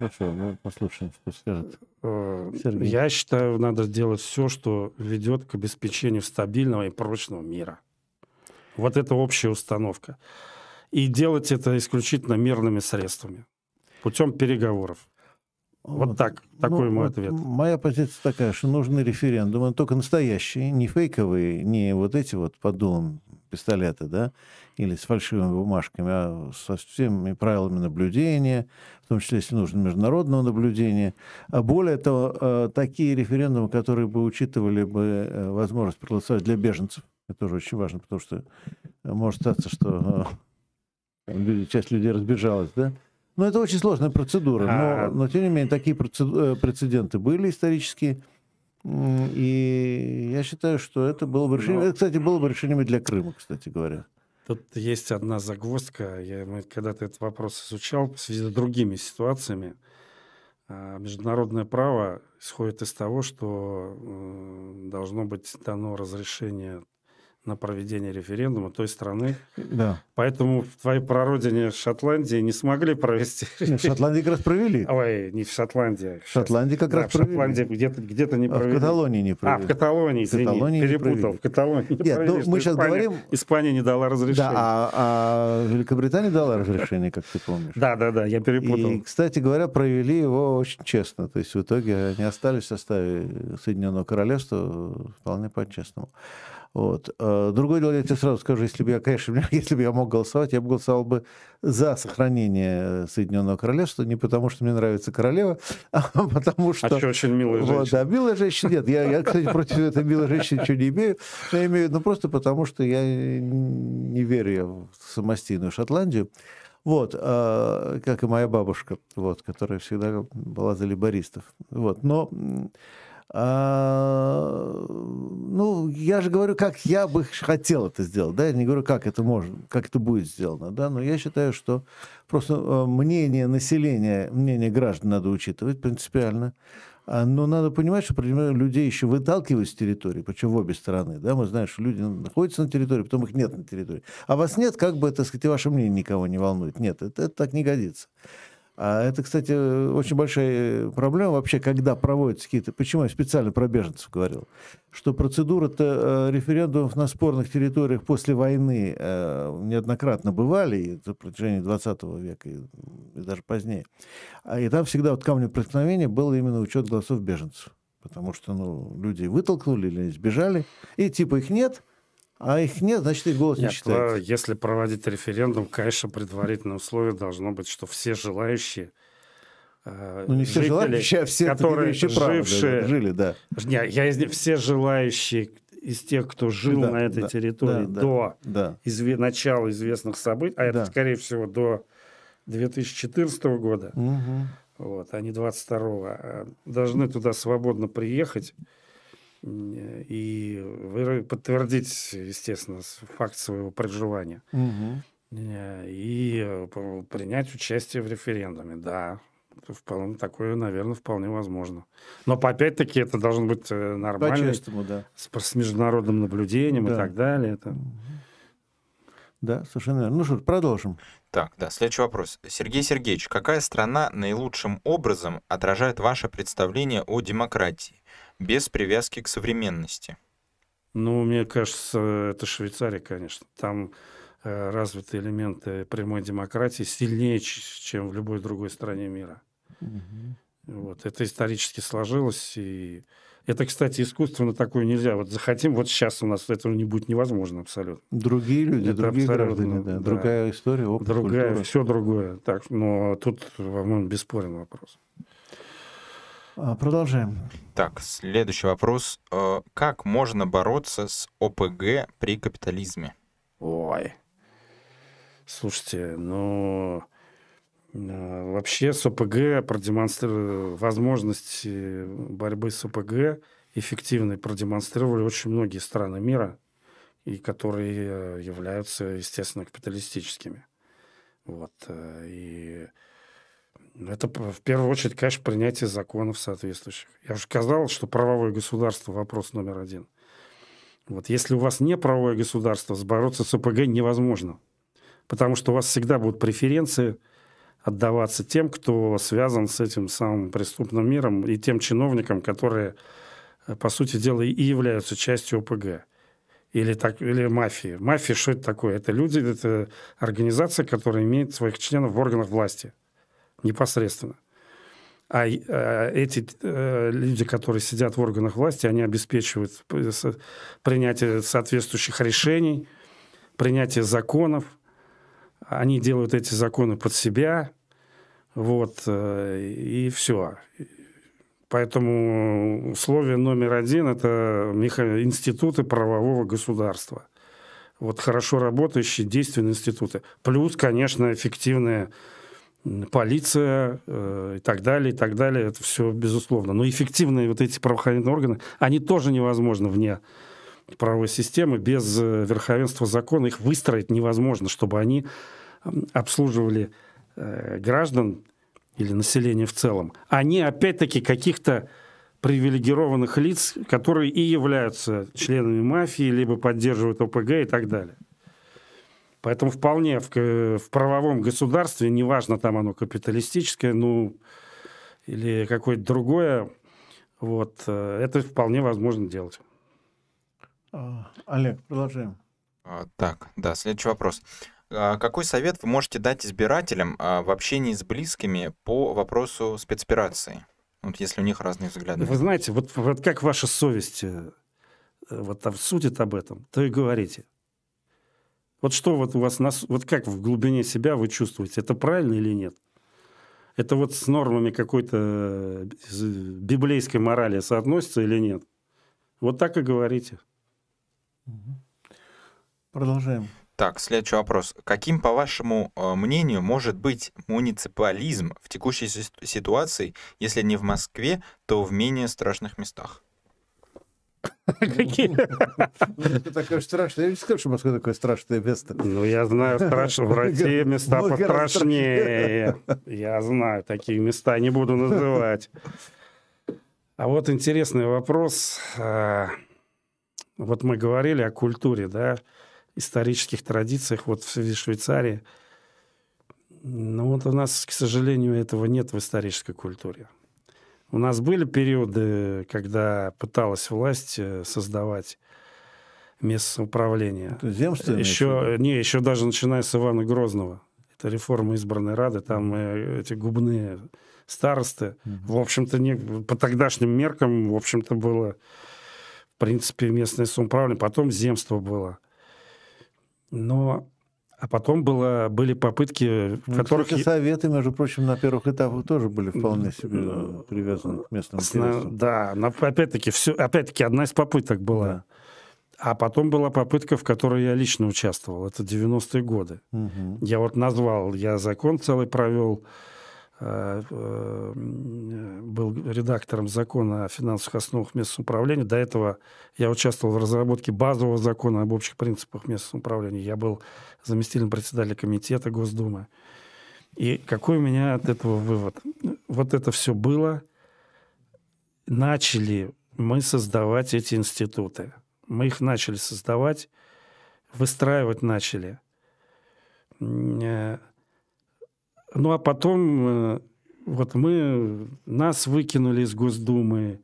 хорошо, мы послушаем, что скажет. э, Сергей. я считаю, надо сделать все, что ведет к обеспечению стабильного и прочного мира. Вот это общая установка. И делать это исключительно мирными средствами, путем переговоров. Вот так, такой мой вот ответ. Моя позиция такая, что нужны референдумы, только настоящие, не фейковые, не вот эти вот под дулом пистолеты, да, или с фальшивыми бумажками, а со всеми правилами наблюдения, в том числе, если нужно, международного наблюдения. А более того, э, такие референдумы, которые бы учитывали бы э, возможность проголосовать для беженцев, это тоже очень важно, потому что э, может статься, что люди- часть людей разбежалась, да, ну, это очень сложная процедура, А- но, но тем не менее такие прецеденты были исторические. И я считаю, что это было бы решение. Но- Это, кстати, было бы решением и для Крыма, кстати говоря. Тут есть одна загвоздка. Я когда-то этот вопрос изучал в связи с другими ситуациями. А, Международное право исходит из того, что э, должно быть дано разрешение на проведение референдума той страны. Да. Поэтому в твоей прародине Шотландии не смогли провести. Нет, в Шотландии как раз провели. Ой, не в Шотландии. В Шотландии как Да, раз в провели. Шотландии где-то где не А в провели. Каталонии не А, провели. в Каталонии, извини, Каталонии не перепутал. провели. В Каталонии не Нет, провели, ну, что мы сейчас Испания- говорим- Испания не дала разрешения. Да, а, а Великобритания дала разрешение, как ты помнишь. да, да, да, я перепутал. И, кстати говоря, провели его очень честно. То есть в итоге они остались в составе Соединенного Королевства вполне по-честному. Вот. А Другое дело, я тебе сразу скажу, если бы я, конечно, если бы я мог голосовать, я бы голосовал бы за сохранение Соединенного Королевства, не потому что мне нравится королева, а потому что... А что очень милая Вот, женщина. да, милая женщина нет. Я, я, кстати, против этой милой женщины ничего не имею. Но я имею виду просто потому, что я не верю в самостийную Шотландию. Вот, а, как и моя бабушка, вот, которая всегда была за либористов. Вот, но а, ну, я же говорю, как я бы хотел это сделать, да, я не говорю, как это можно, как это будет сделано, да, но я считаю, что просто э, мнение населения, мнение граждан надо учитывать принципиально, А, но надо понимать, что определенно людей еще выталкивают с территории, причем в обе стороны, да, мы знаем, что люди находятся на территории, потом их нет на территории, а вас нет, как бы, так сказать, и ваше мнение никого не волнует, нет, это, это так не годится. А это, кстати, очень большая проблема вообще, когда проводятся какие-то... Почему я специально про беженцев говорил? Что процедура-то э, референдумов на спорных территориях после войны э, неоднократно бывали, и на протяжении 20 века, и, и даже позднее. А И там всегда вот камнем преткновения был именно учет голосов беженцев. Потому что ну, люди вытолкнули или сбежали, и типа их нет, а их нет, значит, их голос не Нет, считается. э, если проводить референдум, конечно, предварительное условие должно быть, что все желающие э, Ну, не все жители, желающие, а все которые жившие, жили, да. Не, я из все желающие из тех, кто жил Да, на этой да, территории да, до Да. изве- начала известных событий, а это, Да. скорее всего, до 2014 года, Мгм. вот, а не 22 а должны туда свободно приехать и подтвердить, естественно, факт своего проживания. Э, И принять участие в референдуме, да. Вполне, такое, наверное, вполне возможно. Но опять-таки это должен быть э, нормальный, По-честному, да. с, с международным наблюдением и Да. так далее. Это... Да, совершенно верно. Ну что ж, продолжим. Так, да, следующий вопрос. Сергей Сергеевич, какая страна наилучшим образом отражает ваше представление о демократии, без привязки к современности? Ну, мне кажется, это Швейцария, конечно. Там э, развиты элементы прямой демократии сильнее, чем в любой другой стране мира. Вот. Это исторически сложилось. И это, кстати, искусственно такое нельзя. Вот захотим, вот сейчас у нас этого не будет невозможно абсолютно. Другие люди, Это другие граждане, да. да. Другая история, опыт, Другая, культура. все другое. Так, но тут, по-моему, бесспорный вопрос. А, продолжаем. Так, следующий вопрос. Э, Как можно бороться с ОПГ при капитализме? Ой. Слушайте, ну э, вообще с ОПГ продемонстрировали возможности борьбы с ОПГ эффективной продемонстрировали очень многие страны мира, и которые э, являются, естественно, капиталистическими. Вот. И это в первую очередь, конечно, принятие законов соответствующих. Я уже сказал, что правовое государство вопрос номер один. Вот если у вас не правовое государство, бороться с ОПГ невозможно. Потому что у вас всегда будут преференции отдаваться тем, кто связан с этим самым преступным миром, и тем чиновникам, которые, э, по сути дела, и являются частью ОПГ. Или, так, или мафии. Мафия что это такое? Это люди, это организация, которая имеет своих членов в органах власти непосредственно. А э, эти э, люди, которые сидят в органах власти, они обеспечивают с- принятие соответствующих решений, принятие законов. Они делают эти законы под себя. Вот, э, и все. Поэтому условие номер один – это институты правового государства. Вот хорошо работающие действенные институты. Плюс, конечно, эффективная м, полиция э, и так далее, и так далее. Это все безусловно. Но эффективные вот эти правоохранительные органы, они тоже невозможно вне правовой системы. Без э, верховенства закона их выстроить невозможно, чтобы они обслуживали э, граждан или население в целом. Они, опять-таки, каких-то привилегированных лиц, которые и являются членами мафии, либо поддерживают ОПГ и так далее. Поэтому вполне в, в правовом государстве, неважно, там оно капиталистическое, ну, или какое-то другое, вот, э, это вполне возможно делать. А, Олег, продолжаем. А, так, да, следующий вопрос. А, какой совет вы можете дать избирателям в общении с близкими по вопросу спецоперации? Вот если у них разные взгляды. Вы знаете, вот, вот как ваша совесть э, вот там судит об этом, то и говорите. Вот что вот у вас, нас, вот как в глубине себя вы чувствуете, это правильно или нет? Это вот с нормами какой-то э, библейской морали соотносится или нет? Вот так и говорите. Продолжаем. Так, следующий вопрос. Каким, по вашему э, мнению, может быть муниципализм в текущей ситуации, если не в Москве, то в менее страшных местах? Какие? Ну, это такое страшное. Я не скажу, что Москва такое страшное место. Ну, я знаю, страшно. В России места пострашнее. Я знаю, такие места не буду называть. А вот интересный вопрос. А, вот мы говорили о культуре, да, исторических традициях вот в Швейцарии. Но вот у нас, к сожалению, этого нет в исторической культуре. У нас были периоды, когда пыталась власть э, создавать место самоуправления. Земство? Еще, не, еще даже начиная с Ивана Грозного. Это реформа избранной Рады, там э, эти губные старосты. Угу. В общем-то, не, по тогдашним меркам, в общем-то, было, в принципе, местное самоуправление. Потом земство было. Но а потом было, были попытки, в ну, которых... Кстати, советы, между прочим, на первых этапах тоже были вполне себе привязаны к местным интересам. Да, но опять-таки, все, опять-таки, одна из попыток была. Да. А потом была попытка, в которой я лично участвовал. Это 90-е годы. Угу. Я вот назвал, я закон целый провел, Э, э, был редактором закона о финансовых основах местного управления. До этого я участвовал в разработке базового закона об общих принципах местного управления. Я был заместителем председателя комитета Госдумы. И какой у меня от этого вывод? Вот это все было. Начали мы создавать эти институты. Мы их начали создавать, выстраивать начали э, ну а потом э, вот мы, нас выкинули из Госдумы,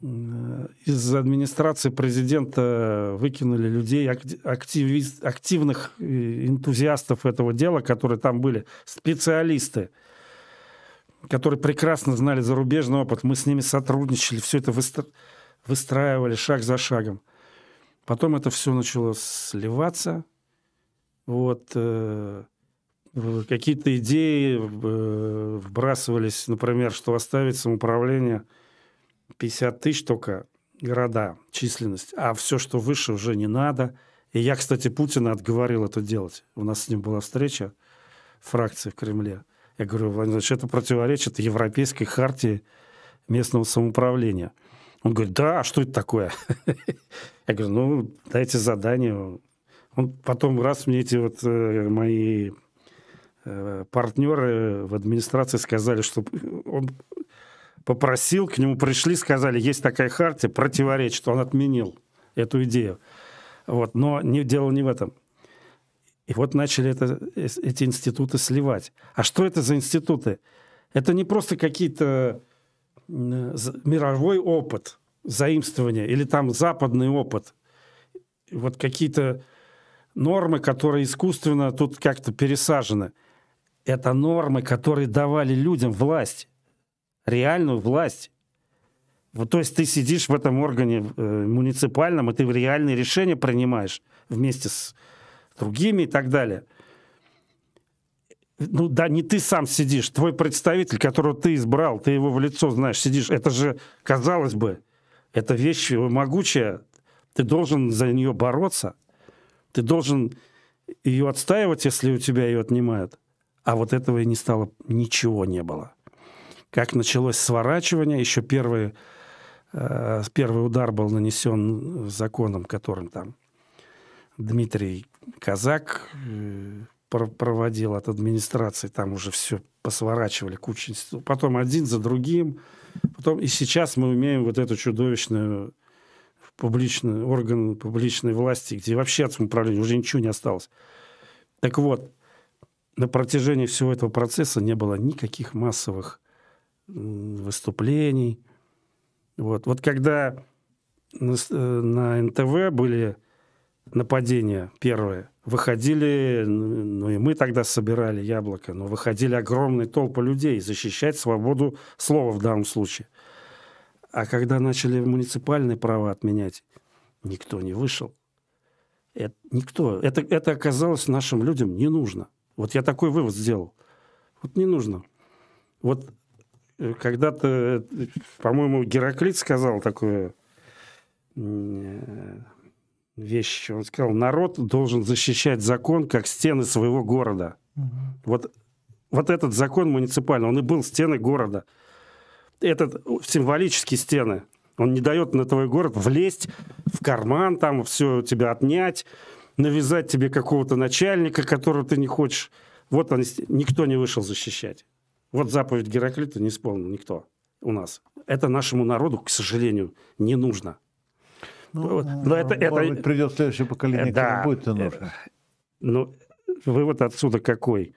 э, из администрации президента выкинули людей, активист, активных э, энтузиастов этого дела, которые там были, специалисты, которые прекрасно знали зарубежный опыт. Мы с ними сотрудничали, все это выстраивали шаг за шагом. Потом это все начало сливаться. Вот, какие-то идеи э, вбрасывались, например, что оставить самоуправление 50 тысяч только города, численность, а все, что выше, уже не надо. И я, кстати, Путина отговорил это делать. У нас с ним была встреча фракции в Кремле. Я говорю, Владимир Владимирович, это противоречит Европейской хартии местного самоуправления. Он говорит, да, а что это такое? Я говорю, ну, дайте задание. Он потом раз мне эти вот э, мои партнеры в администрации сказали, что он попросил, к нему пришли, сказали, есть такая хартия, противоречит, он отменил эту идею. Вот. Но не, дело не в этом. И вот начали это, эти институты сливать. А что это за институты? Это не просто какие-то мировой опыт, заимствования, или там западный опыт. Вот какие-то нормы, которые искусственно тут как-то пересажены – это нормы, которые давали людям власть, реальную власть. Вот, то есть ты сидишь в этом органе э, муниципальном, и ты реальные решения принимаешь вместе с другими и так далее. Ну да, не ты сам сидишь, твой представитель, которого ты избрал, ты его в лицо знаешь, сидишь. Это же, казалось бы, это вещь могучая. Ты должен за нее бороться. Ты должен ее отстаивать, если у тебя ее отнимают. А вот этого и не стало, ничего не было. Как началось сворачивание, еще первый, э, первый удар был нанесен законом, которым там Дмитрий Казак, э, проводил от администрации, там уже все посворачивали кучу институтов. Потом один за другим. Потом и сейчас мы имеем вот эту чудовищную публичный орган публичной власти, где вообще от самоуправления уже ничего не осталось. Так вот, на протяжении всего этого процесса не было никаких массовых выступлений. Вот, вот когда на, э, на НТВ были нападения первые, выходили, ну и мы тогда собирали яблоко, но выходили огромные толпы людей защищать свободу слова в данном случае. А когда начали муниципальные права отменять, никто не вышел. Это, никто. Это, это оказалось нашим людям не нужно. Вот я такой вывод сделал. Вот не нужно. Вот э, когда-то, по-моему, Гераклит сказал такое э, вещь. Он сказал, народ должен защищать закон, как стены своего города. Угу. Вот, вот этот закон муниципальный, он и был стены города этот символические стены. Он не дает на твой город влезть в карман, там все у тебя отнять, навязать тебе какого-то начальника, которого ты не хочешь. Вот он, никто не вышел защищать. Вот заповедь Гераклита не исполнил никто у нас. Это нашему народу, к сожалению, не нужно. Ну, Но это, это, быть, придет следующее поколение, да, будет это нужно. Ну, вывод отсюда какой?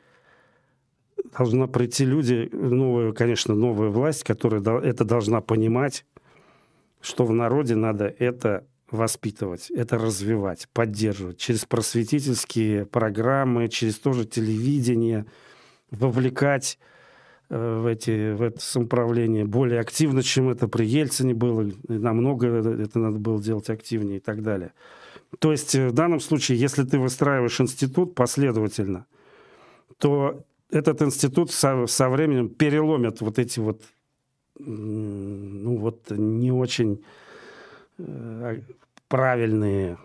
должна прийти люди, новая, конечно, новая власть, которая это должна понимать, что в народе надо это воспитывать, это развивать, поддерживать через просветительские программы, через тоже телевидение, вовлекать э, в, эти, в это самоуправление более активно, чем это при Ельцине было. Намного это надо было делать активнее и так далее. То есть э, в данном случае, если ты выстраиваешь институт последовательно, то этот институт со, со временем переломит вот эти вот, ну вот не очень правильные,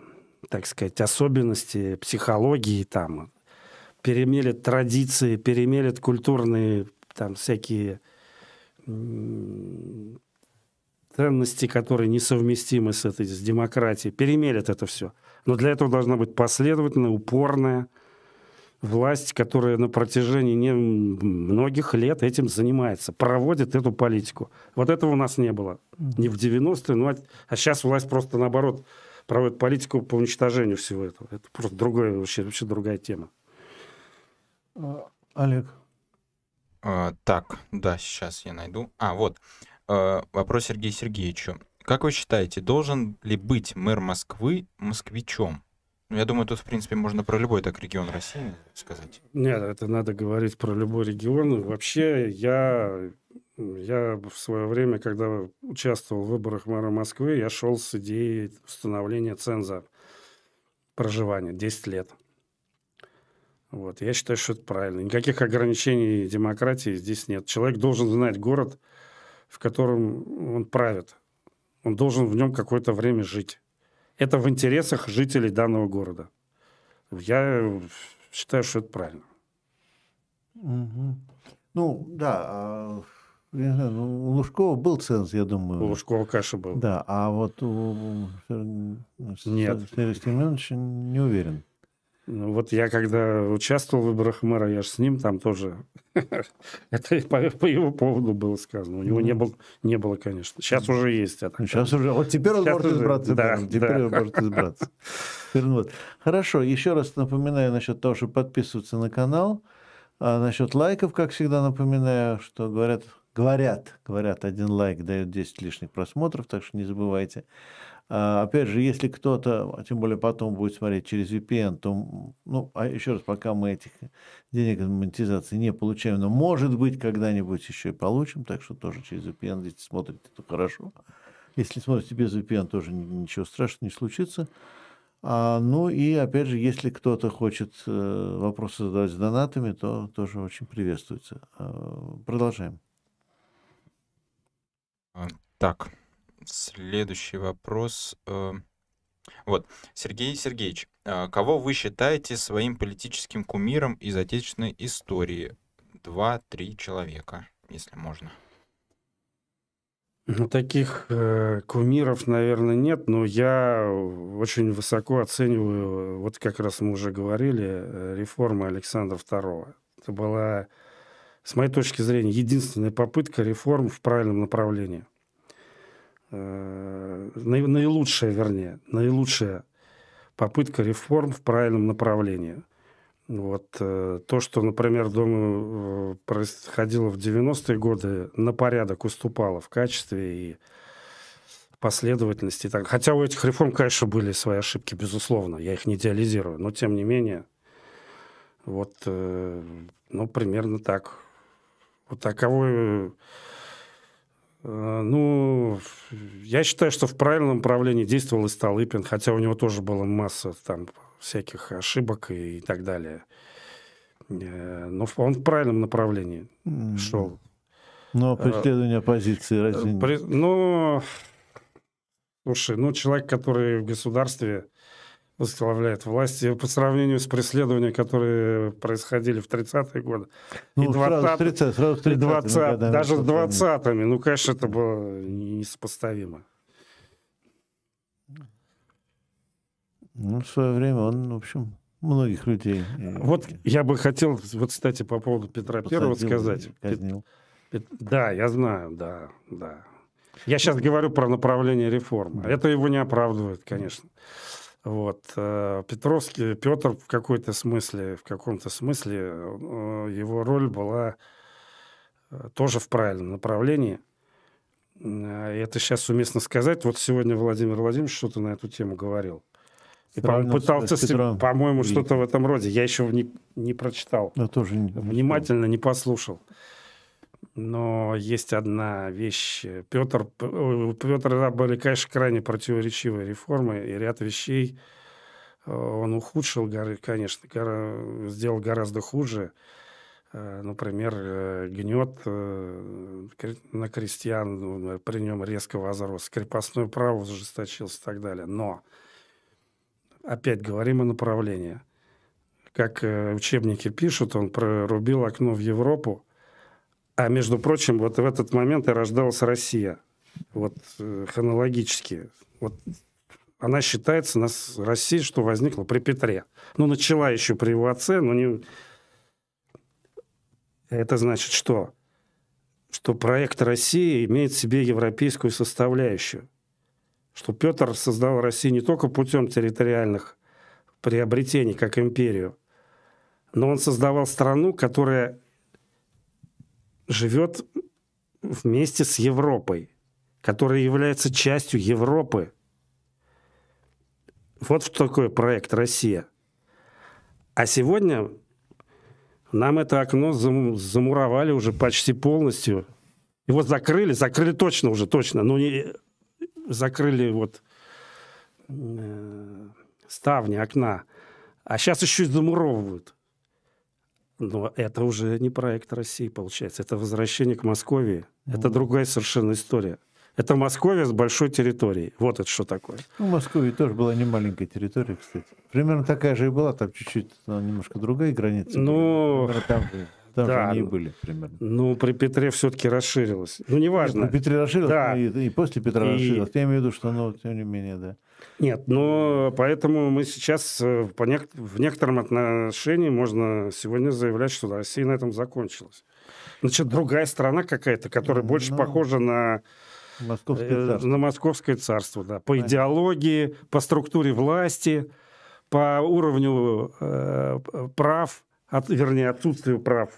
так сказать, особенности психологии там, перемелет традиции, перемелет культурные там всякие ценности, которые несовместимы с этой, с демократией, перемелет это все. Но для этого должна быть последовательная, упорная, власть, которая на протяжении не многих лет этим занимается, проводит эту политику. Вот этого у нас не было. Не в 90-е, ну, а, а сейчас власть просто наоборот проводит политику по уничтожению всего этого. Это просто другое, вообще, вообще другая тема. А, Олег. А, так, да, сейчас я найду. А, вот. А, вопрос Сергею Сергеевичу. Как вы считаете, должен ли быть мэр Москвы москвичом? Ну, я думаю, тут, в принципе, можно про любой так регион России сказать. Нет, это надо говорить про любой регион. Вообще, я, я в свое время, когда участвовал в выборах мэра Москвы, я шел с идеей установления ценза проживания 10 лет. Вот. Я считаю, что это правильно. Никаких ограничений демократии здесь нет. Человек должен знать город, в котором он правит. Он должен в нем какое-то время жить это в интересах жителей данного города. Я считаю, что это правильно. Угу. Ну, да, а, я знаю, ну, у Лужкова был ценз, я думаю. У Лужкова каша был. Да, а вот у Нет. Семеновича не уверен. Ну, вот я когда участвовал в выборах мэра, я же с ним там тоже... это по, по его поводу было сказано. У него не, было, не было, конечно. Сейчас уже есть это. Сейчас уже. Вот теперь он может избраться. Да, теперь да. он может избраться. Вот. Хорошо. Еще раз напоминаю насчет того, чтобы подписываться на канал. А насчет лайков, как всегда, напоминаю, что говорят, говорят, говорят, один лайк дает 10 лишних просмотров, так что не забывайте. А, опять же, если кто-то, а тем более потом будет смотреть через VPN, то, ну, а еще раз, пока мы этих денег от монетизации не получаем, но может быть когда-нибудь еще и получим, так что тоже через VPN, если смотрите, то хорошо. Если смотрите без VPN, тоже ничего страшного не случится. А, ну и опять же, если кто-то хочет э, вопросы задавать с донатами, то тоже очень приветствуется. А, продолжаем. Так, Следующий вопрос. Э, вот, Сергей Сергеевич, а кого вы считаете своим политическим кумиром из отечественной истории? Два-три человека, если можно. Ну, таких э, кумиров, наверное, нет, но я очень высоко оцениваю, вот как раз мы уже говорили, э, реформа Александра II. Это была, с моей точки зрения, единственная попытка реформ в правильном направлении. Э, наилучшая, вернее, наилучшая попытка реформ в правильном направлении – вот э, то, что, например, думаю, э, происходило в 90-е годы, на порядок уступало в качестве и последовательности. Так. Хотя у этих реформ, конечно, были свои ошибки, безусловно, я их не идеализирую, но тем не менее, вот, ну, примерно так. Вот таковой... Ну, я считаю, что в правильном направлении действовал и Столыпин, хотя у него тоже была масса там всяких ошибок и, так далее. Э, но он в правильном направлении mm. шел. Но э, преследование оппозиции разве При, Ну, слушай, ну, человек, который в государстве возглавляет власть, по сравнению с преследованиями, которые происходили в 30-е годы. Ну, и 20, сразу 30, сразу 30 20, даже с 20-ми, ну, конечно, это было несопоставимо. Ну, в свое время он, в общем, многих людей. Э, вот я бы хотел, вот, кстати, по поводу Петра Первого сказать. Казнил. Да, я знаю, да, да. Я сейчас говорю про направление реформы. Это его не оправдывает, конечно. Вот. Э, Петровский, Петр в какой-то смысле, в каком-то смысле э, его роль была тоже в правильном направлении. Это сейчас уместно сказать. Вот сегодня Владимир Владимирович что-то на эту тему говорил. И пытался, по-моему, что-то в этом роде. Я еще не, не прочитал. Я тоже не Внимательно не послушал. Но есть одна вещь. Петр, у Петра были, конечно, крайне противоречивые реформы, и ряд вещей э, он ухудшил, конечно, сделал гораздо хуже. Э, например, э, гнет на крестьян ну, при нем резко возрос, крепостное право ужесточился и так далее. Но опять говорим о направлении. Как учебники пишут, он прорубил окно в Европу, а между прочим, вот в этот момент и рождалась Россия. Вот э, хронологически. Вот она считается, нас Россия, что возникла при Петре. Ну, начала еще при его отце, но не... Это значит что? Что проект России имеет в себе европейскую составляющую что Петр создал Россию не только путем территориальных приобретений, как империю, но он создавал страну, которая живет вместе с Европой, которая является частью Европы. Вот что такое проект «Россия». А сегодня нам это окно замуровали уже почти полностью. Его закрыли, закрыли точно уже, точно. Но не, закрыли вот э, ставни, окна, а сейчас еще и замуровывают. Но это уже не проект России, получается. Это возвращение к Москве. Mm. Это другая совершенно история. Это Москва с большой территорией. Вот это что такое. Ну, Москва тоже была не маленькая территория, кстати. Примерно такая же и была, там чуть-чуть, немножко другая граница. Ну, там же там да, же они и были примерно. Ну, при Петре все-таки расширилось. Ну, неважно. Нет, при Петре расширилось, да. и, и после Петра и... расширилось. Я имею в виду, что, ну, тем не менее, да. Нет, но поэтому мы сейчас э, по нек- в некотором отношении можно сегодня заявлять, что Россия на этом закончилась. Значит, другая страна какая-то, которая больше ну, похожа на Московское э, царство. на Московское царство, да. По Понятно. идеологии, по структуре власти, по уровню э, прав, от, вернее, отсутствию прав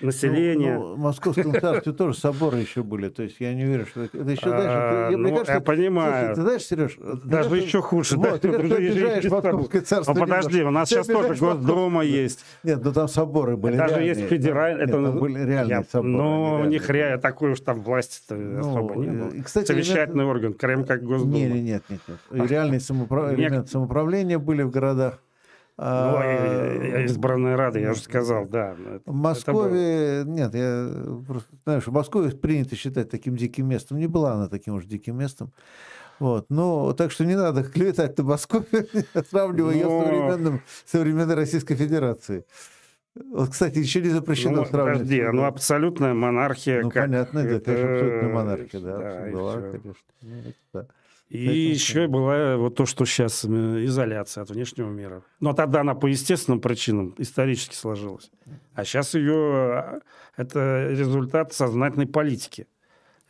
населения. Ну, ну, в Московском царстве тоже соборы еще были. То есть я не верю, что это еще дальше. А, я, ну, кажется, я понимаю. Слушай, ты знаешь, Сереж, даже ты, еще хуже. Вот, ты, ты обижаешь Московское царство. Ну, подожди, у нас сейчас тоже Госдума есть. Нет, ну там соборы были Даже есть федеральные. Это были реальные соборы. Ну, у них реально такой уж там власти-то ну, особо не было. Кстати, Совещательный орган, прям как Госдума. Нет, нет, нет. нет. Реальные самоуправления были в городах. Ну, а, избранная Рада, я уже сказал, да. В Москве, нет, я просто знаю, что Москве принято считать таким диким местом. Не была она таким уж диким местом. Вот. Ну, так что не надо клеветать на Москву, сравнивая ее с современным, современной Российской Федерацией. Вот, кстати, еще не запрещено Ну, сравнивать. подожди, ну абсолютная монархия. Ну, как понятно, да, это- конечно, абсолютно монархия, да, да, была, конечно. Ну, это да. И Поэтому, еще была вот то, что сейчас изоляция от внешнего мира. Но тогда она по естественным причинам исторически сложилась. А сейчас ее это результат сознательной политики.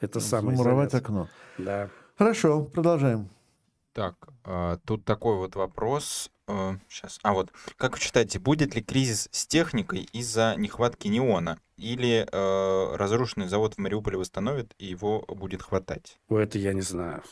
Это самое. Замуровать окно. Да. Хорошо, продолжаем. Так, а, тут такой вот вопрос. Сейчас. А вот, как вы считаете, будет ли кризис с техникой из-за нехватки неона? Или э, разрушенный завод в Мариуполе восстановят, и его будет хватать? Ой, это я не знаю.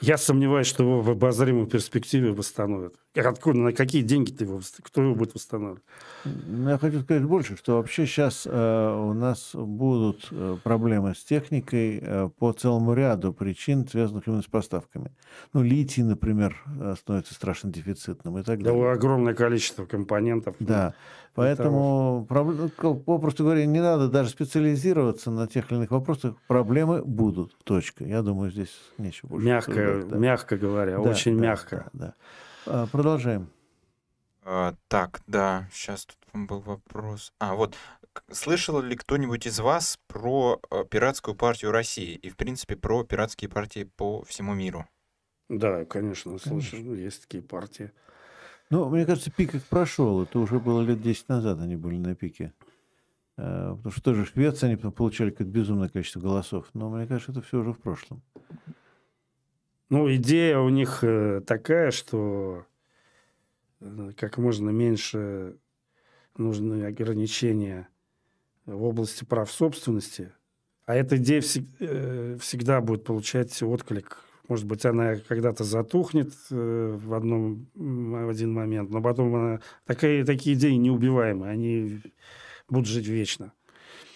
Я сомневаюсь, что его в обозримой перспективе восстановят. Откуда, на какие деньги ты его, кто его будет восстанавливать? Ну, Я хочу сказать больше, что вообще сейчас у нас будут э, проблемы с техникой э, по целому ряду причин, связанных именно с поставками. Ну, литий, например, э, становится страшно дефицитным и так Да, далее. огромное количество компонентов. Да, поэтому, проб- ну, попросту говоря, не надо даже специализироваться на тех или иных вопросах. Проблемы будут, точка. Я думаю, здесь нечего больше Мягко, да. мягко говоря, Да, очень да, мягко. да, да. А, Продолжаем. А, так, да, сейчас тут был вопрос. А, вот, слышал ли кто-нибудь из вас про э, пиратскую партию России и, в принципе, про пиратские партии по всему миру? Да, конечно, слушай, ну, есть такие партии. Ну, мне кажется, пик их прошел. Это уже было лет 10 назад они были на пике. Э, Потому что тоже в Швеции они получали какое-то безумное количество голосов. Но мне кажется, это все уже в прошлом. Ну, идея у них э, такая, что э, как можно меньше нужны ограничения в области прав собственности. А эта идея всег- всегда будет получать отклик. Может быть, она когда-то затухнет э, в, одном, в один момент, но потом она... Такая, такие идеи неубиваемые, они будут жить вечно.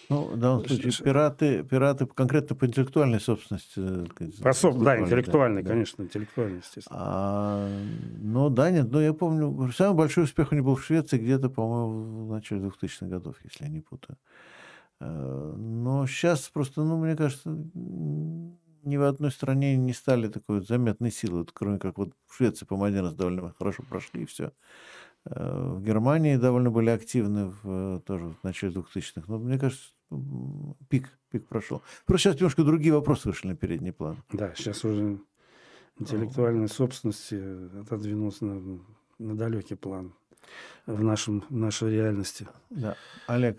Ну, в данном случае Ш- ш- пираты, пираты конкретно по интеллектуальной собственности. э, По соб- Да, выступали, интеллектуальный, да. конечно, интеллектуальный, естественно. А, ну да, нет, но я помню, самый большой успех у них был в Швеции где-то, по-моему, в начале 2000-х годов, если я не путаю. Э, Но сейчас просто, ну, мне кажется, ни в одной стране не стали такой вот заметной силой, вот кроме как вот в Швеции по модернизму довольно хорошо прошли и все. В Германии довольно были активны в, э, тоже в начале 2000-х. Но мне кажется, пик, пик прошел. Просто сейчас немножко другие вопросы вышли на передний план. Да, сейчас уже интеллектуальной собственности отодвинулся на, на далекий план в, нашем, в нашей реальности. Да. Олег,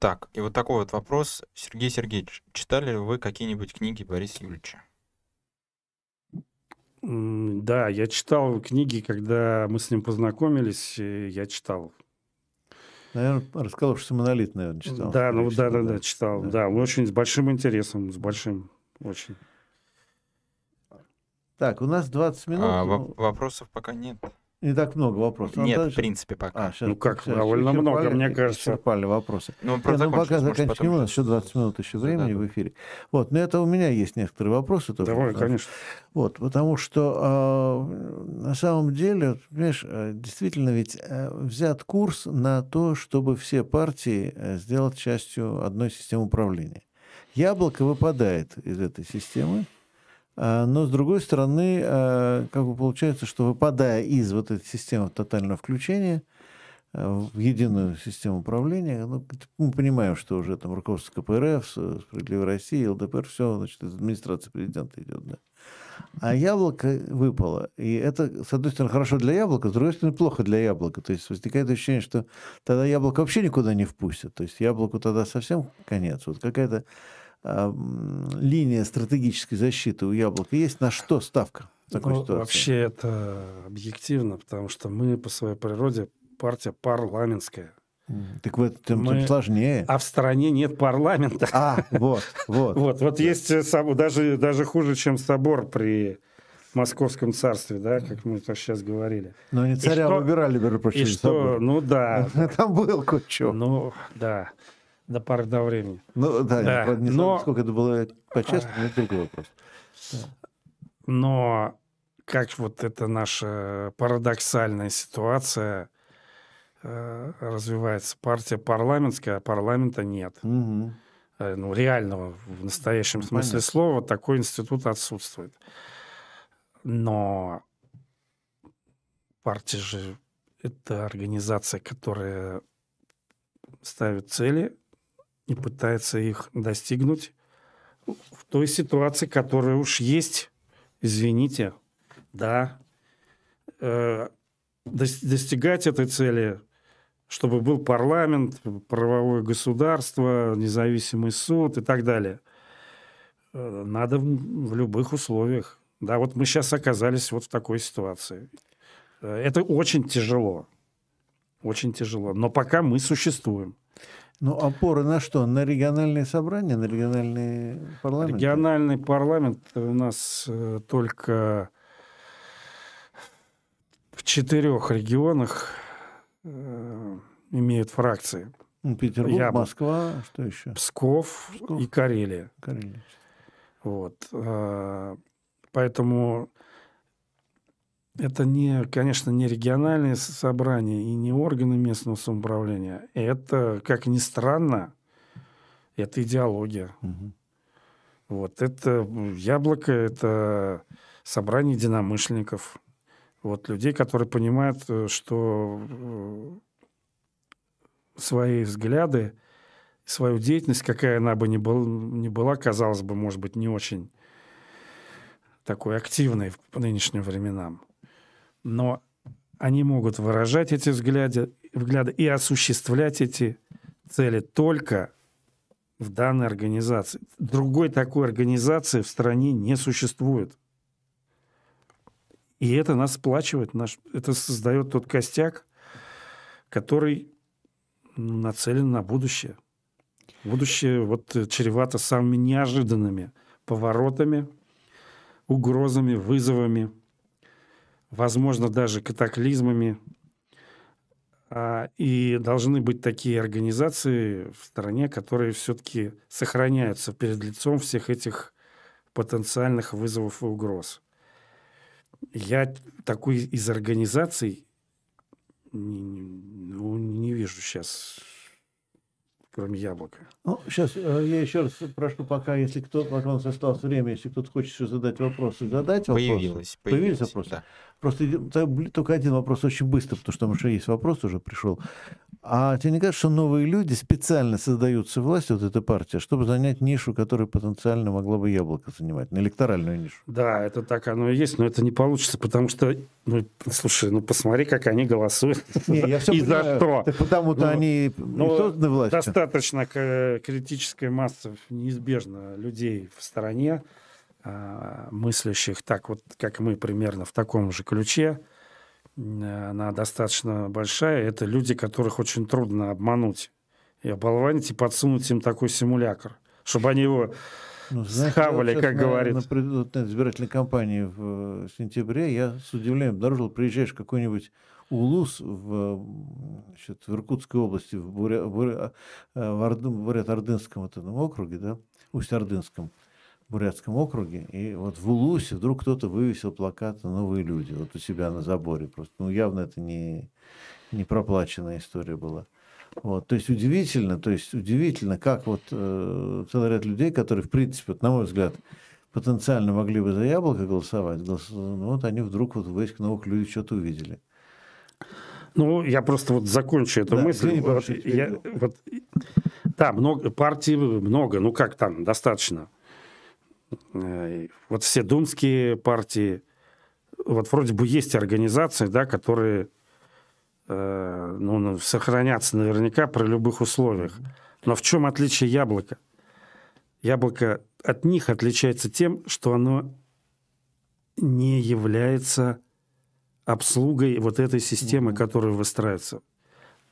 так, и вот такой вот вопрос. Сергей Сергеевич, читали ли вы какие-нибудь книги Бориса Юрьевича? М, Да, я читал книги, когда мы с ним познакомились, я читал. Наверное, расколовшийся монолит, наверное, читал. да, ну да, да, да, читал. Да. Да, очень с большим интересом, с большим, очень. Так, у нас 20 минут. А, во- ну, вопросов пока нет. Не так много вопросов. Нет, Надо в принципе, пока. А, сейчас, Ну как, довольно много, мне кажется. Исчерпали вопросы. Ну, про ну, закончим, пока заканчиваем, потом у нас еще 20 минут еще времени зададут. в эфире. Вот, но это у меня есть некоторые вопросы тоже. Давай, потому что- конечно. Вот, потому что а, на самом деле, вот, понимаешь, а, действительно ведь а, взят курс на то, чтобы все партии а, сделать частью одной системы управления. Яблоко выпадает из этой системы, но с другой стороны, а, как бы получается, что выпадая из вот этой системы тотального включения а, в единую систему управления, ну, мы понимаем, что уже там руководство КПРФ, Справедливой России, ЛДПР, все, значит, из администрации президента идет, да. А яблоко выпало. И это, с одной стороны, хорошо для яблока, с другой стороны, плохо для яблока. То есть возникает ощущение, что тогда яблоко вообще никуда не впустят. То есть яблоку тогда совсем конец. Вот какая-то линия стратегической защиты у яблока есть. На что ставка такой Ну, ситуации? вообще это объективно, потому что мы по своей природе партия парламентская. Так в этом Мы- сложнее. А в стране нет парламента. А, вот, вот. Вот, вот есть э, даже, даже хуже, чем собор при Московском царстве, да, как мы это сейчас говорили. Но они царя что- выбирали, между прочим, И что, ну да, Там был кое-что. ну да, до поры до времени. Ну, да, Да, я, не но- знаю, сколько это было по-честному, но это другой вопрос. Но как вот эта наша парадоксальная ситуация э, развивается. Партия парламентская, а парламента нет. Мгм. Э, Ну, реального, в настоящем Ну, смысле понятно. слова, такой институт отсутствует. Но партия же это организация, которая ставит цели и пытается их достигнуть в той ситуации, которая уж есть. Извините, да. Э, достигать этой цели, чтобы был парламент, правовое государство, независимый суд и так далее. Э, надо в любых условиях. Да, вот мы сейчас оказались вот в такой ситуации. Э, это очень тяжело. Очень тяжело. Но пока мы существуем. Ну, опоры на что? На региональные собрания, на региональные парламенты? Региональный парламент у нас э, только в четырех регионах э, имеют фракции. Ну, Петербург, Я... Москва, что еще? Псков, Псков. и Карелия. Карелия. Вот. Э, поэтому это, не, конечно, не региональные собрания и не органы местного самоуправления. Это, как ни странно, это идеология. Угу. Вот это яблоко, это собрание единомышленников. Вот людей, которые понимают, э, что э, свои взгляды, свою деятельность, какая она бы ни, был, ни была, казалось бы, может быть, не очень такой активной по нынешним временам но они могут выражать эти взгляды, взгляды и осуществлять эти цели только в данной организации. Другой такой организации в стране не существует. И это нас сплачивает, наш, это создает тот костяк, который нацелен на будущее. Будущее вот чревато самыми неожиданными поворотами, угрозами, вызовами – возможно, даже катаклизмами. А, и должны быть такие организации в стране, которые все-таки сохраняются перед лицом всех этих потенциальных вызовов и угроз. Я такой из организаций не, ну, не вижу сейчас кроме яблока. Ну, сейчас э, я еще раз прошу, пока, если кто, пока у нас осталось время, если кто-то хочет еще задать вопросы, задать вопросы. Появилось. Появились вопросы? Да. Просто только один вопрос очень быстро, потому что уже есть вопрос уже пришел. А тебе не кажется, что новые люди специально создаются власть, вот эта партия, чтобы занять нишу, которую потенциально могла бы яблоко занимать, на электоральную нишу? Да, это так оно и есть, но это не получится, потому что, ну, слушай, ну посмотри, как они голосуют. Не, я все и за что. Потому-то ну, они ну, созданы властью. Достаточно критическая масса неизбежно людей в стороне, мыслящих так вот, как мы примерно в таком же ключе, она достаточно большая. Это люди, которых очень трудно обмануть и оболванить, и подсунуть им такой симулятор, чтобы они его ну, знаете, схавали, как говорится. На, на, на избирательной кампании в сентябре я с удивлением обнаружил, приезжаешь в какой-нибудь Улус в, значит, в Иркутской области, в, Буря, Буря, э, в, Орды, в Бурят-Ордынском вот этом округе, да, Усть-Ордынском, Бурятском округе, и вот в Улусе вдруг кто-то вывесил плакат «Новые люди» вот у себя на заборе просто. Ну, явно это не, не проплаченная история была. Вот, то есть удивительно, то есть удивительно, как вот э, целый ряд людей, которые, в принципе, вот, на мой взгляд, потенциально могли бы за яблоко голосовать, голос... ну, вот они вдруг вот в этих новых людей что-то увидели. Ну, я просто вот закончу эту да, мысль. Вот, я, вот, да, много, партий много, ну как там, достаточно. Э, вот все думские партии, вот вроде бы есть организации, да, которые э, ну, сохранятся наверняка при любых условиях. Но в чем отличие яблока? Яблоко от них отличается тем, что оно не является обслугой вот этой системы, которая выстраивается.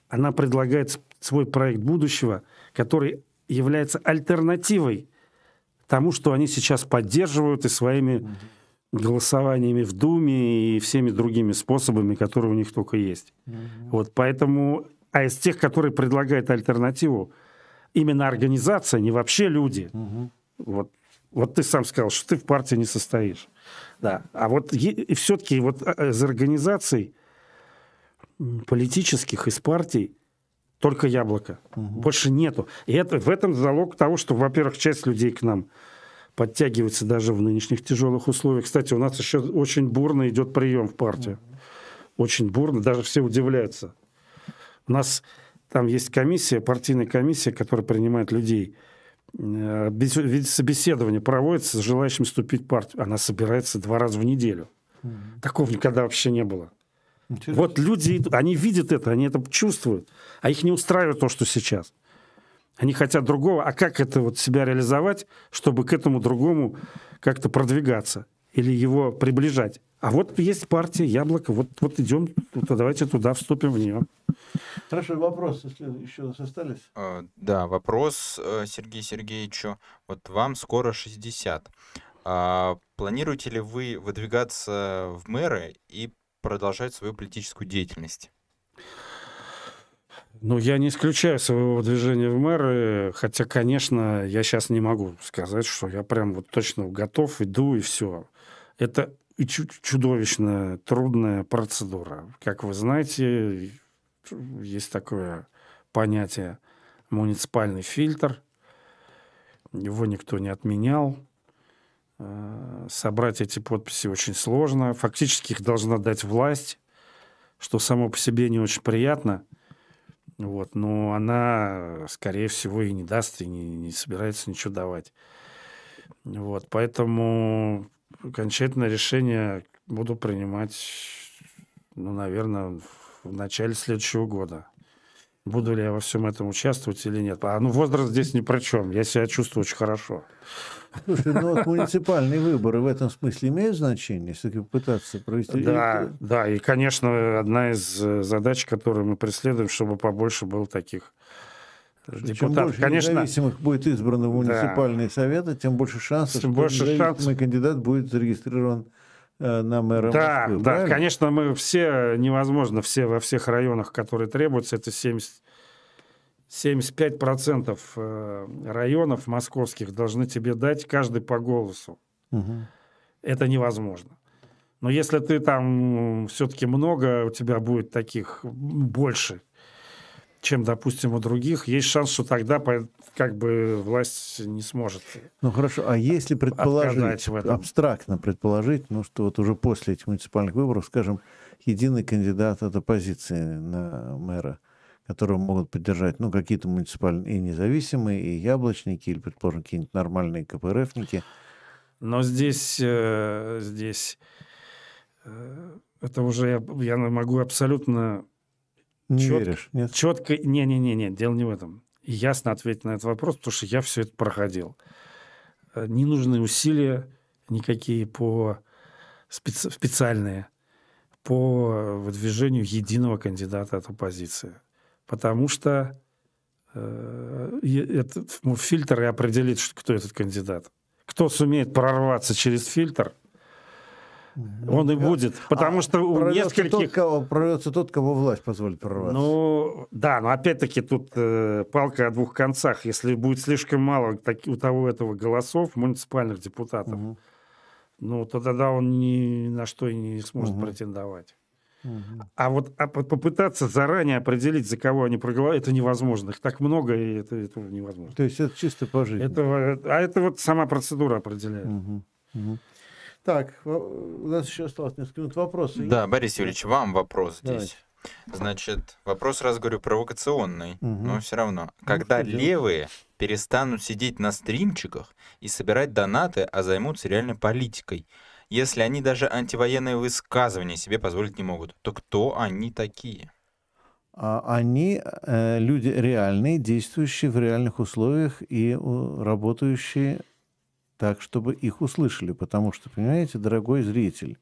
Она предлагает свой проект будущего, который является альтернативой тому, что они сейчас поддерживают и своими голосованиями в Думе и всеми другими способами, которые у них только есть. Вот поэтому, а из тех, которые предлагают альтернативу, именно организация, не вообще люди. Вот, вот ты сам сказал, что ты в партии не состоишь. Да. А вот и все-таки вот а, из организаций политических, из партий, только яблоко. Угу. Больше нету. И это, в этом залог того, что, во-первых, часть людей к нам подтягивается даже в нынешних тяжелых условиях. Кстати, у нас еще очень бурно идет прием в партию. очень бурно, даже все удивляются. У нас там есть комиссия, партийная комиссия, которая принимает людей. Э, собеседование проводится с желающим вступить в партию. Она собирается два раза в неделю. Mm-hmm. Такого никогда вообще не было. Интересно. Вот люди, они видят это, они это чувствуют, а их не устраивает то, что сейчас. Они хотят другого, а как это вот себя реализовать, чтобы к этому другому как-то продвигаться или его приближать? А вот есть партия Яблоко, вот, вот идем, давайте туда вступим в нее. Хорошо, вопросы еще у нас остались? А, да, вопрос э, Сергею Сергеевичу. Вот вам скоро 60. А планируете ли вы выдвигаться в мэры и продолжать свою политическую деятельность? Ну, я не исключаю своего движения в мэры, хотя, конечно, я сейчас не могу сказать, что я прям вот точно готов, иду и все. Это и чудовищно трудная процедура. Как вы знаете, есть такое понятие муниципальный фильтр. Его никто не отменял. Э, собрать эти подписи очень сложно. Фактически их должна дать власть, что само по себе не очень приятно. Вот, но она, скорее всего, и не даст, и не, не собирается ничего давать. Вот, поэтому окончательное решение буду принимать, ну, наверное, в начале следующего года. Буду ли я во всем этом участвовать или нет. А ну возраст здесь ни при чем. Я себя чувствую очень хорошо. Слушай, ну вот муниципальные выборы в этом смысле имеют значение, если пытаться провести? Да, да, и, конечно, одна из э, задач, которую мы преследуем, чтобы побольше было таких депутатов. Чем больше Конечно, независимых будет избрано в муниципальные да. советы, тем больше шансов, тем что больше шансов. кандидат будет зарегистрирован э, на мэра да, Москвы. Да, правильно? конечно, мы все, невозможно, все во всех районах, которые требуются, это 70, 75% э, районов московских должны тебе дать каждый по голосу. Угу. Это невозможно. Но если ты там все-таки много, у тебя будет таких больше, чем, допустим, у других, есть шанс, что тогда как бы власть не сможет. Ну хорошо, а если предположить, абстрактно предположить, ну что вот уже после этих муниципальных выборов, скажем, единый кандидат от оппозиции на мэра, которого могут поддержать, ну, какие-то муниципальные и независимые, и яблочники, или, предположим, какие-нибудь нормальные КПРФники. Но здесь, э, здесь э, это уже я, я могу абсолютно не чет, веришь, нет? Четко... Не-не-не, дело не в этом. Ясно ответить на этот вопрос, потому что я все это проходил. Э, не нужны усилия никакие по специ... специальные по выдвижению единого кандидата от оппозиции. Потому что э, этот фильтр и определит, кто этот кандидат. Кто сумеет прорваться через фильтр, он и будет. Потому а что у нескольких... Тот, кого, прорвется тот, кого власть позволит прорваться. Ну, да, но опять-таки тут э, палка о двух концах. Если будет слишком мало так, у того этого голосов, муниципальных депутатов, угу. ну, то тогда он ни на что и не сможет угу. претендовать. Угу. А вот а попытаться заранее определить, за кого они проголосуют, это невозможно. Их так много, и это, это невозможно. То есть это чисто по жизни. Это, а это вот сама процедура определяет. Угу. Угу. Так, у нас еще осталось несколько минут вопросов. Да, Борис Юрьевич, вам вопрос Давайте. здесь. Значит, вопрос, раз говорю, провокационный, угу. но все равно. Ну, Когда левые перестанут сидеть на стримчиках и собирать донаты, а займутся реальной политикой, если они даже антивоенные высказывания себе позволить не могут, то кто они такие? А они э, люди реальные, действующие в реальных условиях и работающие так, чтобы их услышали. Потому что, понимаете, дорогой зритель,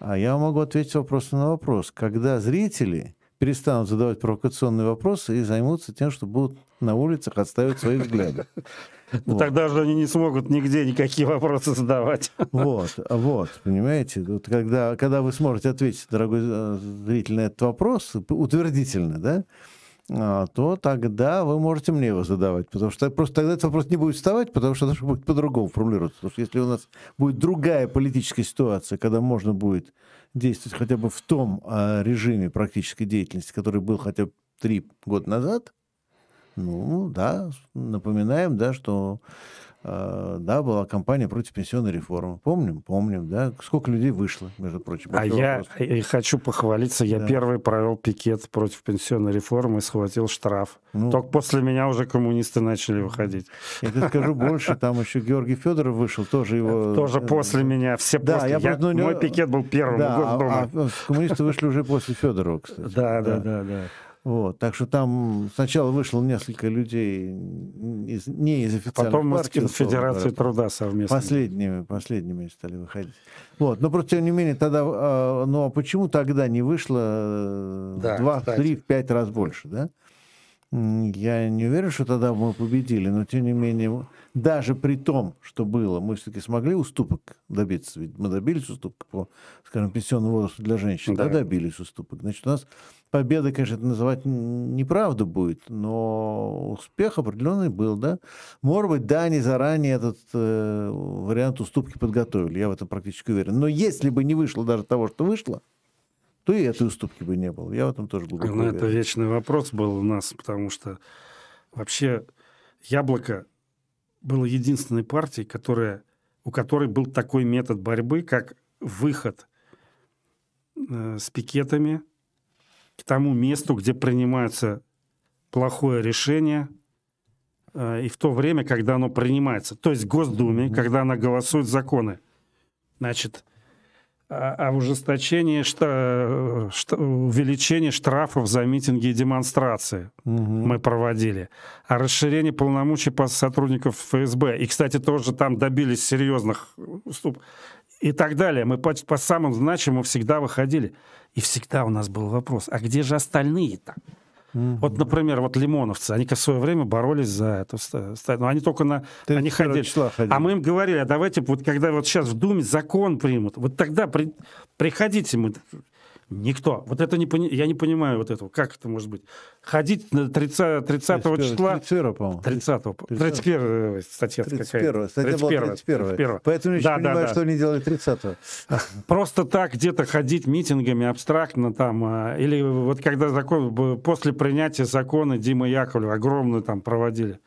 а я могу ответить вопросом на вопрос. Когда зрители перестанут задавать провокационные вопросы и займутся тем, что будут на улицах отставить свои взгляды. Ну, тогда же они не смогут нигде никакие вопросы задавать. Вот, вот, понимаете, вот когда, когда вы сможете ответить, дорогой э, зритель, на этот вопрос утвердительно, да, а, то тогда вы можете мне его задавать. Потому что просто тогда этот вопрос не будет вставать, потому что это будет по-другому формулироваться. Потому что если у нас будет другая политическая ситуация, когда можно будет действовать хотя бы в том а, режиме практической деятельности, который был хотя бы три года назад, ну да, напоминаем, да, что э, да, была кампания против пенсионной реформы. Помним? Помним, да. Сколько людей вышло, между прочим. А я и хочу похвалиться, я да. первый провел пикет против пенсионной реформы и схватил штраф. Ну, Только после меня уже коммунисты начали выходить. Я тебе скажу больше, там еще Георгий Федоров вышел, тоже его... Тоже э, после меня, все да, после. Я, я, ну, мой пикет был первым да, а, а коммунисты вышли уже после Федорова, кстати. Да, да, да, да. Вот, так что там сначала вышло несколько людей из, не из официальных Потом партий. Потом из Федерации да, труда совместно. Последними, последними стали выходить. Вот, но просто, тем не менее, тогда, э, ну а почему тогда не вышло э, да, два, кстати. три, пять раз больше, да? Я не уверен, что тогда мы победили, но тем не менее, даже при том, что было, мы все-таки смогли уступок добиться. Ведь мы добились уступка по, скажем, пенсионному возрасту для женщин. Да, да добились уступок. Значит, у нас победа, конечно, это называть неправда будет, но успех определенный был, да. Может быть, да, они заранее этот э, вариант уступки подготовили, я в этом практически уверен. Но если бы не вышло даже того, что вышло, то и этой уступки бы не было. Я в этом тоже глубоко ну, Это вечный вопрос был у нас, потому что вообще Яблоко было единственной партией, которая, у которой был такой метод борьбы, как выход э, с пикетами к тому месту, где принимается плохое решение, э, и в то время, когда оно принимается, то есть в Госдуме, mm-hmm. когда она голосует законы. Значит, о а, а ужесточении, что, что, увеличении штрафов за митинги и демонстрации угу. мы проводили. О расширении полномочий по сотрудников ФСБ. И, кстати, тоже там добились серьезных уступ и так далее. Мы по, по самым значимым всегда выходили. И всегда у нас был вопрос, а где же остальные-то? Mm-hmm. Вот, например, вот лимоновцы, они в свое время боролись за стадию. Но они только на... Ты они ходили. ходили. А мы им говорили, а давайте, вот когда вот сейчас в Думе закон примут, вот тогда при, приходите, мы Никто. Вот это не пони... я не понимаю вот этого. Как это может быть? Ходить на 30, 30 числа... 31, по-моему. 30, 31 статья 31, статья 31, была 31. 31. Поэтому я да, не да, понимаю, да. что они делали 30 -го. Просто так где-то ходить митингами абстрактно там. А, или вот когда закон... После принятия закона Дима Яковлев огромную там проводили.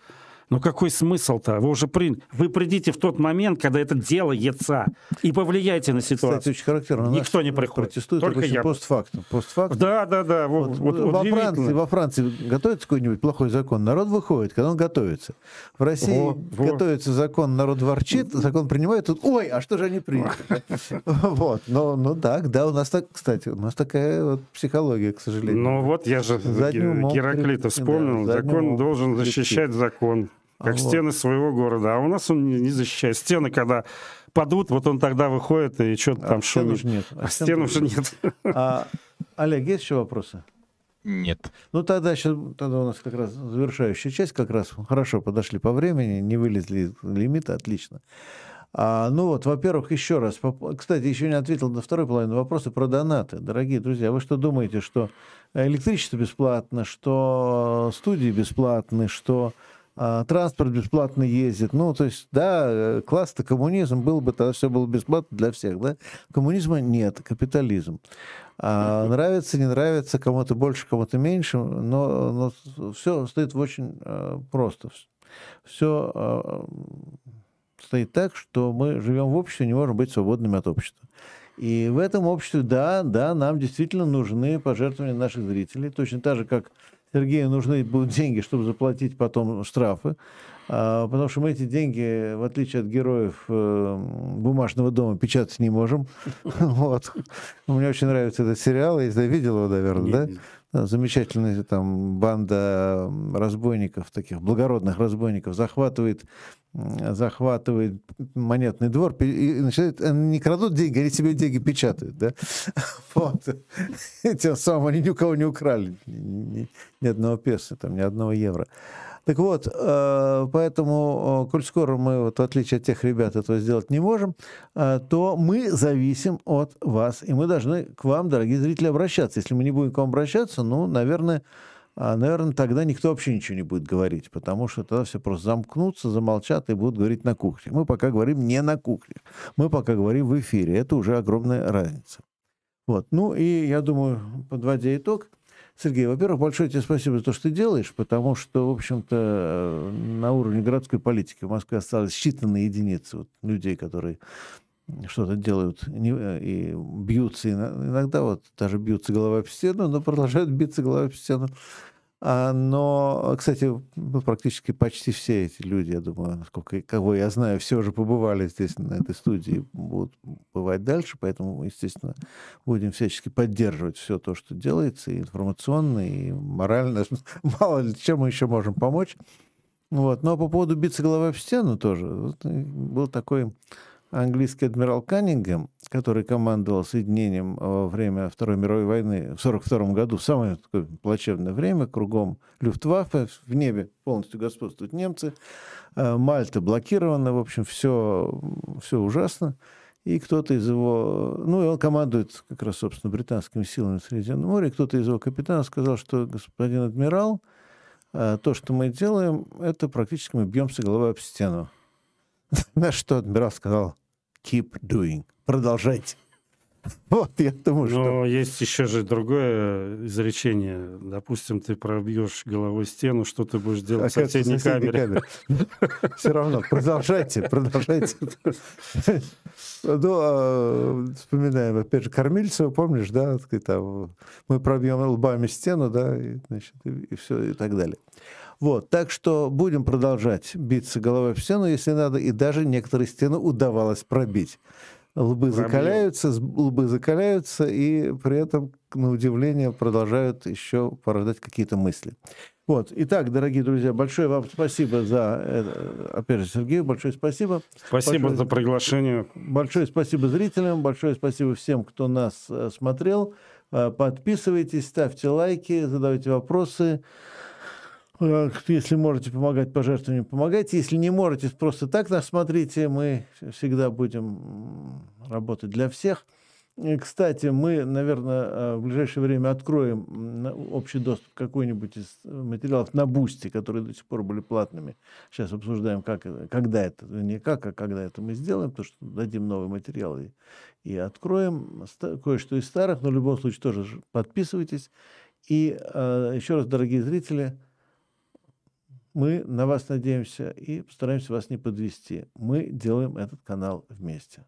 Ну какой смысл-то? Вы уже при... Вы придите в тот момент, когда это делается, и повлияйте на ситуацию. Кстати, очень характерно. Никто не приходит. Протестует только я. постфактум. постфактум. Да, да, да. Вот, вот, вот во, Франции, во Франции готовится какой-нибудь плохой закон, народ выходит, когда он готовится. В России во, готовится во. закон, народ ворчит, закон принимает, тут, ой, а что же они приняли? Вот, ну, ну так, да, у нас так, кстати, у нас такая вот психология, к сожалению. Ну вот я же Гераклита вспомнил, закон должен защищать закон как вот. стены своего города. А у нас он не защищает. Стены, когда падут, вот он тогда выходит и что-то а там шумит. Уже нет. А, а стен уже нет. А, Олег, есть еще вопросы? Нет. Ну тогда сейчас тогда у нас как раз завершающая часть, как раз хорошо подошли по времени, не вылезли из лимита, отлично. А, ну вот, во-первых, еще раз, кстати, еще не ответил на второй половину вопроса про донаты. Дорогие друзья, вы что думаете, что электричество бесплатно, что студии бесплатны, что а, транспорт бесплатно ездит. Ну, то есть, да, э, класс-то коммунизм был бы, тогда все было бесплатно для всех, да? Коммунизма нет, капитализм. А, нравится, не нравится, кому-то больше, кому-то меньше, но, но все стоит в очень а, просто. Все а, стоит так, что мы живем в обществе, не можем быть свободными от общества. И в этом обществе, да, да, нам действительно нужны пожертвования наших зрителей, точно так же, как Сергею нужны будут деньги, чтобы заплатить потом штрафы. А, потому что мы эти деньги, в отличие от героев э, бумажного дома, печатать не можем. Вот. Мне очень нравится этот сериал, если видел его, наверное, да? Замечательная там банда разбойников, таких благородных разбойников, захватывает захватывает монетный двор и начинает, они не крадут деньги, они себе деньги печатают, да? Вот. Тем самым они ни у кого не украли ни, ни одного песо, там, ни одного евро. Так вот, э, поэтому, э, коль скоро мы, вот, в отличие от тех ребят, этого сделать не можем, э, то мы зависим от вас, и мы должны к вам, дорогие зрители, обращаться. Если мы не будем к вам обращаться, ну, наверное, наверное, тогда никто вообще ничего не будет говорить, потому что тогда все просто замкнутся, замолчат и будут говорить на кухне. Мы пока говорим не на кухне, мы пока говорим в эфире. Это уже огромная разница. Вот. Ну и я думаю, подводя итог, Сергей, во-первых, большое тебе спасибо за то, что ты делаешь, потому что, в общем-то, на уровне городской политики в Москве осталось считанные единицы вот, людей, которые что-то делают и бьются, иногда вот даже бьются головой об стену, но продолжают биться головой об стену. А, но, кстати, ну, практически почти все эти люди, я думаю, насколько кого я знаю, все уже побывали здесь, на этой студии, будут бывать дальше, поэтому, естественно, будем всячески поддерживать все то, что делается, и информационно, и морально. Мало ли, чем мы еще можем помочь. Вот. Но по поводу биться головой в стену тоже. Вот, был такой английский адмирал Каннингем, который командовал соединением во время Второй мировой войны в 1942 году, в самое такое плачевное время, кругом Люфтваффе, в небе полностью господствуют немцы, э, Мальта блокирована, в общем, все, все ужасно. И кто-то из его... Ну, и он командует как раз, собственно, британскими силами в Средиземном море. Кто-то из его капитанов сказал, что господин адмирал, э, то, что мы делаем, это практически мы бьемся головой об стену. На что адмирал сказал, keep doing. Продолжайте. Вот, я думаю, что... Но есть еще же другое изречение. Допустим, ты пробьешь головой стену, что ты будешь делать в соседней, камере? Все равно, продолжайте, продолжайте. Ну, а, вспоминаем, опять же, Кормильцева, помнишь, да, там, мы пробьем лбами стену, да, и, значит, и все, и так далее. Вот, так что будем продолжать биться головой в стену, если надо, и даже некоторые стены удавалось пробить. Лбы Пробьем. закаляются, лбы закаляются, и при этом, на удивление, продолжают еще порождать какие-то мысли. Вот. Итак, дорогие друзья, большое вам спасибо за это. Опять же, Сергею, большое спасибо. Спасибо большое, за приглашение. Большое спасибо зрителям, большое спасибо всем, кто нас э, смотрел. Э, подписывайтесь, ставьте лайки, задавайте вопросы. Э, если можете помогать пожертвованиям, помогайте. Если не можете, просто так нас смотрите. Мы всегда будем работать для всех. И, кстати, мы, наверное, э, в ближайшее время откроем общий доступ к какой-нибудь из материалов на Бусти, которые до сих пор были платными. Сейчас обсуждаем, как, когда это, не как, а когда это мы сделаем, потому что дадим новые материалы и откроем кое-что из старых, но в любом случае тоже подписывайтесь. И э, еще раз, дорогие зрители, мы на вас надеемся и постараемся вас не подвести. Мы делаем этот канал вместе.